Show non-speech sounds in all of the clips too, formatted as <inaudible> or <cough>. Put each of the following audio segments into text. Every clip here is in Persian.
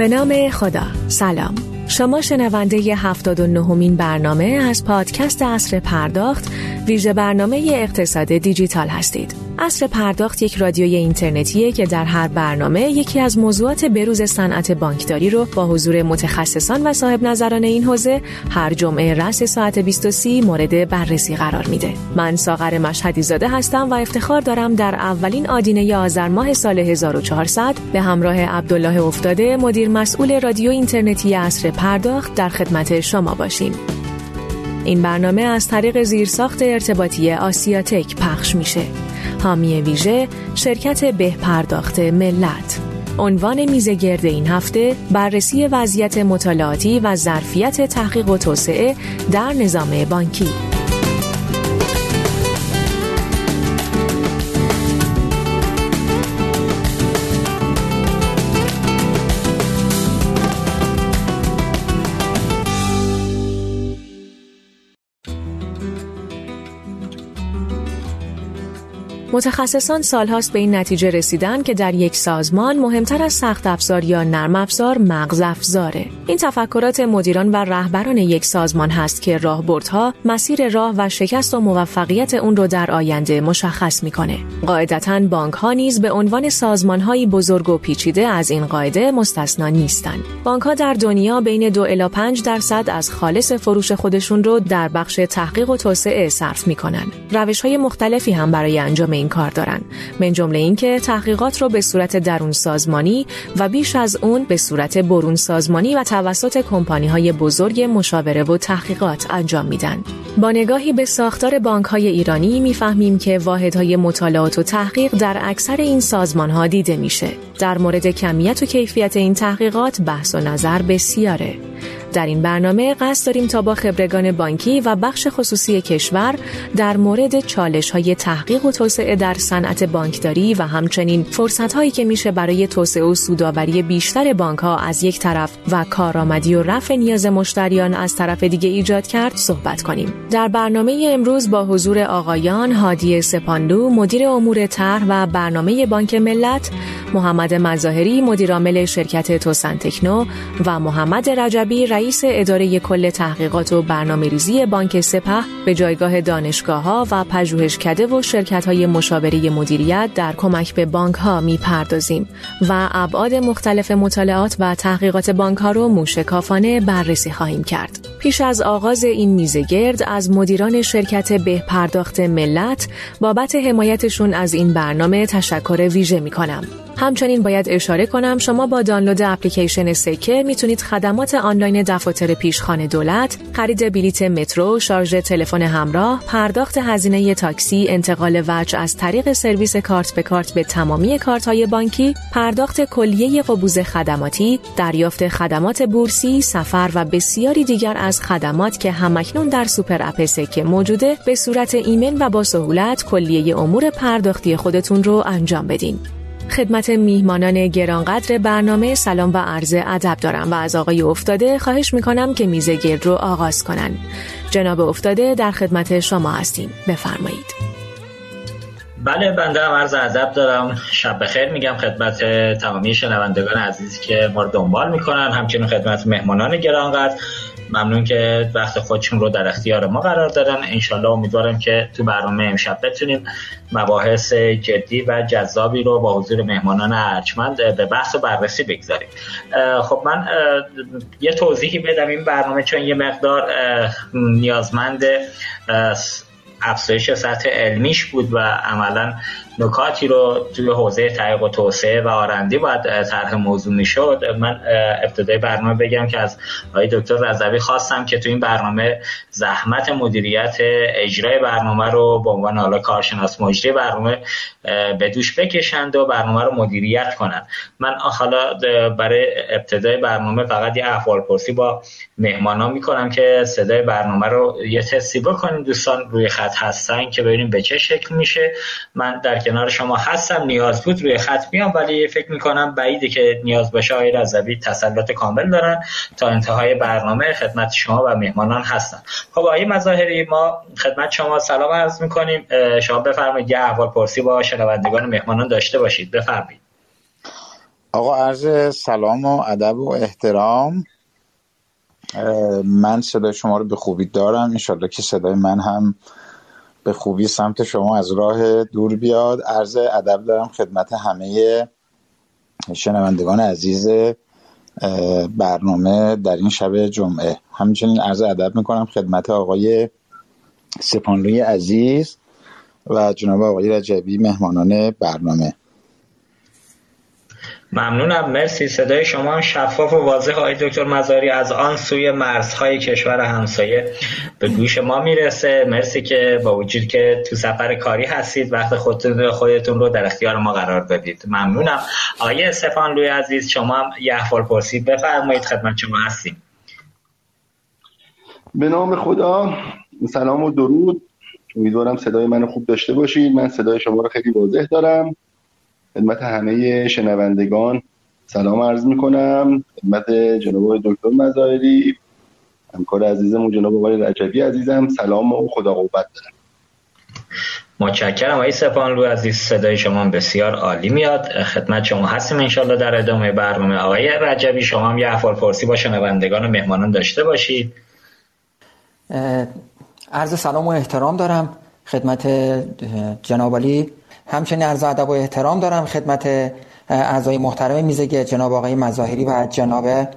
به نام خدا سلام شما شنونده ی 79 مین برنامه از پادکست اصر پرداخت ویژه برنامه اقتصاد دیجیتال هستید. اصر پرداخت یک رادیوی اینترنتیه که در هر برنامه یکی از موضوعات بروز صنعت بانکداری رو با حضور متخصصان و صاحب نظران این حوزه هر جمعه رأس ساعت 23 مورد بررسی قرار میده. من ساغر مشهدی زاده هستم و افتخار دارم در اولین آدینه آذر ماه سال 1400 به همراه عبدالله افتاده مدیر مسئول رادیو اینترنتی اصر پرداخت در خدمت شما باشیم. این برنامه از طریق زیرساخت ارتباطی آسیاتک پخش میشه. حامی ویژه شرکت به پرداخت ملت. عنوان میز گرد این هفته بررسی وضعیت مطالعاتی و ظرفیت تحقیق و توسعه در نظام بانکی. متخصصان سالهاست به این نتیجه رسیدن که در یک سازمان مهمتر از سخت افزار یا نرم افزار مغز افزاره. این تفکرات مدیران و رهبران یک سازمان هست که راهبردها مسیر راه و شکست و موفقیت اون رو در آینده مشخص می‌کنه. قاعدتا بانک ها نیز به عنوان سازمان های بزرگ و پیچیده از این قاعده مستثنا نیستند. بانک ها در دنیا بین دو الی 5 درصد از خالص فروش خودشون رو در بخش تحقیق و توسعه صرف می‌کنن. روش های مختلفی هم برای انجام این کار دارن. من جمله اینکه تحقیقات رو به صورت درون سازمانی و بیش از اون به صورت برون سازمانی و توسط کمپانی های بزرگ مشاوره و تحقیقات انجام میدن. با نگاهی به ساختار بانک های ایرانی می‌فهمیم که واحدهای مطالعات و تحقیق در اکثر این سازمان ها دیده میشه. در مورد کمیت و کیفیت این تحقیقات بحث و نظر بسیاره. در این برنامه قصد داریم تا با خبرگان بانکی و بخش خصوصی کشور در مورد چالش های تحقیق و توسعه در صنعت بانکداری و همچنین فرصت هایی که میشه برای توسعه و سوداوری بیشتر بانک ها از یک طرف و کارآمدی و رفع نیاز مشتریان از طرف دیگه ایجاد کرد صحبت کنیم. در برنامه امروز با حضور آقایان هادی سپاندو مدیر امور طرح و برنامه بانک ملت، محمد مظاهری مدیرعامل شرکت توسن تکنو و محمد رجبی رئیس اداره کل تحقیقات و برنامه ریزی بانک سپه به جایگاه دانشگاه ها و پژوهشکده و شرکت های مشاوره مدیریت در کمک به بانک ها می پردازیم و ابعاد مختلف مطالعات و تحقیقات بانک ها رو موشکافانه بررسی خواهیم کرد. پیش از آغاز این میزگرد از مدیران شرکت به پرداخت ملت بابت حمایتشون از این برنامه تشکر ویژه می کنم. همچنین باید اشاره کنم شما با دانلود اپلیکیشن سکه می‌تونید خدمات آنلاین دفاتر پیشخان دولت، خرید بلیت مترو، شارژ تلفن همراه، پرداخت هزینه تاکسی، انتقال وجه از طریق سرویس کارت به کارت به تمامی کارت های بانکی، پرداخت کلیه قبوز خدماتی، دریافت خدمات بورسی، سفر و بسیاری دیگر از خدمات که همکنون در super app سکه موجوده به صورت ایمن و با سهولت کلیه امور پرداختی خودتون رو انجام بدین. خدمت میهمانان گرانقدر برنامه سلام و عرض ادب دارم و از آقای افتاده خواهش می‌کنم که میزه گرد رو آغاز کنن. جناب افتاده در خدمت شما هستیم. بفرمایید. بله بنده هم عرض ادب دارم شب بخیر میگم خدمت تمامی شنوندگان عزیزی که ما رو دنبال می‌کنن همچنین خدمت مهمانان گرانقدر ممنون که وقت خودشون رو در اختیار ما قرار دادن. انشالله امیدوارم که تو برنامه امشب بتونیم مباحث جدی و جذابی رو با حضور مهمانان ارجمند به بحث و بررسی بگذاریم. خب من یه توضیحی بدم این برنامه چون یه مقدار نیازمند افزایش سطح علمیش بود و عملا نکاتی رو توی حوزه تحقیق و توسعه و آرندی باید طرح موضوع می‌شد. من ابتدای برنامه بگم که از آقای دکتر رضوی خواستم که تو این برنامه زحمت مدیریت اجرای برنامه رو به عنوان حالا کارشناس مجری برنامه به دوش بکشند و برنامه رو مدیریت کنند. من حالا برای ابتدای برنامه فقط یه احوال پرسی با مهمانان می‌کنم که صدای برنامه رو یه تستی بکنیم دوستان روی خط هستن که ببینیم به چه شکل میشه. من در کنار شما هستم. نیاز بود روی خط میام ولی فکر می‌کنم بعیده که نیاز باشه آقای رضوی تسلط کامل دارن تا انتهای برنامه خدمت شما و مهمانان هستن. خب آقای مظاهری ما خدمت شما سلام عرض می‌کنیم. شما بفرمایید یه احوال پرسی با شنوندگان مهمانان داشته باشید. بفرمایید. آقا عرض سلام و ادب و احترام. من صدای شما رو به خوبی دارم. انشالله که صدای من هم به خوبی سمت شما از راه دور بیاد. عرض ادب دارم خدمت همه شنوندگان عزیز برنامه در این شب جمعه. همچنین عرض ادب می‌کنم خدمت آقای سپانلوی عزیز و جناب آقای رجبی مهمانان برنامه. ممنونم. مرسی. صدای شما شفاف و واضح. آقای دکتر مزاری از آن سوی مرزهای کشور همسایه به گوش ما می‌رسه. مرسی که با وجود که تو سفر کاری هستید وقت خودتون خودتون رو در اختیار ما قرار دادید. ممنونم. آقای سفان لوی عزیز شما هم یه احوال پرسید. بفرمایید خدمت شما هستیم. به نام خدا. سلام و درود. امیدوارم صدای منو خوب داشته باشید. من صدای شما رو خیلی واضح دارم. خدمت همه شنوندگان. سلام عرض می کنم خدمت جناب دکتر مزایری همکار عزیزم جناب آقای رجبی عزیزم. سلام و خدا قوت دارم. متشکرم آقای سپانلو عزیز. صدای شما بسیار عالی میاد. خدمت شما هستیم انشالله در ادامه برنامه. آقای رجبی شما هم یه احوال پرسی با شنوندگان و مهمانان داشته باشید. عرض سلام و احترام دارم خدمت جناب علی. همچنین عرض ادب و احترام دارم خدمت اعضای محترم میزگه جناب آقای مظاهری و جناب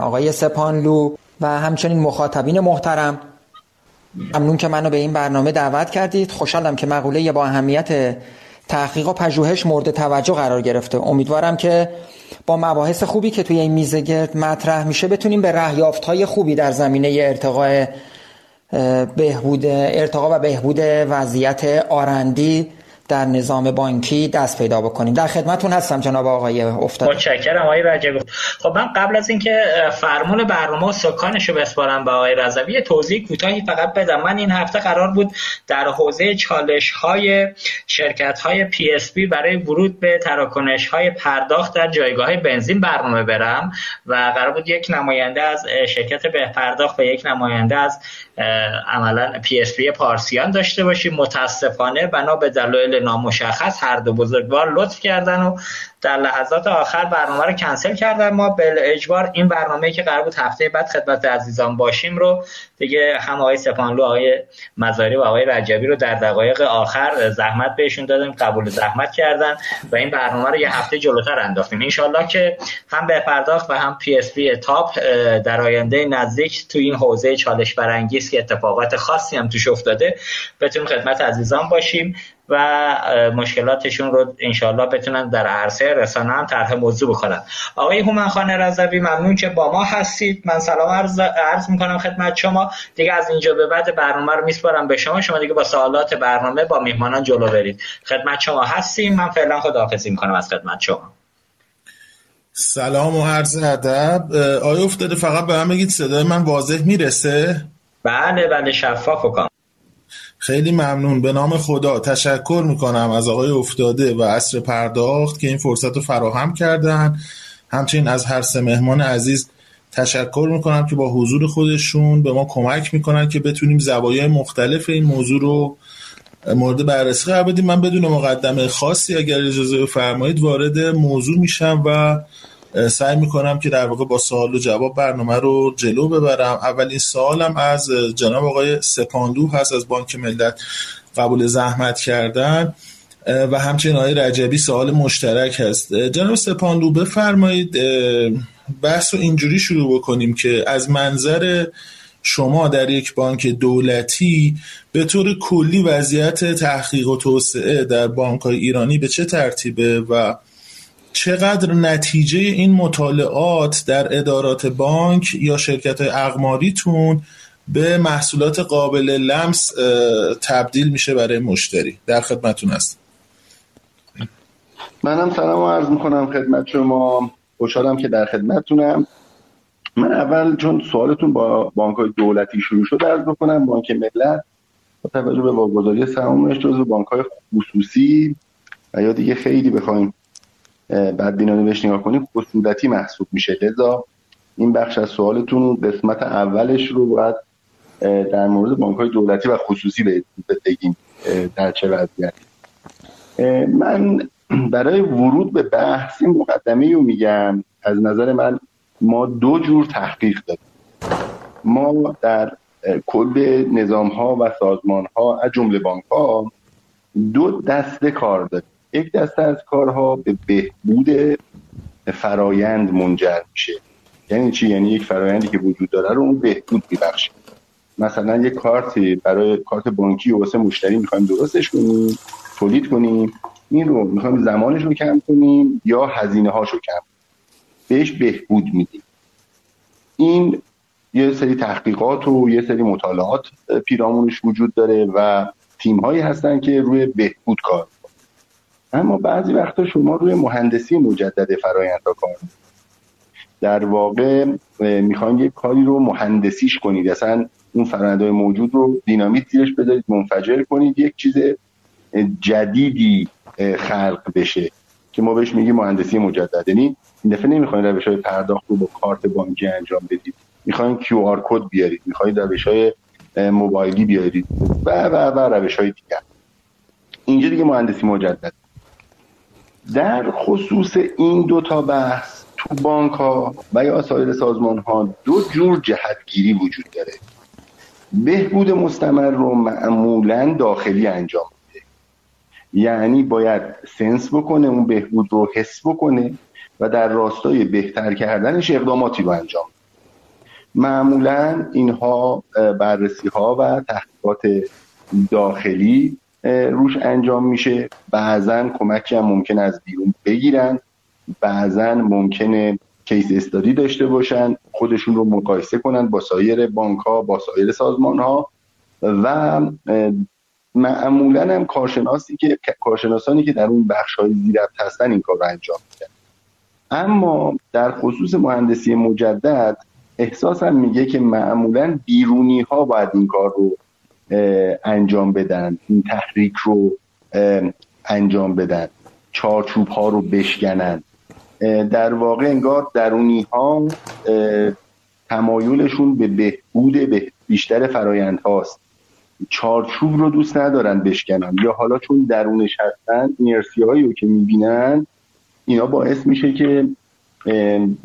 آقای سپانلو و همچنین مخاطبین محترم. ممنون که منو به این برنامه دعوت کردید. خوشحالم که مقوله با اهمیت تحقیق و پژوهش مورد توجه قرار گرفته. امیدوارم که با مباحث خوبی که توی این میزه گرد مطرح میشه بتونیم به رهیافت های خوبی در زمینه ارتقاء بهبود ارتقا و بهبود وضعیت آرندی در نظام بانکی دست پیدا بکنیم. در خدمتون هستم جناب آقای افتاد. متشکرم آقای رجب. خب من قبل از اینکه فرمون برنامه و سکانش رو بسپارم به آقای رضوی توضیح کوتاهی فقط بدم. من این هفته قرار بود در حوزه چالش های شرکت های PSP برای ورود به تراکنش های پرداخت در جایگاه بنزین برنامه برم و قرار بود یک نماینده از شرکت به پرداخت و یک نماینده از عملا PSP پارسیان داشته باشیم متاسفانه بنا به دلایل نامشخص هر دو بزرگوار لطف کردن و در لحظات آخر برنامه رو کنسل کردن ما. به اجبار این برنامه که قرار بود هفته بعد خدمت عزیزان باشیم رو دیگه هم آقای سپانلو آقای مزاری و آقای رجبی رو در دقایق آخر زحمت بهشون دادیم قبول زحمت کردن و این برنامه رو یه هفته جلوتر انداختیم. انشالله که هم به پرداخت و هم PSP تاپ در آینده نزدیک تو این حوزه چالش برانگیز که اتفاقات خاصی هم توش افتاده بتونیم خدمت عزیزان باشیم. و مشکلاتشون رو انشالله بتونن در عرصه رسانه هم طرح موضوع بکنن. آقای هومن خان رضوی ممنون که با ما هستید. من سلام عرض, عرض می‌کنم خدمت شما. دیگه از اینجا به بعد برنامه رو میسپارم به شما. شما دیگه با سوالات برنامه با میهمانان جلو برید. خدمت شما هستیم. من فعلا خداحافظی می‌کنم از خدمت شما. سلام و عرض ادب. آیا افتاده؟ فقط به من بگید صدای من واضح می‌رسه؟ بله بله شفاف و خیلی ممنون. به نام خدا. تشکر می‌کنم از آقای افتاده و عصر پرداخت که این فرصت رو فراهم کردن. همچنین از هر سه مهمان عزیز تشکر می‌کنم که با حضور خودشون به ما کمک می‌کنن که بتونیم زوایای مختلف این موضوع رو مورد بررسی قرار بدیم. من بدون مقدمه خاصی اگر اجازه بفرمایید وارد موضوع میشم و سعی می‌کنم که در واقع با سوال و جواب برنامه رو جلو ببرم. اولین سوالم از جناب آقای سپاندو هست از بانک ملت قبول زحمت کردن و همچنین آقای رجبی سوال مشترک هست. جناب سپاندو بفرمایید بحث رو اینجوری شروع بکنیم که از منظر شما در یک بانک دولتی به طور کلی وضعیت تحقیق و توسعه در بانک ایرانی به چه ترتیبه و چقدر نتیجه این مطالعات در ادارات بانک یا شرکت اقماریتون به محصولات قابل لمس تبدیل میشه برای مشتری؟ در خدمتون هست منم سلام عرض می‌کنم خدمت شما. خوشحالم که در خدمتتونم. من اول چون سوالتون با بانک های دولتی شروع شد عرض بکنم بانک ملت با توجه به واگذاری سهامش جزو بانک های خصوصی و یا دیگه خیلی بخوایم بعد بینانه بهش نگاه کنیم خصولتی محسوب میشه. لذا این بخش از سوالتون قسمت اولش رو باید در مورد بانک های دولتی و خصوصی بگیم در چه وضعیتی من برای ورود به بحث این مقدمه رو میگم از نظر من ما دو جور تحقیق داریم. ما در کل نظام ها و سازمان ها از جمله بانک ها دو دسته کار داریم. یک دسته از کارها به بهبود فرایند منجر میشه. یعنی چی؟ یعنی یک فرایندی که وجود داره رو اون بهبود میبخشه. مثلا یک کارتی برای کارت بانکی واسه مشتری می‌خوایم درستش کنیم تولید کنیم. این رو می‌خوایم زمانش رو کم کنیم یا هزینه هاش رو کم بهش بهبود میدیم. این یه سری تحقیقات و یه سری مطالعات پیرامونش وجود داره و تیم هایی هستن که روی بهبود کار اما بعضی وقتا شما روی مهندسی مجدد فرایند کار در واقع می‌خواین یک کاری رو مهندسیش کنید. اصلا اون فرآیندهای موجود رو دینامیت زیرش بذارید منفجر کنید یک چیز جدیدی خلق بشه که ما بهش میگیم مهندسی مجدد. یعنی این دفعه نمی‌خواین روش های پرداخت رو با کارت بانکی انجام بدید. می‌خواین کیو آر کد بیارید. می‌خواین روش های موبایلی بیارید. و و و روش های دیگر. اینجا دیگه مهندسی مجدد. در خصوص این دو تا بحث تو بانک ها و یا سایر سازمان ها دو جور جهتگیری وجود داره. بهبود مستمر رو معمولا داخلی انجام میده. یعنی باید سنس بکنه اون بهبود رو حس بکنه و در راستای بهتر کردنش اقداماتی رو انجام معمولا اینها بررسی ها و تحقیقات داخلی روش انجام میشه. بعضا کمکی هم ممکن از بیرون بگیرن. بعضا ممکنه کیس استادی داشته باشن خودشون رو مقایسه کنن با سایر بانک ها با سایر سازمان ها و معمولا هم کارشناسی که کارشناسانی که در اون بخش های زیرفت هستن این کار رو انجام میدن. اما در خصوص مهندسی مجدد احساسم میگه که معمولا بیرونی ها باید این کار رو انجام بدن. این تحریک رو انجام بدن. چارچوب ها رو بشکنن. در واقع انگار درونی ها تمایلشون به بهبود به بیشتر فرایند هاست چارچوب رو دوست ندارن بشکنن. یا حالا چون درونش هستن اینرسی هایی رو که می‌بینن اینا باعث میشه که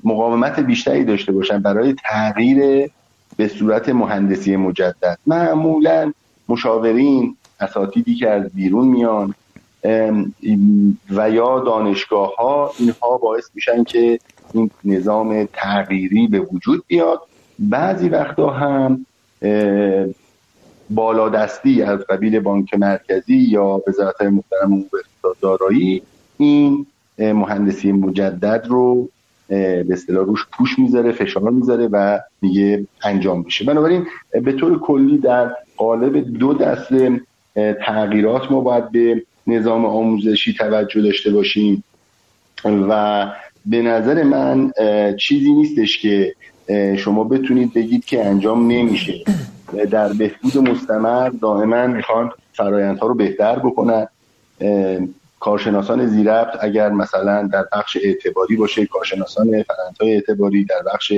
مقاومت بیشتری داشته باشن. برای تغییر به صورت مهندسی مجدد. معمولا مشاورین اساتیدی که از بیرون میان و یا دانشگاه ها اینها باعث میشن که این نظام تغییری به وجود بیاد. بعضی وقتا هم بالادستی از قبیل بانک مرکزی یا وزارت محترم امور دارایی این مهندسی مجدد رو به اصطلاح روش پوش می‌ذاره فشار می‌ذاره و دیگه انجام میشه. بنابراین به طور کلی در قالب دو دست تغییرات ما باید به نظام آموزشی توجه داشته باشیم و به نظر من چیزی نیستش که شما بتونید بگید که انجام نمیشه. در بهبود مستمر دائما می‌خوان فرایندها رو بهتر بکنن. کارشناسان زیربط اگر مثلا در بخش اعتباری باشه کارشناسان فرندهای اعتباری در بخش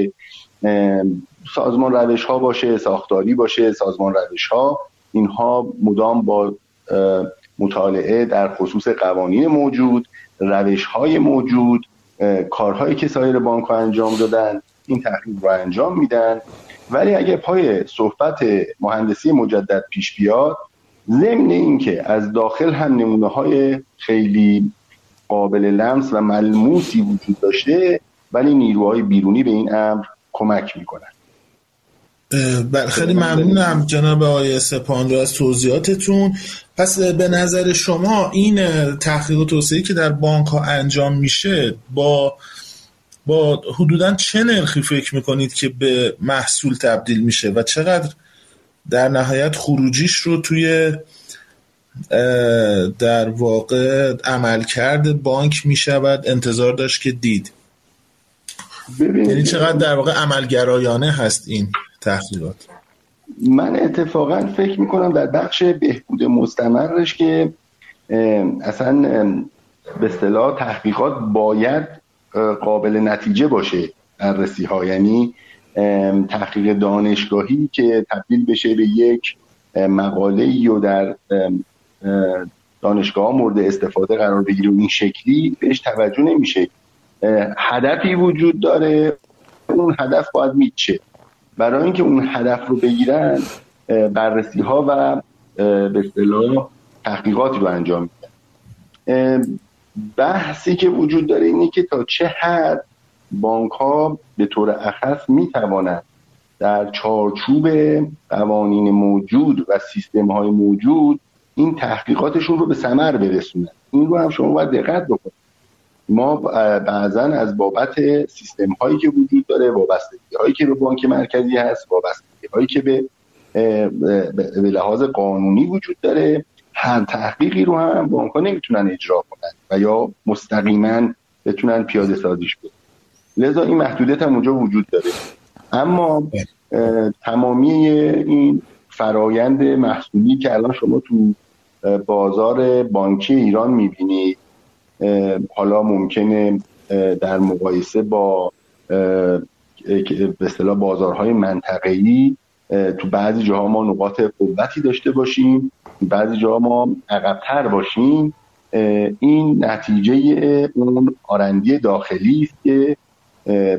سازمان روش ها باشه ساختاری باشه سازمان روش ها اینها مدام با مطالعه در خصوص قوانین موجود روش های موجود کارهایی که سایر بانک ها انجام دادن این تحقیق رو انجام میدن. ولی اگر پای صحبت مهندسی مجدد پیش بیاد ضمن اینکه از داخل هم نمونه های خیلی قابل لمس و ملموسی وجود داشته ولی نیروهای بیرونی به این امر کمک می‌کنن. بله خیلی ممنونم جناب آقای سپاندو از توضیحاتتون. پس به نظر شما این تحقیق و توسعه که در بانک ها انجام میشه با با حدودا چه نرخی فکر می‌کنید که به محصول تبدیل میشه و چقدر در نهایت خروجیش رو توی در واقع عملکرد بانک می‌شود انتظار داشت که دید. یعنی چقدر در واقع عملگرایانه هست این تحقیقات؟ من اتفاقا فکر می‌کنم در بخش بهبود مستمرش که اصلا به اصطلاح تحقیقات باید قابل نتیجه باشه بررسی ها یعنی تحقیق دانشگاهی که تبدیل بشه به یک مقاله و در دانشگاه مورد استفاده قرار بگیره. این شکلی بهش توجه نمیشه. هدفی وجود داره. اون هدف باید میچه. برای اینکه اون هدف رو بگیرن بررسی ها و به اصطلاح تحقیقاتی رو انجام میدن. بحثی که وجود داره اینه که تا چه حد بانک ها به طور اخص می توانند در چارچوب قوانین موجود و سیستم های موجود این تحقیقاتشون رو به ثمر برسونن. این رو هم شما باید دقت بکنید. ما بعضا از بابت سیستم هایی که وجود داره وابستگی هایی که به بانک مرکزی هست وابستگی هایی که به به لحاظ قانونی وجود داره هر تحقیقی رو هم بانک ها نمی‌تونن اجرا کنن و یا مستقیما بتونن پیاده سازیش کنن لذا این محدودیت هم اونجا وجود داره. اما تمامی این فرایند محصولی که الان شما تو بازار بانکی ایران می‌بینید حالا ممکنه در مقایسه با به اصطلاح بازارهای منطقه‌ای تو بعضی جاها ما نقاط قوتی داشته باشیم بعضی جاها ما عقبتر باشیم این نتیجه اون آرندی داخلی است که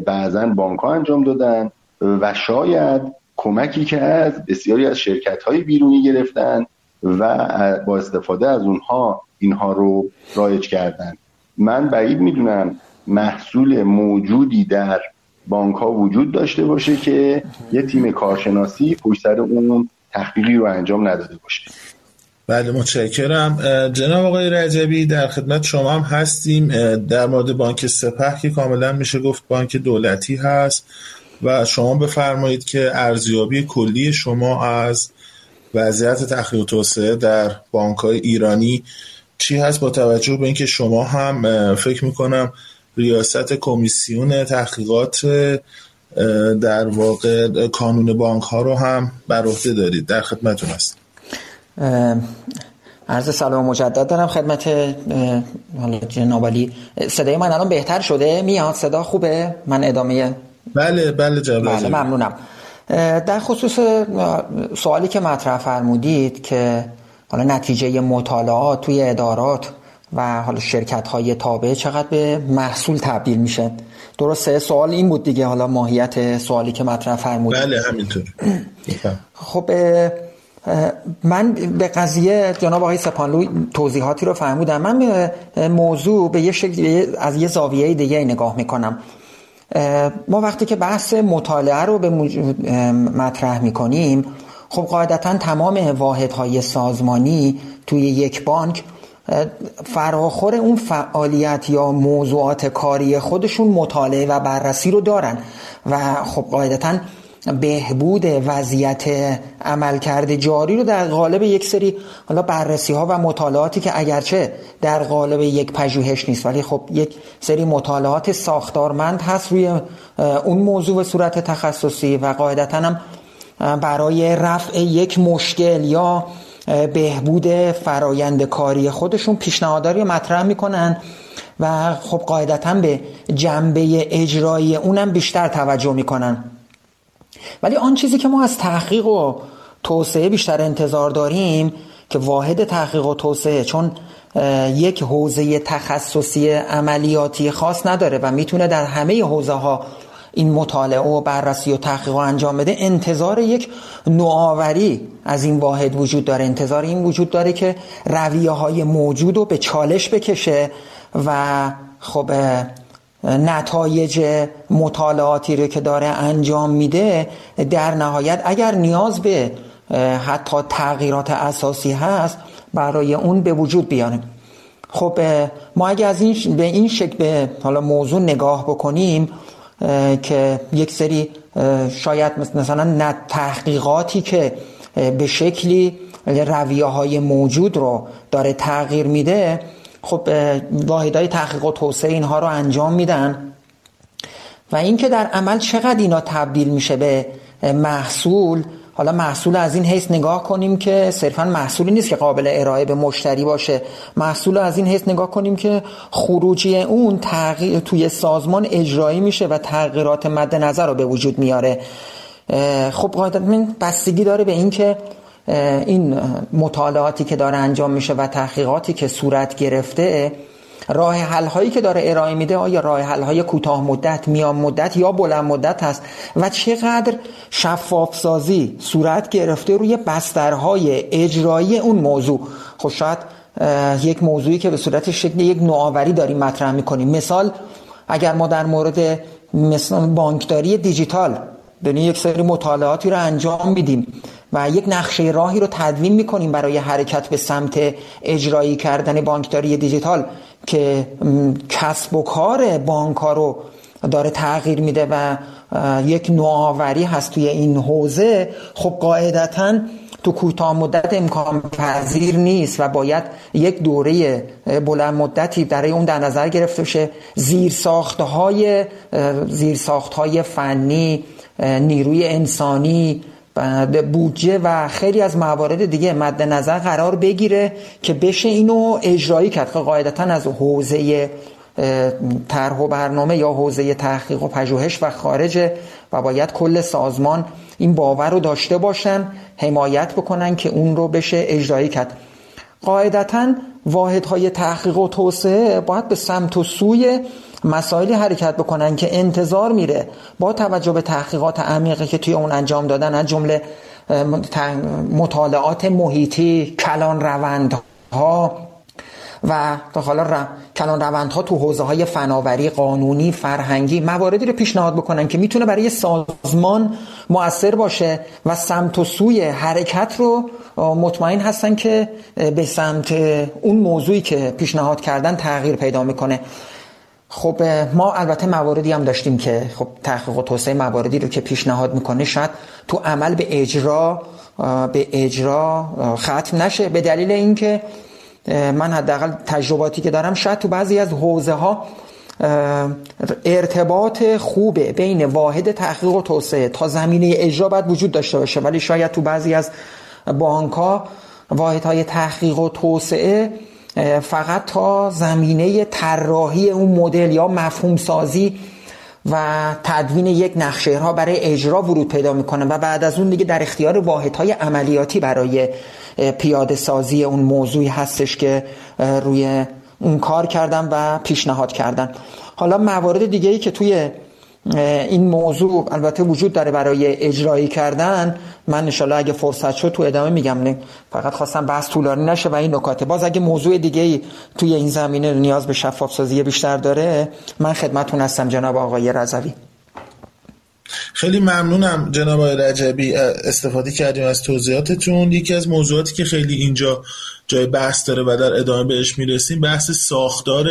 بعضا بانک ها انجام دادن و شاید کمکی که از بسیاری از شرکت های بیرونی گرفتن و با استفاده از اونها اینها رو رایج کردن. من بعید می‌دونم محصول موجودی در بانک ها وجود داشته باشه که یه تیم کارشناسی پشت سر اون تحقیقی رو انجام نداده باشه. بله متشکرم. جناب آقای رجبی در خدمت شما هم هستیم. در مورد بانک سپه که کاملا میشه گفت بانک دولتی هست و شما بفرمایید که ارزیابی کلی شما از وضعیت و توسعه در بانک های ایرانی چی هست؟ با توجه به اینکه شما هم فکر می‌کنم ریاست کمیسیون تحقیقات در واقع کانون بانک ها رو هم بر عهده دارید. در خدمتون هست عرض سلام مجدد دارم خدمت جناب علی. صدای من الان بهتر شده؟ میاد؟ صدا خوبه؟ من ادامه بله بله جناب بله ممنونم. در خصوص سوالی که مطرح فرمودید که حالا نتیجه مطالعات توی ادارات و حالا شرکت های تابع چقدر به محصول تبدیل میشه؟ درسته؟ سوال این بود دیگه حالا ماهیت سوالی که مطرح فرمودید. بله همینطور. <clears throat> خب من به قضیه جناب آقای سپانلو توضیحاتی رو فرمودم. من به موضوع به یه شکل از یه زاویه دیگه نگاه می‌کنم. ما وقتی که بحث مطالعه رو به مطرح می‌کنیم خب قاعدتا تمام واحدهای سازمانی توی یک بانک فراخور اون فعالیت یا موضوعات کاری خودشون مطالعه و بررسی رو دارن. و خب قاعدتا بهبود وضعیت عملکرد جاری رو در قالب یک سری حالا بررسی ها و مطالعاتی که اگرچه در قالب یک پژوهش نیست ولی خب یک سری مطالعات ساختارمند هست روی اون موضوع به صورت تخصصی و قاعدتا هم برای رفع یک مشکل یا بهبود فرایند کاری خودشون پیشنهاداری مطرح می‌کنن و خب قاعدتا به جنبه اجرایی اونم بیشتر توجه می‌کنن. ولی آن چیزی که ما از تحقیق و توسعه بیشتر انتظار داریم که واحد تحقیق و توسعه چون یک حوزه تخصصی عملیاتی خاص نداره و می‌تونه در همه حوزه ها این مطالعه و بررسی و تحقیق و انجام بده انتظار یک نوآوری از این واحد وجود داره. انتظار این وجود داره که رویه های موجود رو به چالش بکشه و خب نتایج مطالعاتی رو که داره انجام میده در نهایت اگر نیاز به حتی تغییرات اساسی هست برای اون به وجود بیاره. خب ما اگر از این به این شکل به حالا موضوع نگاه بکنیم که یک سری شاید مثلا تحقیقاتی که به شکلی رویه های موجود رو داره تغییر میده خب واحدهای تحقیق و توسعه اینها رو انجام میدن. و اینکه در عمل چقدر اینا تبدیل میشه به محصول حالا محصول از این حیث نگاه کنیم که صرفا محصولی نیست که قابل ارائه به مشتری باشه. محصول از این حیث نگاه کنیم که خروجی اون تغییر توی سازمان اجرایی میشه و تغییرات مد نظر رو به وجود میاره. خب قاعدتا بستگی داره به اینکه این مطالعاتی که داره انجام میشه و تحقیقاتی که صورت گرفته راه حل هایی که داره ارائه میده آیا راه حل های کوتاه مدت میان مدت یا بلند مدت هست؟ و چقدر شفاف سازی صورت گرفته روی بسترهای اجرایی اون موضوع؟ خب شاید یک موضوعی که به صورت شکل یک نوآوری داریم مطرح می‌کنیم. مثال اگر ما در مورد مثلا بانکداری دیجیتال داریم یک سری مطالعاتی رو انجام میدیم. و یک نقشه راهی رو تدوین می‌کنیم برای حرکت به سمت اجرایی کردن بانکداری دیجیتال که کسب و کار بانک رو داره تغییر میده و یک نوآوری هست توی این حوزه. خب قاعدتا تو کوتاه مدت امکان پذیر نیست و باید یک دوره بلند مدتی برای اون در نظر گرفته بشه. زیر های زیر های فنی نیروی انسانی بودجه و خیلی از موارد دیگه مد نظر قرار بگیره که بشه اینو اجرایی کرد. که قاعدتا از حوزه طرح و برنامه یا حوزه تحقیق و پژوهش و خارجه و باید کل سازمان این باور رو داشته باشن حمایت بکنن که اون رو بشه اجرایی کرد. قاعدتا واحدهای تحقیق و توسعه باید به سمت و سوی مسائلی حرکت بکنن که انتظار میره با توجه به تحقیقات عمیقی که توی اون انجام دادن از جمله مطالعات محیطی کلان روندها و تا حالا کلان روندها تو حوزه های فناوری قانونی فرهنگی مواردی رو پیشنهاد بکنن که می‌تونه برای سازمان مؤثر باشه و سمت و سوی حرکت رو مطمئن هستن که به سمت اون موضوعی که پیشنهاد کردن تغییر پیدا می‌کنه. خب ما البته مواردی هم داشتیم که خب تحقیق و توسعه مواردی رو که پیشنهاد می‌کنه شاید تو عمل به اجرا به اجرا ختم نشه. به دلیل اینکه من حداقل تجرباتی که دارم شاید تو بعضی از حوزه ها ارتباط خوبه بین واحد تحقیق و توسعه تا زمینه اجرا باید وجود داشته باشه. ولی شاید تو بعضی از بانک ها واحد های تحقیق و توسعه فقط تا زمینه طراحی اون مدل یا مفهوم سازی و تدوین یک نقشه ها برای اجرا ورود پیدا می‌کنه و بعد از اون دیگه در اختیار واحد های عملیاتی برای پیاده سازی اون موضوعی هستش که روی اون کار کردن و پیشنهاد کردن. حالا موارد دیگه ای که توی این موضوع البته وجود داره برای اجرایی کردن. من انشالله اگه فرصت شد تو ادامه میگم. فقط خواستم بحث طولانی نشه و این نکاته. باز اگه موضوع دیگه ای توی این زمینه نیاز به شفاف سازی بیشتر داره من خدمتون هستم جناب آقای رضوی. خیلی ممنونم جناب آقای رجبی استفاده کردیم از توضیحاتتون. یکی از موضوعاتی که خیلی اینجا جای بحث داره و در ادامه بهش می‌رسیم بحث ساختار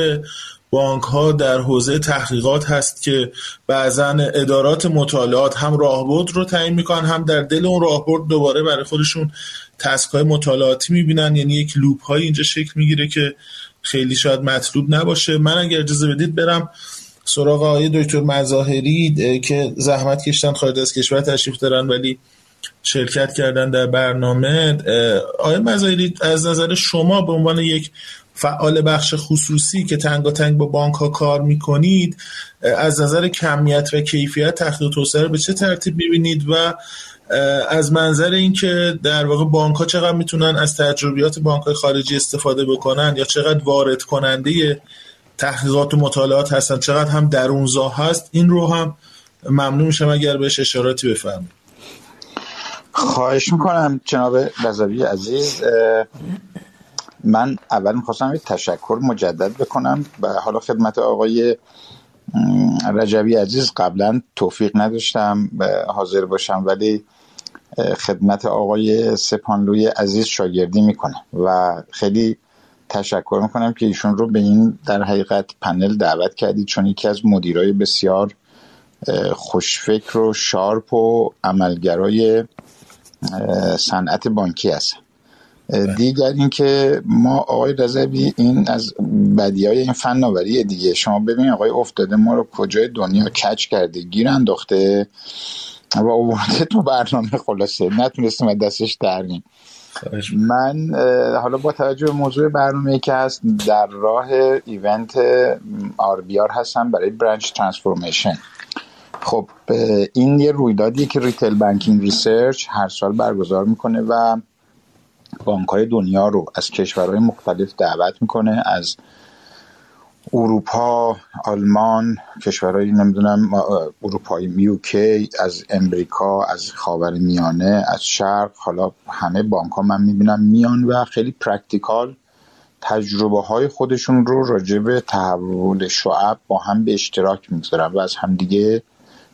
بانک ها در حوزه تحقیقات هست که بعضا ادارات مطالعات هم راهبرد رو تعیین می‌کنن هم در دل اون راهبرد دوباره برای خودشون تسک های مطالعاتی می‌بینن. یعنی یک لوپ های اینجا شکل می‌گیره که خیلی شاید مطلوب نباشه. من اگر اجازه بدید برم سراغ آقای دکتر مظاهری که زحمت کشتن خارج از کشور تشریف دارن ولی شرکت کردن در برنامه. آقای مظاهری از نظر شما به عنوان یک فعال بخش خصوصی که تنگ با بانک ها کار می‌کنید از نظر کمیت و کیفیت تحقیق توسعه به چه ترتیب می‌بینید؟ و از منظر اینکه در واقع بانک ها چقدر می‌تونن از تجربیات بانک های خارجی استفاده بکنن یا چقدر وارد کننده تحقیقات و مطالعات هستن چقدر هم درونزا هست این رو هم ممنون میشم اگر بهش اشاراتی بفرمایید. خواهش می‌کنم جناب رضوی عزیز من اول می‌خواستم یک تشکر مجدد بکنم و حالا خدمت آقای رجبی عزیز قبلا توفیق نداشتم حاضر باشم ولی خدمت آقای سپانلوی عزیز شاگردی می‌کنم و خیلی تشکر می‌کنم که ایشون رو به این در حقیقت پنل دعوت کردید چون یکی از مدیرای بسیار خوشفکر و شارپ و عملگرای صنعت بانکی هستن. دیگر اینکه ما آقای رضوی این از بدی های این فناوری دیگه. شما ببین آقای افتاده ما رو کجای دنیا کچ کرده گیر انداخته و آورده تو برنامه. خلاصه نتونستیم دستش درنیم من حالا با توجه به موضوع برنامه که هست در راه event RBR هستم برای branch transformation. خب این یه رویدادیه که Retail Banking Research هر سال برگزار می‌کنه و بانک های دنیا رو از کشورهای مختلف دعوت می‌کنه از اروپا آلمان کشورهای نمی‌دونم اروپایی UK از امریکا از خاور میانه از شرق. حالا همه بانک ها من می‌بینم میان و خیلی practical تجربه های خودشون رو راجع به تحول شعب با هم به اشتراک می‌گذارن و از همدیگه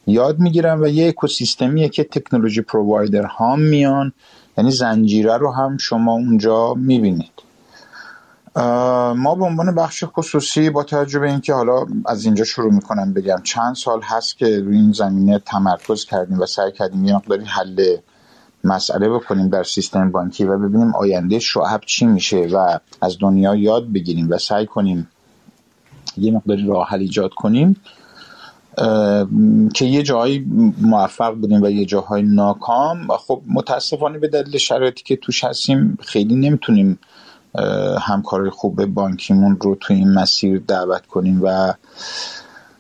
یاد می‌گیرن و یه اکوسیستمیه که تکنولوژی پرووایدر ها میان یعنی زنجیره رو هم شما اونجا می‌بینید. ما به عنوان بخش خصوصی با توجه به اینکه حالا از اینجا شروع می‌کنم بگم چند سال هست که روی این زمینه تمرکز کردیم و سعی کردیم یه مقداری حل مسئله بکنیم در سیستم بانکی و ببینیم آینده شعب چی میشه و از دنیا یاد بگیریم و سعی کنیم یه مقداری راه حل ایجاد کنیم. که یه جایی موفق بودیم و یه جاهای ناکام. خب متاسفانه به دلیل شرایطی که توش هستیم خیلی نمی‌تونیم همکارای خوب بانکیمون رو تو این مسیر دعوت کنیم و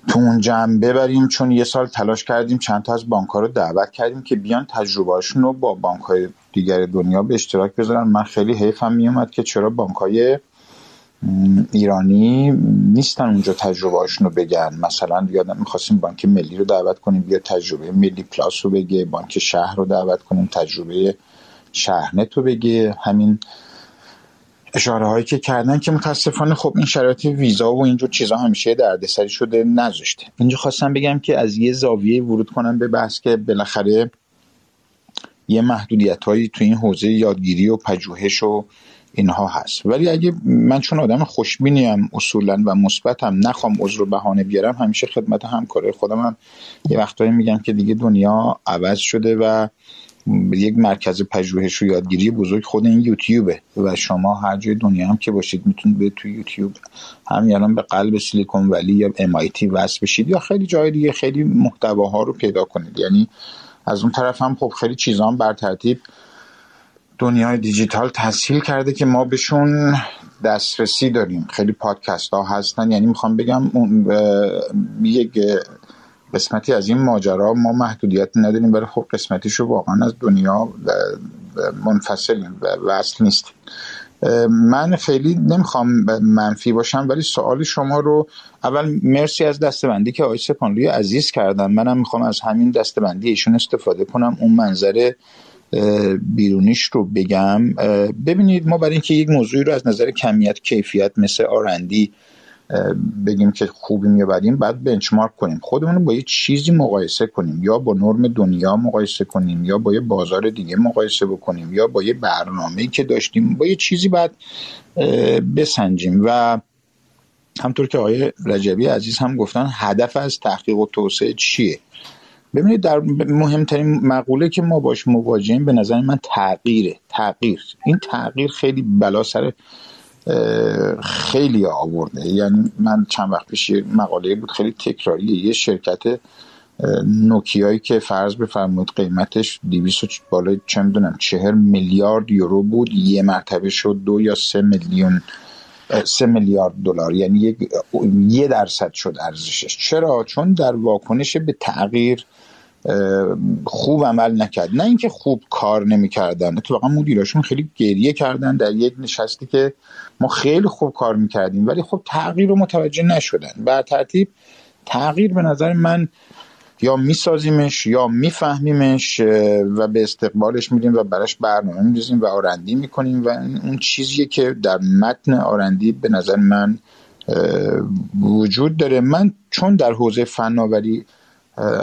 تو اون جمع ببریم. چون یه سال تلاش کردیم چند تا از بانک رو دعوت کردیم که بیان تجربهاشون رو با بانک های دیگر دنیا به اشتراک بذارن. من خیلی حیفم میومد که چرا بانک های ایرانی نیستن اونجا تجربه رو بگن. مثلا یادم می‌خواستیم بانک ملی رو دعوت کنیم بیا تجربه ملی پلاس رو بگه بانک شهر رو دعوت کنیم تجربه شهرنت رو بگه. همین اشاره هایی که کردن که متاسفانه خب این شرایط ویزا و اینجور چیزا همیشه دردسری شده نذاشته. اینجا خواستم بگم که از یه زاویه ورود کنم به بحث که بالاخره یه محدودیت هایی تو این حوزه یادگیری و پژوهش و اینها هست. ولی اگه من چون آدم خوشبینیم اصولا و مثبتم نخوام عذر و بهانه بیارم همیشه خدمت همکاره خودم هم. یه وقتایی میگم که دیگه دنیا عوض شده و یک مرکز پژوهش و یادگیری بزرگ خود این یوتیوبه و شما هر جای دنیا هم که باشید می‌تونید به تو یوتیوب. همین الان به قلب سیلیکون ولی یا MIT وصل بشید یا خیلی جای دیگه خیلی محتواها رو پیدا کنید. یعنی از اون طرف هم خب خیلی چیزا هم بر ترتیب دنیای دیجیتال تسهیل کرده که ما بهشون دسترسی داریم. خیلی پادکست ها هستن. یعنی می‌خوام بگم یک قسمتی از این ماجرا ما محدودیت نداریم ولی خب قسمتیشو واقعا از دنیا منفصلیم و وصل نیستیم. من خیلی نمی‌خوام منفی باشم ولی سوال شما رو اول مرسی از دستبندی که آقای سپانلوی عزیز کردم منم می‌خوام از همین دستبندی ایشون استفاده کنم. اون منظر بیرونیش رو بگم ببینید ما برای اینکه یک موضوعی رو از نظر کمیت کیفیت مثل آرندی بگیم که خوبی می‌بریم بعد بنچمارک کنیم. خودمون رو با یه چیزی مقایسه کنیم. یا با نرم دنیا مقایسه کنیم یا با یه بازار دیگه مقایسه بکنیم یا با یه برنامه که داشتیم با یه چیزی بعد بسنجیم. و همطور که آقای رجبی عزیز هم گفتن هدف از تحقیق و توسعه چیه؟ ببینید در مهمترین مقوله که ما باش مواجهیم به نظر من تغییره تغییر. این تغییر خیلی بلا سر خیلی آورده. یعنی من چند وقت پیش مقاله بود خیلی تکراریه. یه شرکت نوکیایی که فرض بفرمایید قیمتش 200 بالای چه می‌دونم چهر میلیارد یورو بود یه مرتبه شد دو یا سه میلیون سه میلیارد دلار. یعنی یه درصد شد ارزشش. چرا؟ چون در واکنش به تغییر خوب عمل نکرد. نه اینکه خوب کار نمی‌کردن اتفاقا مدیراشون خیلی گریه کردن در یک نشستی که ما خیلی خوب کار می‌کردیم ولی خب تغییر رو متوجه نشدن. بر ترتیب تغییر به نظر من یا میسازیمش یا میفهمیمش و به استقبالش میدیم و براش برنامه میریزیم و آرندی می‌کنیم و اون چیزیه که در متن آرندی به نظر من وجود داره. من چون در حوزه فناوری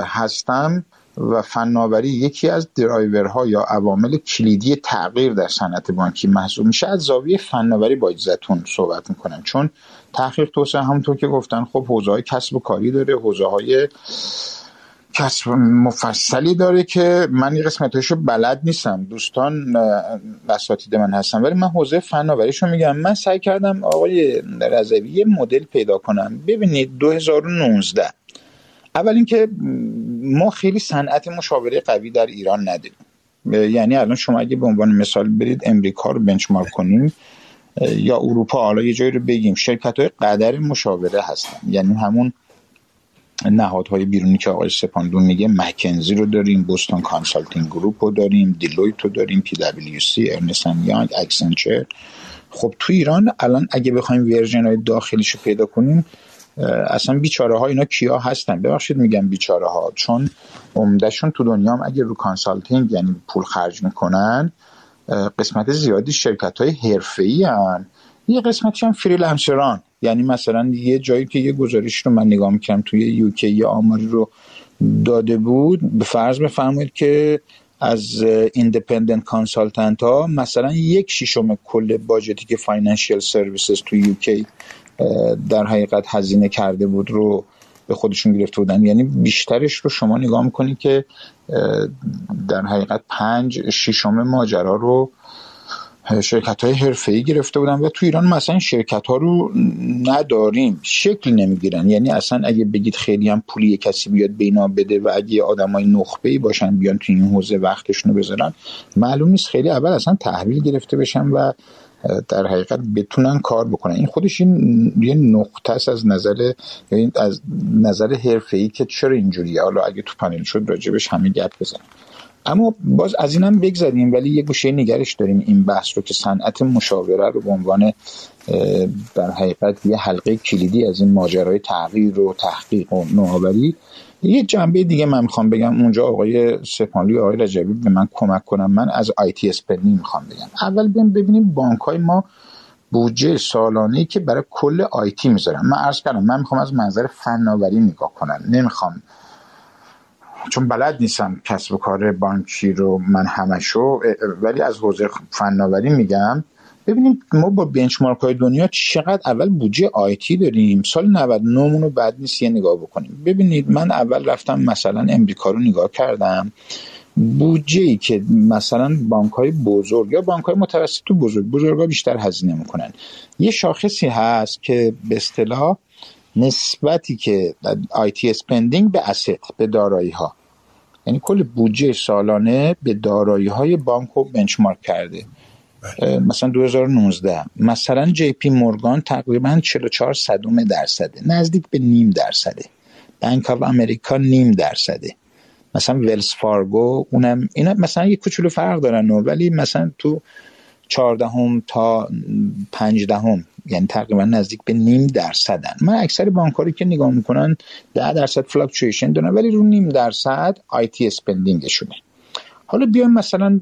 هستم و فناوری یکی از درایورها یا عوامل کلیدی تغییر در صنعت بانکی محسوب میشه. از زاویه فناوری با اجازهتون صحبت می‌کنم چون تحقیق توسعه همونطور که گفتن خب حوزه های کسب و کاری داره حوزه های کسب مفصلی داره که من این قسمتاشو بلد نیستم. دوستان اساتید من هستن ولی من حوزه فناوریشو میگم. من سعی کردم آقای رضوی مدل پیدا کنم. ببینید 2019 اول اینکه ما خیلی صنعت مشاوره قوی در ایران نداریم. یعنی الان شما اگه به عنوان مثال برید امریکا رو benchmark کنیم یا اروپا حالا یه جایی رو بگیم شرکت های قدر مشاوره هستن. یعنی همون نهادهای بیرونی که آقای سپانلو میگه McKinsey رو داریم Boston Consulting Group رو داریم Deloitte رو داریم PwC Ernst & Young Accenture. خب تو ایران الان اگه بخوایم version های داخلیش رو پیدا کنیم اصلا بیچاره ها اینا کیا هستن ببخشید میگم بیچاره ها چون عمدهشون تو دنیا هم اگه رو consulting یعنی پول خرج می‌کنن قسمت زیادی شرکت های حرفه ای هن. یه قسمتش هم freelancer ان یعنی مثلا یه جایی که یه گزارش رو من نگاه می‌کنم توی UK یه آماری رو داده بود به فرض بفرمایید که از independent consultant ها مثلا یک شیشم کل budget ی که financial services تو UK در حقیقت هزینه کرده بود رو به خودشون گرفته بودن. یعنی بیشترش رو شما نگاه می‌کنید که در حقیقت پنج شیشم ماجرا رو شرکت های حرفه ای گرفته بودن و تو ایران مثلا شرکت ها رو نداریم شکل نمی‌گیرن. یعنی اصلا اگه بگید خیلی هم پولی کسی بیاد به اینا بده و اگه های نخبه ای باشن بیان تو این حوزه وقتشون رو بذارن معلوم نیست. خیلی اول اصلا تحویل گرفته بشن و در حقیقت بتونن کار بکنن. این خودش این یه نقطه است از نظر یعنی از نظر حرفه‌ای که چرا اینجوریه؟ حالا اگه تو پنل شد راجبش همه گپ بزنیم. اما باز از اینم بگذاریم ولی یه گوشه نگرش داریم این بحث رو که صنعت مشاوره رو به عنوان در حقیقت یه حلقه کلیدی از این ماجرای تغییر و تحقیق و نوآوری یه جنبه دیگه من می‌خوام بگم. اونجا آقای سپانلی آقای رجبی به من کمک کنم من از IT spending می‌خوام بگم. اول ببینیم بانک های ما بودجه سالانه که برای کل IT می‌ذارن. من عرض کردم من می‌خوام از منظر فناوری نگاه کنم نمی‌خوام. چون بلد نیستم کسب و کار بانکی رو من همشو ولی از حوزه فناوری میگم. ببینیم ما با benchmark های دنیا چقدر اول بودجه IT داریم. سال 99 رو بعد نیست یه نگاه بکنیم. ببینید من اول رفتم مثلا امریکا رو نگاه کردم. بودجه ای که مثلا بانک های بزرگ یا بانک های متوسط و بزرگ بزرگ ها بیشتر هزینه می‌کنن. یه شاخصی هست که به اصطلاح نسبتی که IT spending به asset به دارایی ها یعنی کل بودجه سالانه به دارایی های بانک رو benchmark کرده. مثلا 2019 مثلا جی پی مورگان تقریبا 44 صدوم درصده. نزدیک به نیم درصده. بانک آف امریکا نیم درصده. مثلا ولز فارگو اونم اینا مثلا یه کوچولو فرق دارن ولی مثلا تو 14 تا 15 یعنی تقریبا نزدیک به نیم درصدن. من اکثر بانکایی که نگاه می‌کنن 10 درصد fluctuation دارن ولی رو نیم درصد IT spending شونه. حالا بیایم مثلا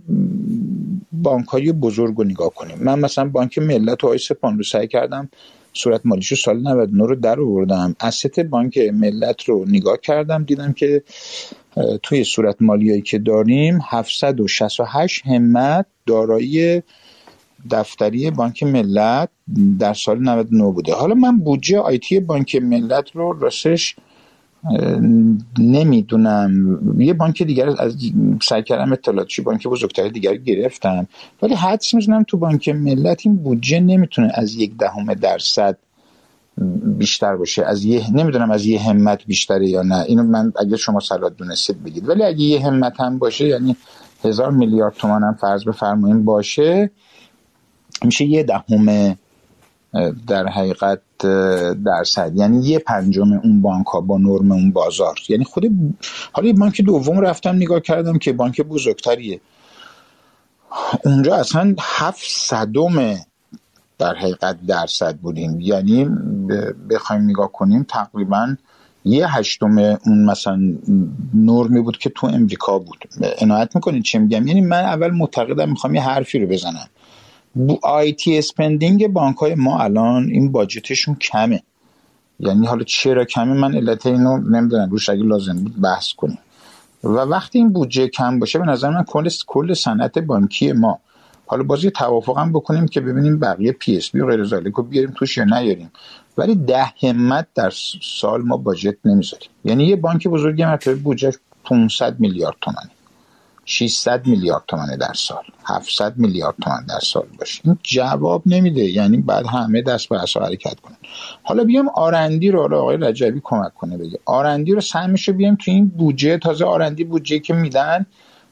بانک های بزرگ رو نگاه کنیم. من مثلا بانک ملت و آی سپان رو سعی کردم صورت مالیشو سال 99 رو در آوردم. اسست بانک ملت رو نگاه کردم دیدم که توی صورت مالیایی که داریم 768 همت دارایی دفتری بانک ملت در سال 99 بوده. حالا من بودجه آیتی بانک ملت رو راستش نمی‌دونم. یه بانک دیگر از سعی کردم اطلاعاتشی بانک بزرگتر دیگر گرفتم ولی حدس می‌زنم تو بانک ملت این بودجه نمی‌تونه از یک دهم درصد بیشتر باشه. از یه نمی‌دونم از یه همت بیشتره یا نه. اینو من اگه شما سلات دونستید بگید. ولی اگه یه همت هم باشه یعنی هزار میلیارد تومان هم فرض بفرماییم باشه میشه یه دهم در حقیقت درصد. یعنی یه پنجم اون بانک ها با نرم اون بازار. یعنی خود حالا یه بانک دوم رفتم نگاه کردم که بانک بزرگتریه. اونجا اصلا هفت صدم در حقیقت درصد بودیم. یعنی بخوایم نگاه کنیم تقریبا یه هشتم اون مثلا نرمی بود که تو امریکا بود. عنایت می‌کنید چه میگم؟ یعنی من اول معتقدم می‌خوام یه حرفی رو بزنم. IT spending بانک های ما الان این budget شون کمه. یعنی حالا چرا کمه؟ من علت اینو نمی‌دونم. روش اگه لازم بود بحث کنیم. و وقتی این بودجه کم باشه به نظر من کل کل صنعت بانکی ما. حالا بازی توافق هم بکنیم که ببینیم بقیه PSP و غیر رو بیاریم توش یا نیاریم. ولی ده همت در سال ما budget نمی‌ذاریم. یعنی یه بانک بزرگی مرتبه بودجه 500 میلیارد تومنه. 600 میلیارد تومنه در سال. 700 میلیارد تومن در سال باشه. این جواب نمیده. یعنی بعد همه دست به اصلا حرکت کنن. حالا بیام R&D رو آقای رجبی کمک کنه بگه. R&D رو سهمش رو بیام تو این بودجه تازه R&D بودجه که میدن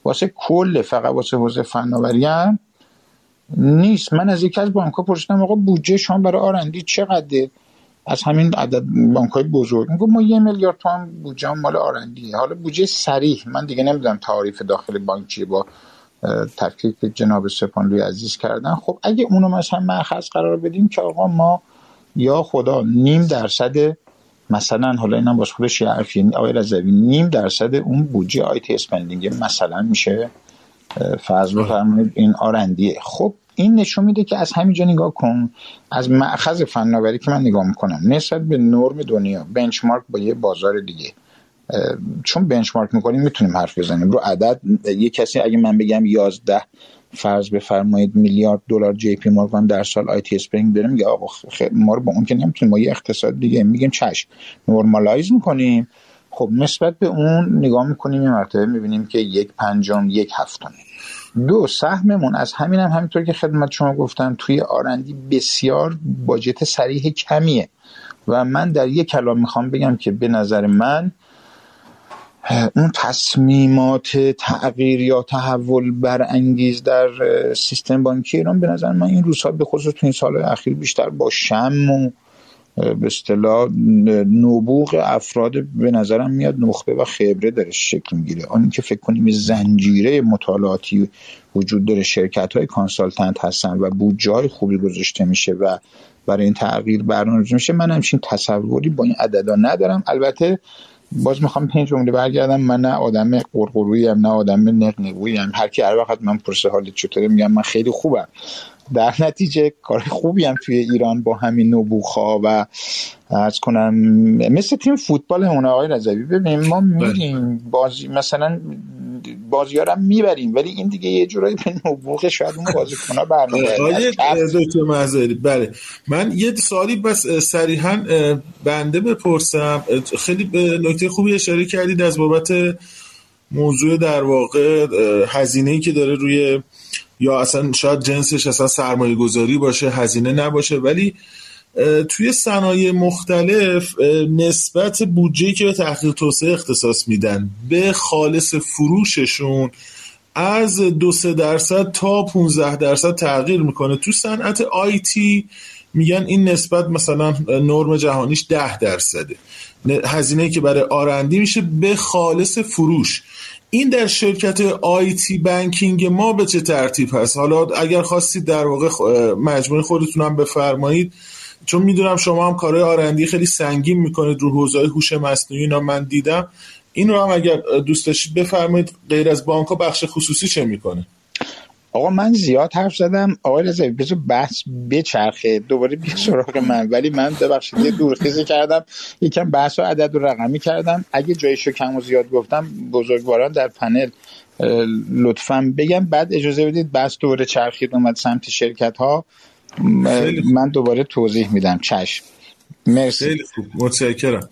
واسه کل فقط واسه حوزه فناوری نیست. من از یکی از بانک ها پرسیدم آقا بودجه شما برای R&D چقدره؟ از همین عدد بانک های بزرگ. میگه ما یه میلیارد تومن بودجه مال R&D یه حالا بودجه صریح. من دیگه نمی‌دونم تعریف داخل بانکی با تفکیک جناب سپانلوی عزیز کردن. خب اگه اونو مثلا مأخذ قرار بدیم که آقا ما یا خدا نیم درصد مثلا حالا اینم باز خودش یه حرفی آقای رضوی نیم درصد اون بودجه IT spending مثلا میشه؟ فرض بفرمایید این R&D یه خب این نشون میده که از همینجا نگاه کن از مأخذ فناوری که من نگاه می‌کنم نسبت به نرم دنیا benchmark با یه بازار دیگه. چون benchmark می‌کنیم می‌تونیم حرف بزنیم. رو عدد یه کسی اگه من بگم 11 فرض بفرمایید میلیارد دلار جی پی مورگان در سال IT spending داره میگه آقا ما رو با اون که نمی‌تونیم ما یه اقتصاد دیگه. میگیم چشم normalize می‌کنیم. خب نسبت به اون نگاه می‌کنیم یه مرتبه می‌بینیم که یک پنجم یک هفتم. دو سهممون از همین هم همینطور که خدمت شما گفتم توی آرندی بسیار باجت سریح کمیه. و من در یک کلام می‌خوام بگم که به نظر من اون تصمیمات تغییر یا تحول برانگیز در سیستم بانکی ایران به نظر من این روزها به خصوص تو این سالهای اخیر بیشتر با شم و به اصطلاح نبوغ افراد به نظرم میاد نخبه و خبره داره شکل می‌گیره. آن که فکر کنیم زنجیره مطالعاتی وجود داره شرکت های کانسالتنت هستن و بودجه خوبی گذاشته میشه و برای این تغییر برنامه میشه من همچین تصوری با این عددا ندارم. البته باز می‌خوام این جمله برگردم من نه آدم قرقرویی نه آدم نقنقویی هر کی هر وقت من پرسه حالت چطوره میگم من خیلی خوبم. در نتیجه کار خوبی هم توی ایران با همین نبوخا و از کنم مثل تیم فوتبال همون آقای رضوی. ببینیم ما میریم بازی مثلا بازیارم می‌بریم ولی این دیگه یه جورایی به نبوغ شاید اون بازیکن‌ها برمیگرده. بله. من یه سوالی بس صریحا بنده بپرسم. خیلی به نکته خوبی اشاره کردید از بابت موضوع در واقع هزینه‌ای که داره روی یا اصلا شاید جنسش اصلا سرمایه گذاری باشه هزینه نباشه ولی توی صنایع مختلف نسبت بودجه که به تحقیق توسعه اختصاص میدن به خالص فروششون از دو سه درصد تا 15 درصد تغییر می‌کنه. تو صنعت آیتی میگن این نسبت مثلا نرم جهانیش ده درصده. هزینه که برای آرندی میشه به خالص فروش. این در شرکت آیتی بانکینگ ما به چه ترتیب هست؟ حالا اگر خواستید در واقع مجموعه خودتون هم بفرمایید. چون می‌دونم شما هم کارهای آرندی خیلی سنگین می‌کنید رو حوزه هوش مصنوعی اینا من دیدم. این رو هم اگر دوست داشتید بفرمایید غیر از بانک بخش خصوصی چه می‌کنه؟ آقا من زیاد حرف زدم. آقای رضایی بذار بحث بچرخه. دوباره بیا سراغ من. ولی من ببخشید یه دورخیزی کردم. یکم بحث و عدد و رقمی کردم. اگه جایشو کم و زیاد گفتم بزرگواران در پنل لطفا بگم. بعد اجازه بدید بحث دوباره چرخید اومد سمت شرکت ها من دوباره توضیح میدم. چشم. مرسی. خیلی خوب. متشکرم.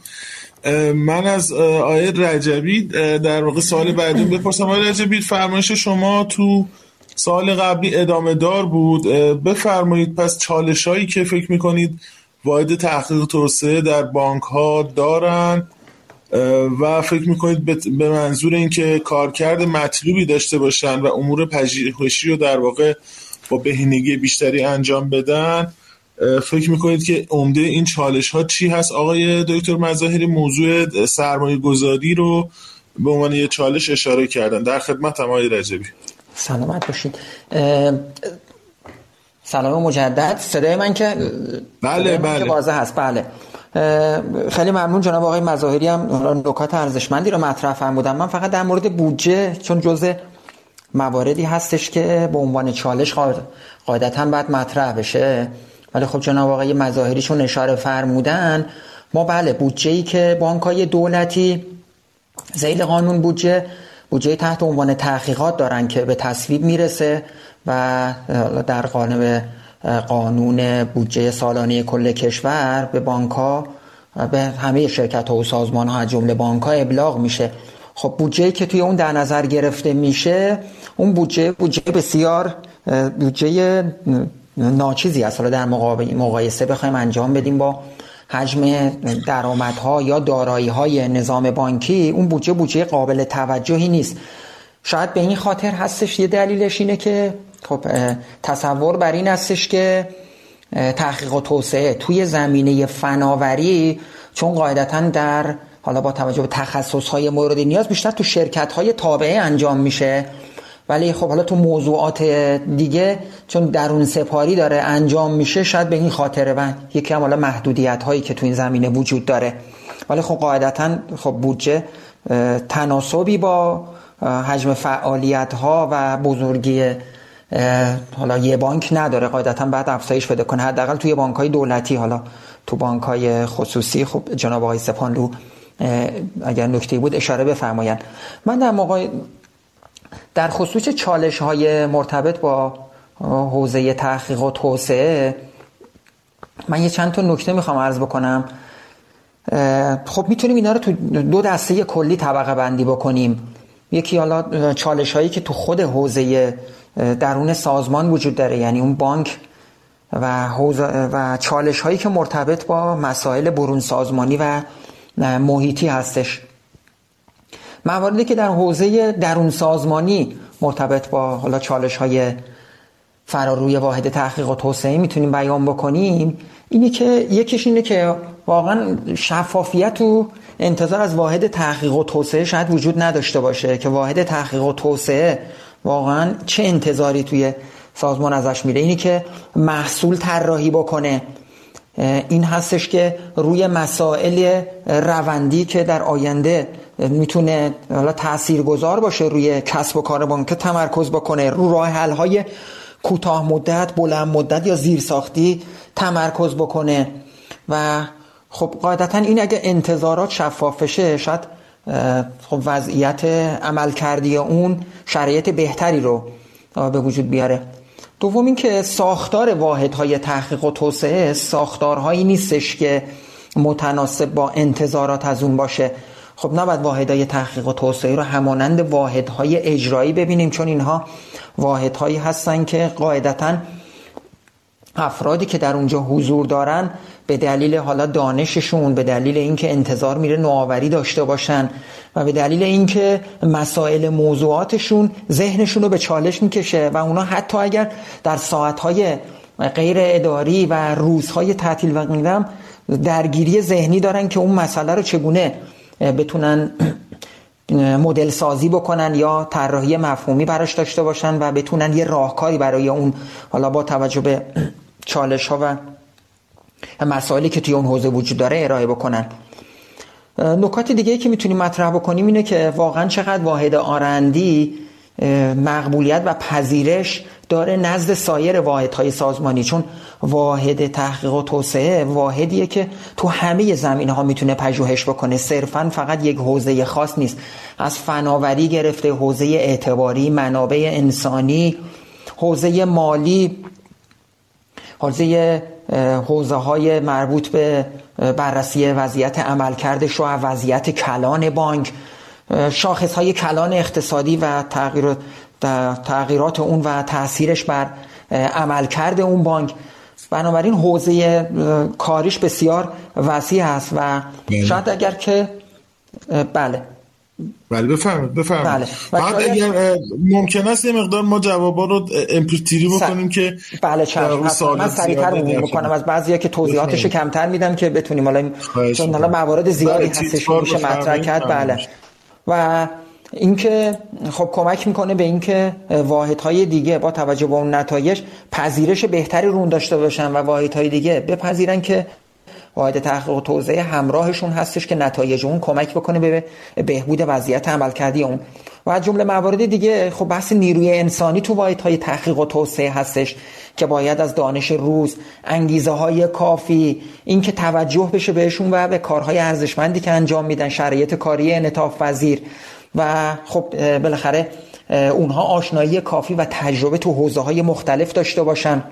من از آیه رجبی در واقع سوال بعدی بپرسم. آیه رجبی فرمایش شما تو سال قبلی ادامه دار بود. بفرمایید پس چالش هایی که فکر می‌کنید واحد تحقیق توسعه در بانک ها دارن و فکر می‌کنید به منظور اینکه کارکرد مطلوبی داشته باشن و امور پژوهشی رو در واقع با بهینگی بیشتری انجام بدن فکر می‌کنید که عمده این چالش ها چی هست؟ آقای دکتر مظاهری موضوع سرمایه گذاری رو به عنوان یه چالش اشاره کردن. در خدمت هم آقای رجبی. سلامت باشید. سلام مجدد. صدای من که بله بله که واضح هست. بله. خیلی ممنون جناب آقای مظاهری هم نکات ارزشمندی رو مطرح فرمودن. من فقط در مورد بودجه چون جزء مواردی هستش که به عنوان چالش قاعدتا باید مطرح بشه. ولی خب جناب آقای مظاهری چون اشاره فرمودن. ما بله بودجه ای که بانکای دولتی زیل قانون بودجه بودجه تحت عنوان تحقیقات دارن که به تصویب می‌رسه و در قانون قانون بودجه سالانه کل کشور به بانک ها به همه شرکت ها و سازمان ها از جمله بانک ها ابلاغ میشه. خب بودجه که توی اون در نظر گرفته میشه اون بودجه بودجه بسیار بودجه ناچیزی است. حالا در مقایسه بخوایم انجام بدیم با حجم درآمدها یا های نظام بانکی اون بودجه بودجه قابل توجهی نیست. شاید به این خاطر هستش یه دلیلش اینه که خب تصور بر این هستش که تحقیق و توسعه توی زمینه فناوری چون قاعدتا در حالا با توجه به تخصص های مورد نیاز بیشتر تو شرکت های تابعه انجام میشه. ولی خب حالا تو موضوعات دیگه چون درون سپاری داره انجام میشه شاید به این خاطره و یکی هم حالا محدودیت هایی که تو این زمینه وجود داره. ولی خب قاعدتا خب بودجه تناسبی با حجم فعالیت ها و بزرگی حالا یه بانک نداره. قاعدتا بعد افزایش بده کنه. حداقل توی بانک های دولتی حالا تو بانک های خصوصی خب جناب آقای سپانلو اگر نکته بود اشاره بفرمایند. من در در خصوص چالش های مرتبط با حوزه تحقیق و توسعه من یه چند تا نکته می‌خوام عرض بکنم. خب می‌تونیم اینا رو تو دو دسته کلی طبقه بندی بکنیم. یکی حالا چالش هایی که تو خود حوزه درون سازمان وجود داره یعنی اون بانک و, و چالش هایی که مرتبط با مسائل برون سازمانی و محیطی هستش. مواردی که در حوزه درون سازمانی مرتبط با حالا چالش های فراروی واحد تحقیق و توسعه می‌تونیم بیان بکنیم اینه که یکیش اینه که واقعا شفافیت و انتظار از واحد تحقیق و توسعه شاید وجود نداشته باشه که واحد تحقیق و توسعه واقعا چه انتظاری توی سازمان ازش میره. اینی که محصول طراحی بکنه این هستش که روی مسائل روندی که در آینده می‌تونه حالا تاثیرگذار باشه روی کسب و کار بانک تمرکز بکنه. رو راه حل های کوتاه مدت بلند مدت یا زیرساختی تمرکز بکنه. و خب قاعدتا این اگه انتظارات شفاف بشه شاید خب وضعیت عمل کردی اون شرایط بهتری رو به وجود بیاره. دوم اینکه ساختار واحدهای تحقیق و توسعه ساختارهایی نیستش که متناسب با انتظارات از اون باشه. خب نباید واحدهای تحقیق و توسعه رو همانند واحدهای اجرایی ببینیم چون اینها واحدهایی هستن که قاعدتا افرادی که در اونجا حضور دارن به دلیل حالا دانششون به دلیل اینکه انتظار میره نوآوری داشته باشن و به دلیل اینکه مسائل موضوعاتشون ذهنشون رو به چالش می‌کشه و اونا حتی اگر در ساعتهای غیر اداری و روزهای تعطیل و غیرم درگیری ذهنی دارن که اون مسئله رو چگونه بتونن مدل سازی بکنن یا طراحی مفهومی براش داشته باشن و بتونن یه راهکاری برای اون حالا با توجه به چالش ها و مسائلی که توی اون حوزه وجود داره ارائه بکنن. نکات دیگه که می‌تونیم مطرح بکنیم اینه که واقعا چقدر واحد آرندی مقبولیت و پذیرش داره نزد سایر واحدهای سازمانی چون واحد تحقیق و توسعه واحدیه که تو همه زمینه ها می‌تونه پژوهش بکنه. صرفا فقط یک حوزه خاص نیست. از فناوری گرفته حوزه اعتباری منابع انسانی حوزه مالی حوزه حوزه های مربوط به بررسی وضعیت عملکردش و وضعیت کلان بانک شاخص های کلان اقتصادی و تغییرات اون و تاثیرش بر عملکرد اون بانک. بنابراین حوزه کاریش بسیار وسیع است و بله. شاید اگر که بله. بله بفرمایید بفرمایید. بله. اگر ممکن است یه مقدار ما جوابا رو امپریتیری بکنیم که بله چشم. من سریعتر عمومی بکنم. از بعضیا که توضیحاتش کمتر میدم که بتونیم. حالا چون حالا موارد زیادی هستش میشه مطرح کرد. بله. و اینکه خب کمک می‌کنه به اینکه واحدهای دیگه با توجه به اون نتایج پذیرش بهتری رون داشته باشن و واحدهای دیگه بپذیرن که واحد تحقیق و توضیح همراهشون هستش که نتایج اون کمک بکنه به بهبود وضعیت عملکردی اون. و از جمله موارد دیگه خب بحث نیروی انسانی تو واحد های تحقیق و توسعه هستش که باید از دانش روز انگیزه های کافی اینکه توجه بشه بهشون و به کارهای ارزشمندی که انجام میدن شرایط کاری انعطاف پذیر. و خب بالاخره اونها آشنایی کافی و تجربه تو حوزه های مختلف داشته باشن.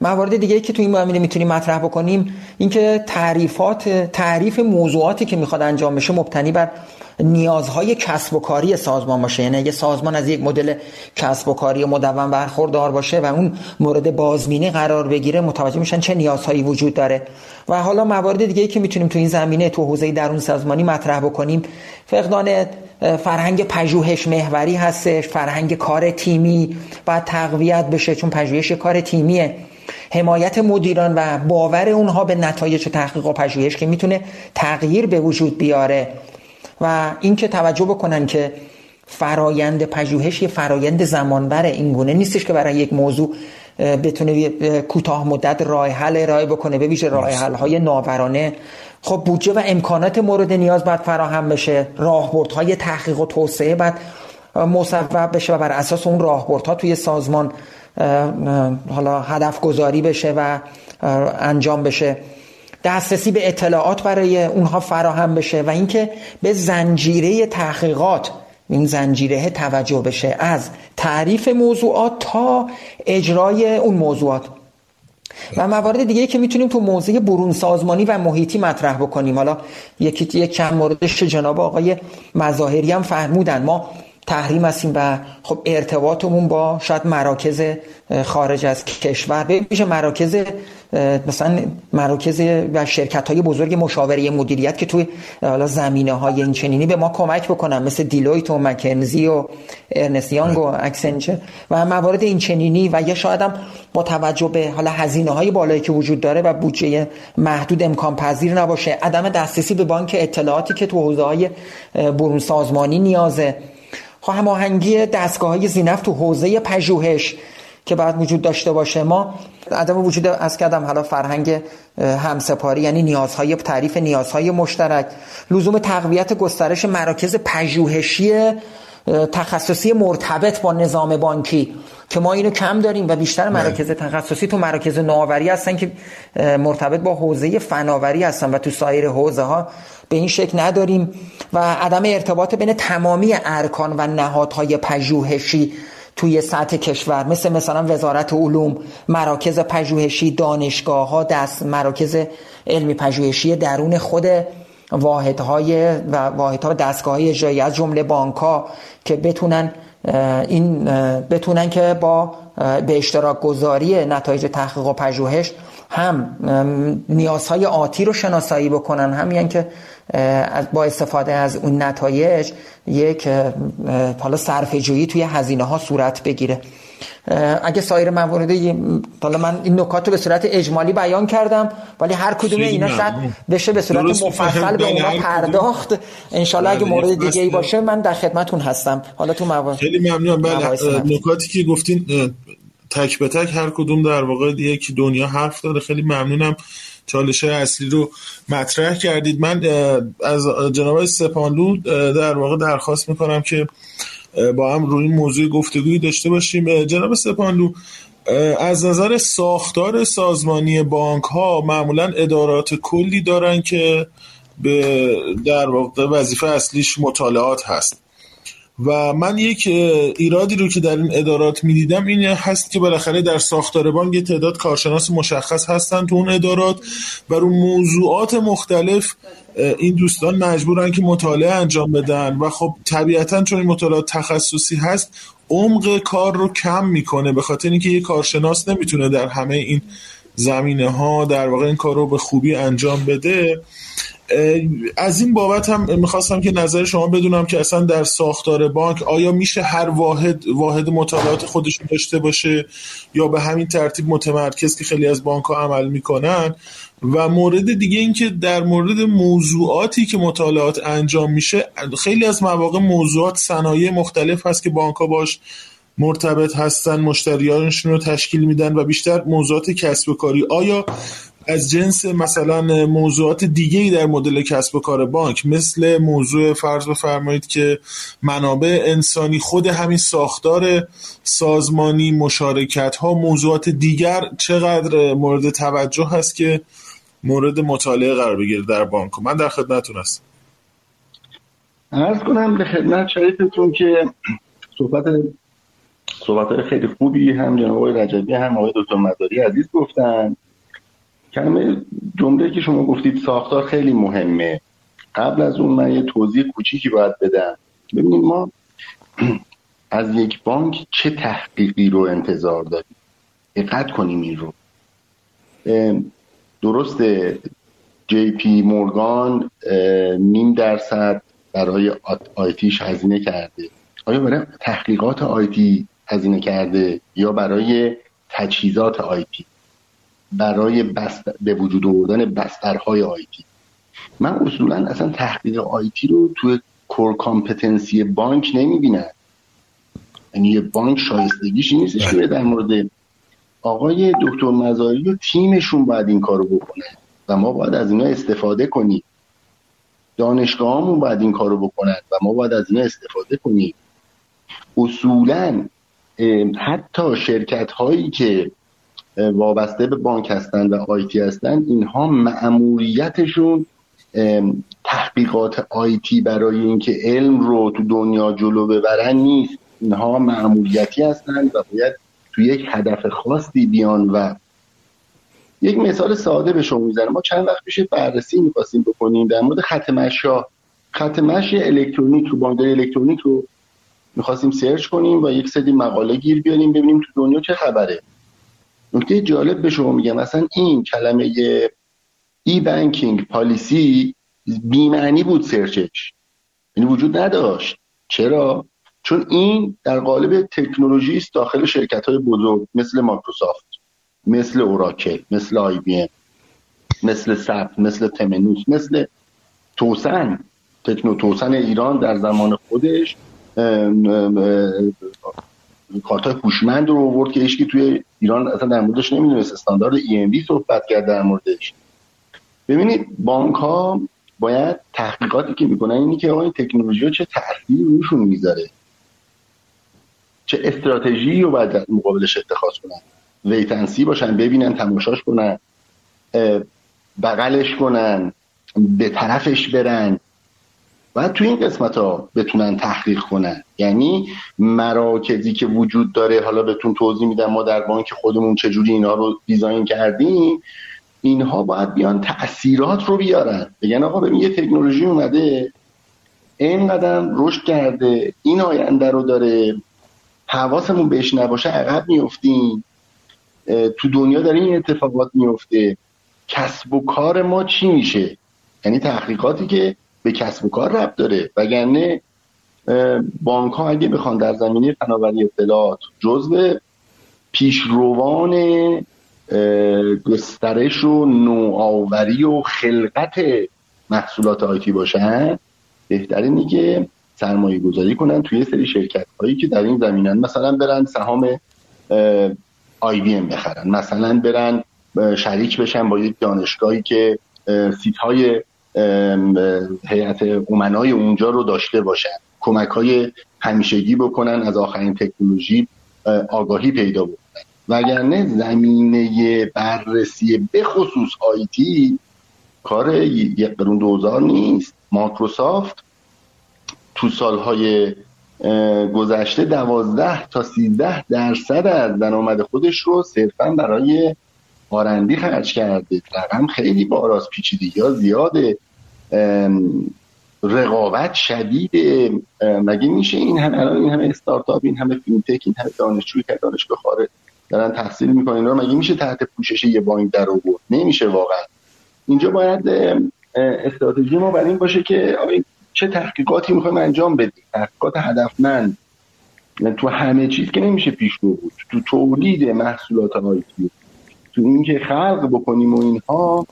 موارد دیگه که تو این زمینه می‌تونیم مطرح بکنیم اینکه تعریفات تعریف موضوعاتی که می‌خواد انجام بشه مبتنی بر نیازهای کسب و کاری سازمان باشه. یعنی اگه سازمان از یک مدل کسب و کاری مدون برخوردار باشه و اون مورد بازبینی قرار بگیره متوجه میشن چه نیازهایی وجود داره. و حالا موارد دیگه که می‌تونیم تو این زمینه تو حوزه درون سازمانی مطرح بکنیم. فقدان فرهنگ پژوهش محوری هستش فرهنگ کار تیمی باید تقویت بشه چون پژوهش کار تیمیه. حمایت مدیران و باور اونها به نتایج تحقیق و پژوهش که می‌تونه تغییر به وجود بیاره. و اینکه توجه بکنن که فرایند پژوهش یه فرایند زمانبر این گونه نیستش که برای یک موضوع بتونه کوتاه مدت راه حل ارائه بکنه به ویژه راه حل های ناورانه. خب بودجه و امکانات مورد نیاز باید فراهم بشه. راهبردهای تحقیق و توسعه باید مصوب بشه و بر اساس اون راهبردها توی سازمان حالا هدف گذاری بشه و انجام بشه. دسترسی به اطلاعات برای اونها فراهم بشه و اینکه به زنجیره تحقیقات این زنجیره توجه بشه از تعریف موضوعات تا اجرای اون موضوعات. و موارد دیگه که می‌تونیم تو موضوع برون سازمانی و محیطی مطرح بکنیم. حالا یکی یک چند موردش جناب آقای مظاهری هم فرمودن. ما تحریم هستیم و خب ارتباطمون با شاید مراکز خارج از کشور. به مراکز مثلا مراکز و شرکت های بزرگ مشاوره مدیریت که توی حالا زمینه های این چنینی به ما کمک بکنن مثل دیلویت و مکنزی و Ernst & Young و Accenture و موارد این چنینی و یا شاید هم با توجه به حالا هزینه های بالایی که وجود داره و بودجه محدود امکان پذیر نباشه عدم دسترسی به بانک اطلاعاتی که تو حوزه های برون سازمانی نیازه. خب هماهنگی دستگاه های ذی‌نفع تو حوزه پژوهش که باید وجود داشته باشه. ما عدم وجود عرض کردم حالا فرهنگ هم‌سپاری یعنی نیازهای تعریف نیازهای مشترک لزوم تقویت گسترش مراکز پژوهشی تخصصی مرتبط با نظام بانکی که ما اینو کم داریم و بیشتر بله. مراکز تخصصی تو مراکز نوآوری هستن که مرتبط با حوزه فناوری هستن و تو سایر حوزه ها به این شکل نداریم و عدم ارتباط بین تمامی ارکان و نهادهای پژوهشی توی سطح کشور مثل مثلا وزارت علوم مراکز پژوهشی دانشگاه ها دست مراکز علمی پژوهشی درون خود واحدهای و واحدها دستگاه های اجرایی از جمله بانک ها که بتونن این بتونن که با به اشتراک گذاری نتایج تحقیق و پژوهش هم نیازهای آتی رو شناسایی بکنن. هم یعنی که با استفاده از اون نتایج یک حالا صرف جویی توی هزینه ها صورت بگیره. اگه سایر موارد حالا من این نکات رو به صورت اجمالی بیان کردم ولی هر کدوم اینا شاید بشه به صورت مفصل به اونا پرداخت. انشالله اگه بله، مورد دیگه ای باشه من در خدمتون هستم. حالا تو موارد. خیلی ممنون. بله نکاتی که گفتین تک به تک هر کدوم در واقع یک دنیا حرف داره. خیلی ممنونم. چالش اصلی رو مطرح کردید. من از جناب سپانلو در واقع درخواست می‌کنم که با هم روی این موضوع گفتگویی داشته باشیم. جناب سپانلو از نظر ساختار سازمانی بانک ها معمولا ادارات کلی دارن که به در واقع وظیفه اصلیش مطالعات هست. و من یک ایرادی رو که در این ادارات می‌دیدم این هست که بالاخره در ساختار بانک تعداد کارشناس مشخص هستن تو اون ادارات و رو موضوعات مختلف این دوستان مجبورن که مطالعه انجام بدن و خب طبیعتا چون این مطالعات تخصصی هست عمق کار رو کم می‌کنه به خاطر اینکه یه کارشناس نمی‌تونه در همه این زمینه ها در واقع این کار رو به خوبی انجام بده. از این بابت هم می‌خواستم که نظر شما بدونم که اصلا در ساختار بانک آیا میشه هر واحد واحد مطالعات خودش داشته باشه یا به همین ترتیب متمرکز که خیلی از بانک ها عمل می‌کنن؟ و مورد دیگه این که در مورد موضوعاتی که مطالعات انجام میشه خیلی از مواقع موضوعات صنایع مختلف هست که بانک ها باش مرتبط هستن مشتریانشون رو تشکیل میدن و بیشتر موضوعات کسب و کاری. آیا از جنس مثلا موضوعات دیگه ای در مدل کسب و کار بانک مثل موضوع فرض بفرمایید که منابع انسانی خود همین ساختار سازمانی مشارکت ها موضوعات دیگر چقدر مورد توجه هست که مورد مطالعه قرار بگیره در بانک؟ من در خدمتتون هستم. ارز کنم به خدمت شریفتون که صحبت صحبت خیلی خوبی هم جناب رجبی هم آقای دکتر مداری عزیز گفتن. کلمه جمله که شما گفتید ساختار خیلی مهمه. قبل از اون من یه توضیح کوچیکی باید بدم. ببینید ما <clears throat> از یک بانک چه تحقیقی رو انتظار داریم؟ دقت کنیم این رو. درست جی پی مورگان نیم درصد برای IT ش هزینه کرده. آیا برای تحقیقات IT هزینه کرده یا برای تجهیزات IT؟ برای به وجود آوردن بسترهای IT من اصولا اصلا تحقیق IT رو توی core competency بانک نمی‌بینم. یعنی یه بانک شایستگیش نیستش که در مورد آقای دکتر مزاری و تیمشون باید این کارو بکنه. و ما باید از اینا استفاده کنیم. دانشگاهامون باید این کارو بکنن و ما باید از اینا استفاده کنیم. اصولا حتی شرکت هایی که وابسته به بانک هستن و آیتی هستن اینها معمولیتشون تحقیقات آیتی برای اینکه علم رو تو دنیا جلو ببرن نیست. اینها معمولیتی هستن و باید تو یک هدف خاصی بیان و یک مثال ساده به شما می‌زنم. ما چند وقت پیش بررسی می‌خواستیم بکنیم در مورد خط مشا. خط مشی الکترونیک رو بانکداری الکترونیک رو می‌خواستیم سرچ کنیم و یک سری مقاله گیر بیاریم ببینیم تو دنیا چه خبره. نکته جالب به شما میگم. مثلا این کلمه ای بانکینگ پالیسی بیمعنی بود سرچش. یعنی وجود نداشت. چرا؟ چون این در قالب تکنولوژی است داخل شرکت های بزرگ مثل مایکروسافت مثل اوراکل مثل آی بی ام مثل سپ مثل تمنوس مثل توسن. تکنو توسن ایران در زمان خودش کارت هوشمند رو آورد که هیچکی توی ایران اصلا در موردش نمی‌دونست. استاندارد EMV صحبت کرد در موردش. ببینید بانک ها باید تحقیقاتی که می‌کنن اینی که این تکنولوژی چه تأثیری روشون می‌ذاره. چه استراتژی رو باید مقابلش اتخاذ کنن. ویتنسی باشن ببینن تماشاش کنن بغلش کنن به طرفش برن. و تو این قسمت ها بتونن تحقیق کنن. یعنی مراکزی که وجود داره حالا بهتون توضیح میدم ما در بانک خودمون چجوری اینا رو دیزاین کردیم اینها باید بیان تاثیرات رو بیارن. بگن آقا ببین یه تکنولوژی اومده این قدم رشد کرده این آینده رو داره حواسمون بهش نباشه عقب میفتیم تو دنیا داره این اتفاقات میفته. کسب و کار ما چی میشه؟ یعنی تحقیقاتی که به کسب و کار ربط داره. وگرنه بانک ها اگه بخوان در زمینه فناوری اطلاعات جزو پیشروان گسترش و نوآوری و خلقت محصولات IT باشن بهترینی که سرمایه گذاری کنن توی سری شرکت هایی که در این زمینن. مثلا برن سهام IBM بخرن. مثلا برن شریک بشن با یک دانشگاهی که seat های هیئت امنای اونجا رو داشته باشن. کمک های همیشگی بکنن از آخرین تکنولوژی آگاهی پیدا بکنن. وگرنه زمینه بررسی به خصوص آیتی کار یک قرون دوزار نیست. مایکروسافت تو سالهای گذشته دوازده تا سیزده درصد از درآمد خودش رو صرفا برای آرندی خرج کرده. رقم خیلی باراست پیچیدگی ها زیاده. رقابت شدید. مگه میشه این همه الان این همه استارتاپ این همه فینتک این همه دانشجوی که دانشگاه خارج دارن تحصیل می‌کنن رو مگه میشه تحت پوشش یه بانک در آورد؟ نمیشه واقعا. اینجا باید استراتژی ما بر این باشه که چه تحقیقاتی می‌خوایم انجام بدیم؟ تحقیقات هدفمند. تو همه چیز که نمیشه پیش بود. تو تولید محصولات آیتی تو اینکه خلق بکنیم و اینها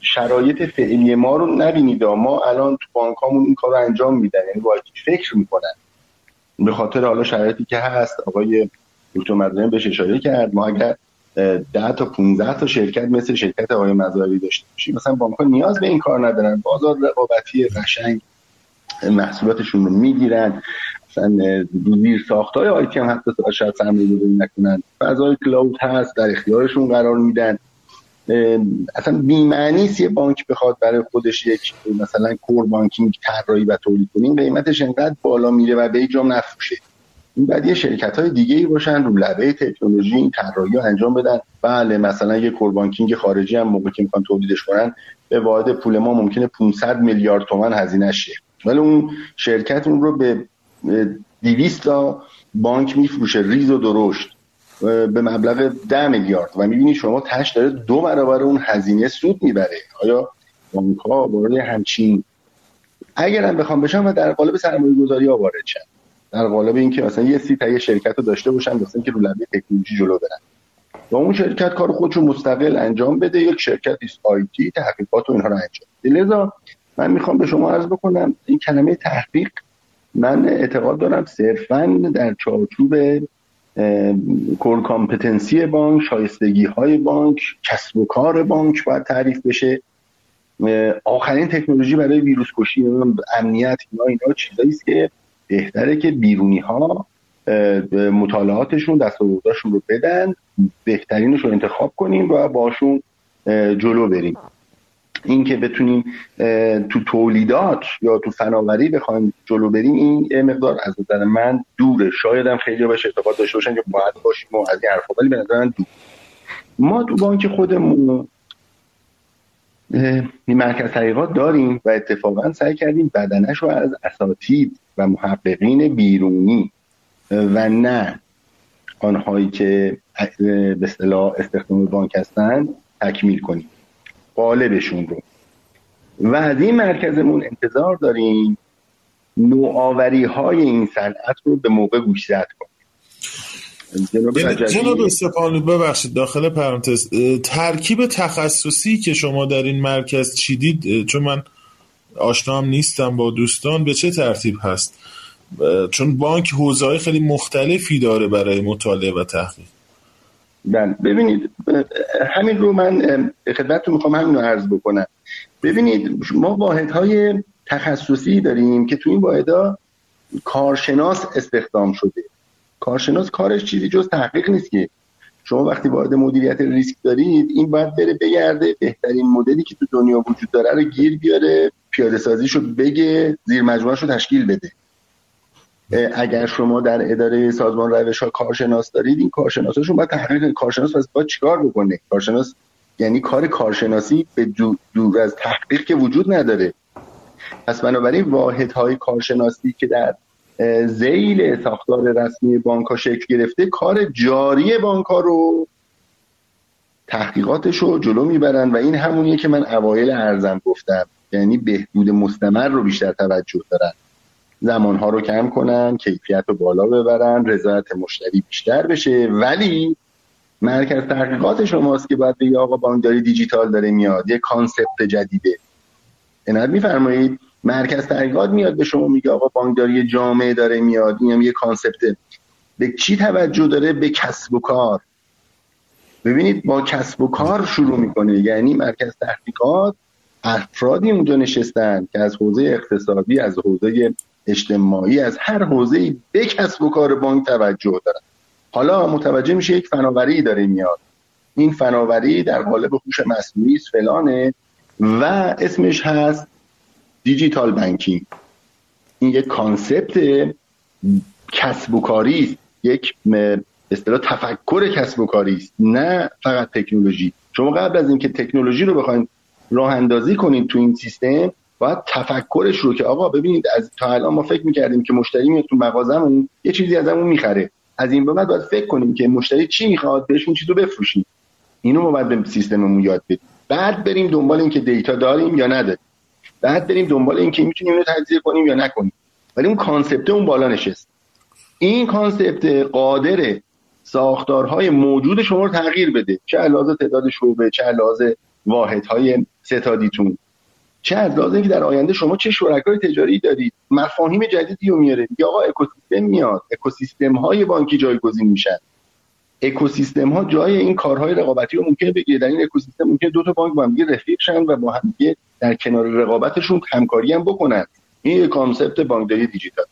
شرایط فعلی ما رو نبینید. ما الان تو بانکامون این کار رو انجام میدن. یعنی باید فکر می‌کنن. به خاطر حالا شرایطی که هست آقای دکتر مدرن بهش اشاره کرد. ما اگر 10 تا 15 تا شرکت مثل شرکت آقای مزاری داشته باشیم مثلا بانک نیاز به این کار ندارن. بازار رقابتی قشنگ محصولاتشون رو می‌گیرن. زیر ساختای آیتی هم حتی شاید سرمایه گذاری نکنن. فضای کلاود هست در اختیارشون قرار میدن. اصلا بی‌معنی یه بانک بخواد برای خودش یک مثلا کور بانکینگ طراحی و تولید کنه قیمتش انقدر بالا میره و به جام نفروشه. این بعد یه شرکت های دیگه ای باشن رو لبه تکنولوژی این طراحی انجام بدن. بله مثلا یه کور بانکینگ خارجی هم موقع که تولیدش کنن به واحد پول ما ممکنه 500 میلیارد تومان هزینه شه. ولی اون شرکت اون رو به 200 تا بانک میفروشه ریز و درشت به مبلغ 10 میلیارد. و می‌بینی شما تش داره دو برابر اون هزینه سود می‌بره. آیا بانک ها وارد همچین اگر هم بخوام بشن و در قالب سرمایه گذاری وارد در قالب اینکه مثلا یه سی تا یه شرکت رو داشته باشن واسه اینکه رو لبه تکنولوژی جلو برن و اون شرکت کار خودش مستقل انجام بده یک شرکت است آیتی تحقیقات و اینها رو انجام بده. لذا من می‌خوام به شما عرض بکنم این کلمه تحقیق من اعتقاد دارم صرفا در چارچوب کور کامپتنسی بانک شایستگی های بانک کسب و کار بانک باید تعریف بشه. آخرین تکنولوژی برای ویروس کشی امنیت اینا اینا چیزایی است که بهتره که بیرونی ها مطالعاتشون دستاورداشون رو بدن بهترینش رو انتخاب کنیم و باشون جلو بریم. اینکه بتونیم تو تولیدات یا تو فناوری بخوایم جلو بریم این مقدار از نظر من دوره. شاید هم خیلی باشه اعتقاد داشته باشن که باید باشیم و از این حرفا ولی به نظر من دور ما تو بانک خودمون این مرکز تحقیقات داریم و اتفاقا سعی کردیم بدنش رو از اساتید و محققین بیرونی و نه آنهایی که به اصطلاح استخدام بانک هستن تکمیل کنیم. قالبشون رو. و از این مرکزمون انتظار داریم نوآوری های این صنعت رو به موقع گوشزد کنیم. جناب, جناب سپانو ببخشید داخل پرانتز. ترکیب تخصصی که شما در این مرکز چیدید چون من آشنام نیستم با دوستان به چه ترتیب هست؟ چون بانک حوزه خیلی مختلفی داره برای مطالعه و تحقیق. بله ببینید همین رو من خدمتتون می‌خوام همین رو عرض بکنم. ببینید ما واحدهای تخصصی داریم که تو این واحدها کارشناس استخدام شده. کارشناس کارش چیزی جز تحقیق نیست که شما وقتی وارد مدیریت ریسک دارید این باید بره بگرده. بهترین مدلی که تو دنیا وجود داره رو گیر بیاره پیاده سازیشو بگه زیر مجموعه رو تشکیل بده. اگر شما در اداره سازمان روش ها کارشناس دارید این کارشناساشون باید تحقیق کارشناس واسه باید چیکار بکنه؟ کارشناس یعنی کار کارشناسی به دور از تحقیق که وجود نداره. پس بنابراین واحدهای کارشناسی که در زیل ساختار رسمی بانک ها شکل گرفته کار جاری بانک ها رو تحقیقاتش رو جلو می‌برن و این همونیه که من اوایل ارزم گفتم. یعنی بهبود مستمر رو بیشتر توجه دارن. زمانها رو کم کنن کیفیت رو بالا ببرن رضایت مشتری بیشتر بشه. ولی مرکز تحقیقات شماست که باید بگه آقا بانکداری دیجیتال داره میاد یه concept جدیده. عنایت میفرمایید مرکز تحقیقات میاد به شما میگه آقا بانکداری جامع داره میاد اینم یه concept. به چی توجه داره؟ به کسب و کار. ببینید با کسب و کار شروع می‌کنه. یعنی مرکز تحقیقات افرادی اونجا نشستن که از حوزه اقتصادی از حوزه اجتماعی از هر حوزه به کسب و کار بانک توجه دارن. حالا متوجه میشه یک فناوری داره میاد. این فناوری در قالب هوش مصنوعی فلانه و اسمش هست digital banking. این یک concept کسب و کاری است. یک اصطلاح تفکر کسب و کاری است نه فقط تکنولوژی. شما قبل از اینکه تکنولوژی رو بخواید راه اندازی کنید تو این سیستم باید تفکرش رو که آقا ببینید از تا الان ما فکر می‌کردیم که مشتری میاد تو مغازمون یه چیزی ازمون می‌خره. از این به بعد باید فکر کنیم که مشتری چی می‌خواد بهش اون چیزو بفروشیم. اینو ما باید به سیستممون یاد بدیم. بعد بریم دنبال اینکه data داریم یا نداریم بعد بریم دنبال اینکه می‌تونیم اینو تجزیه کنیم یا نکنیم. ولی اون concept اون بالا نشست. این concept قادر ساختارهای موجود شما رو تغییر بده. چه علاوه تعداد شعبه چه علاوه واحدهای ستادیتون. چه از لازم که در آینده شما چه شرکای تجاری دارید؟ مفاهیم جدیدی رو میاره یا آقا اکوسیستم میاد. اکوسیستم های بانکی جایگزین میشن. اکوسیستم ها جای این کارهای رقابتی رو ممکنه بگیره. در این اکوسیستم ممکنه دو تا بانک با هم رفیق شن و با هم در کنار رقابتشون همکاری هم بکنن. این یک concept بانکداری دیجیتال.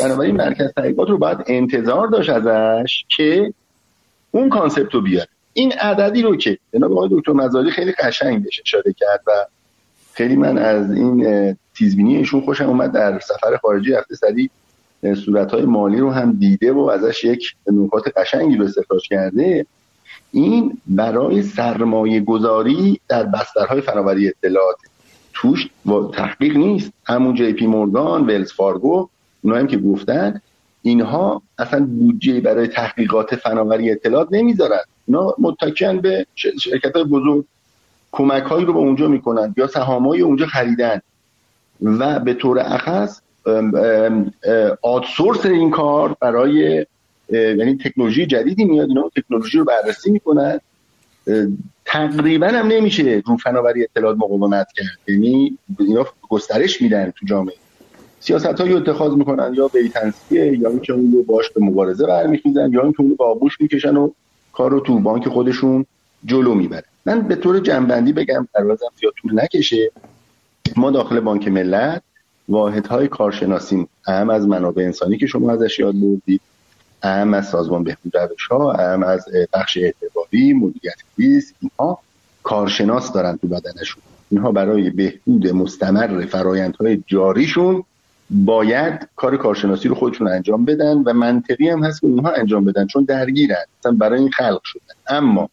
بنابراین مرکز تحقیقات رو باید انتظار داشت ازش که اون concept رو بیاره. این عددی رو که جناب آقای دکتر مزاری خیلی قشنگ بهش اشاره کرد و خیلی من از این تیزبینی ایشون خوشم اومد. در سفر خارجی هفته سری صورتهای مالی رو هم دیده و ازش یک نکات قشنگی رو استخراج کرده. این برای سرمایه گذاری در بسترهای فناوری اطلاعات. توش و تحقیق نیست. همون JP Morgan Wells Fargo اونا هم که گفتن اینها اصلا بودجه برای تحقیقات فناوری اطلاعات نمی‌ذارن. اینا متکیان به شرکت های بزرگ. کمک هایی رو به اونجا می‌کنن یا سهامایی اونجا خریدن. و به طور اخص آدسورس این کار برای یعنی تکنولوژی جدیدی میاد اینا تکنولوژی رو بررسی می‌کنن. تقریبا هم نمیشه رو فناوری اطلاعات مقاومت کرد. یعنی اینا گسترش میدن تو جامعه. سیاست هایی اتخاذ می‌کنن یا بیتنسیه یا اینکه اون رو باش به مبارزه برمیخیزن یا اینکه اون رو با آغوش می‌کشن و کار رو تو بانک خودشون جلو می‌برن. من به طور جنبندی بگم پروازم زیاد طول نکشه. ما داخل بانک ملت واحدهای کارشناسی اهم از منابع انسانی که شما ازش یاد بردید اهم از سازمان بهبود روش ها اهم از بخش اعتباری مدیریت ریسک اینها کارشناس دارن تو بدنشون. اینها برای بهبود مستمر فرایندهای جاریشون باید کار کارشناسی رو خودشون انجام بدن و منطقی هم هست که اونها انجام بدن چون درگیرن. مثلا برای این خلق شدن. اما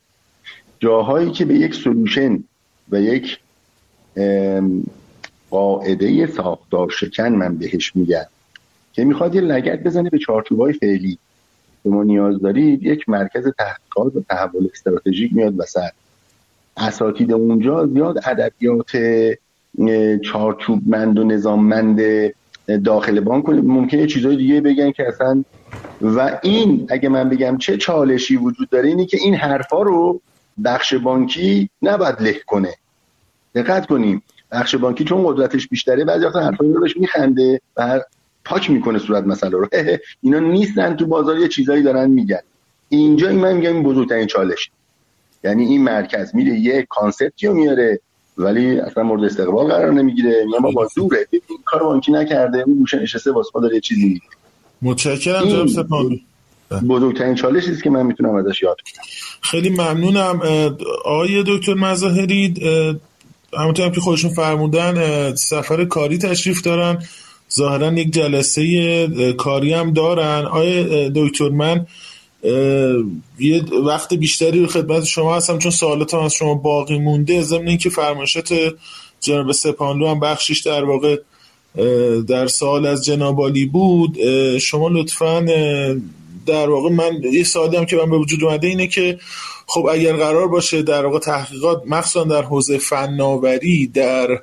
جاهایی که به یک سلوشن و یک قاعده ساختار شکن من بهش میگم که می‌خواد یه لگت بزنه به چارچوبای فعلی. شما نیاز دارید یک مرکز تحقیقات و تحول استراتژیک میاد وسط. اساتید اونجا زیاد ادبیات چارچوبمند و نظاممند داخل بانک ممکنه چیزای دیگه بگن که اصلا و این اگه من بگم چه چالشی وجود داره اینی که این حرفا رو بخش بانکی نباید له کنه. دقت کنیم. بخش بانکی چون قدرتش بیشتره بعضی وقتا حرفا رو بهش میخنده و پاک می‌کنه صورت مسئله رو. <laughs> اینا نیستن تو بازار یه چیزایی دارن میگن. اینجا این من میگم این بزرگترین چالش. یعنی این مرکز میره یه کانسپتی رو میاره ولی اصلا مورد استقبال قرار نمی‌گیره. میگم با دوره. این کار بانکی نکرده اون گوشه نشسته واسه داره یه چیزی میگه. متشکرم جناب سپاهانی بزرگترین چالشی است که من می‌تونم ازش یاد بگیرم. خیلی ممنونم. آقای دکتر مظاهری همونطور که خودشون فرمودن سفر کاری تشریف دارن. ظاهرا یک جلسه کاری هم دارن. آیا دکتر من یه وقت بیشتری رو خدمت شما هستم چون سوالاتم از شما باقی مونده. ضمن اینکه فرمایشات جناب سپانلو هم بخشیش در واقع در سال از جنابالی بود. شما لطفا در واقع من یه هم که من به وجود اومده اینه که خب اگر قرار باشه در واقع تحقیقات مخصوصا در حوزه فناوری در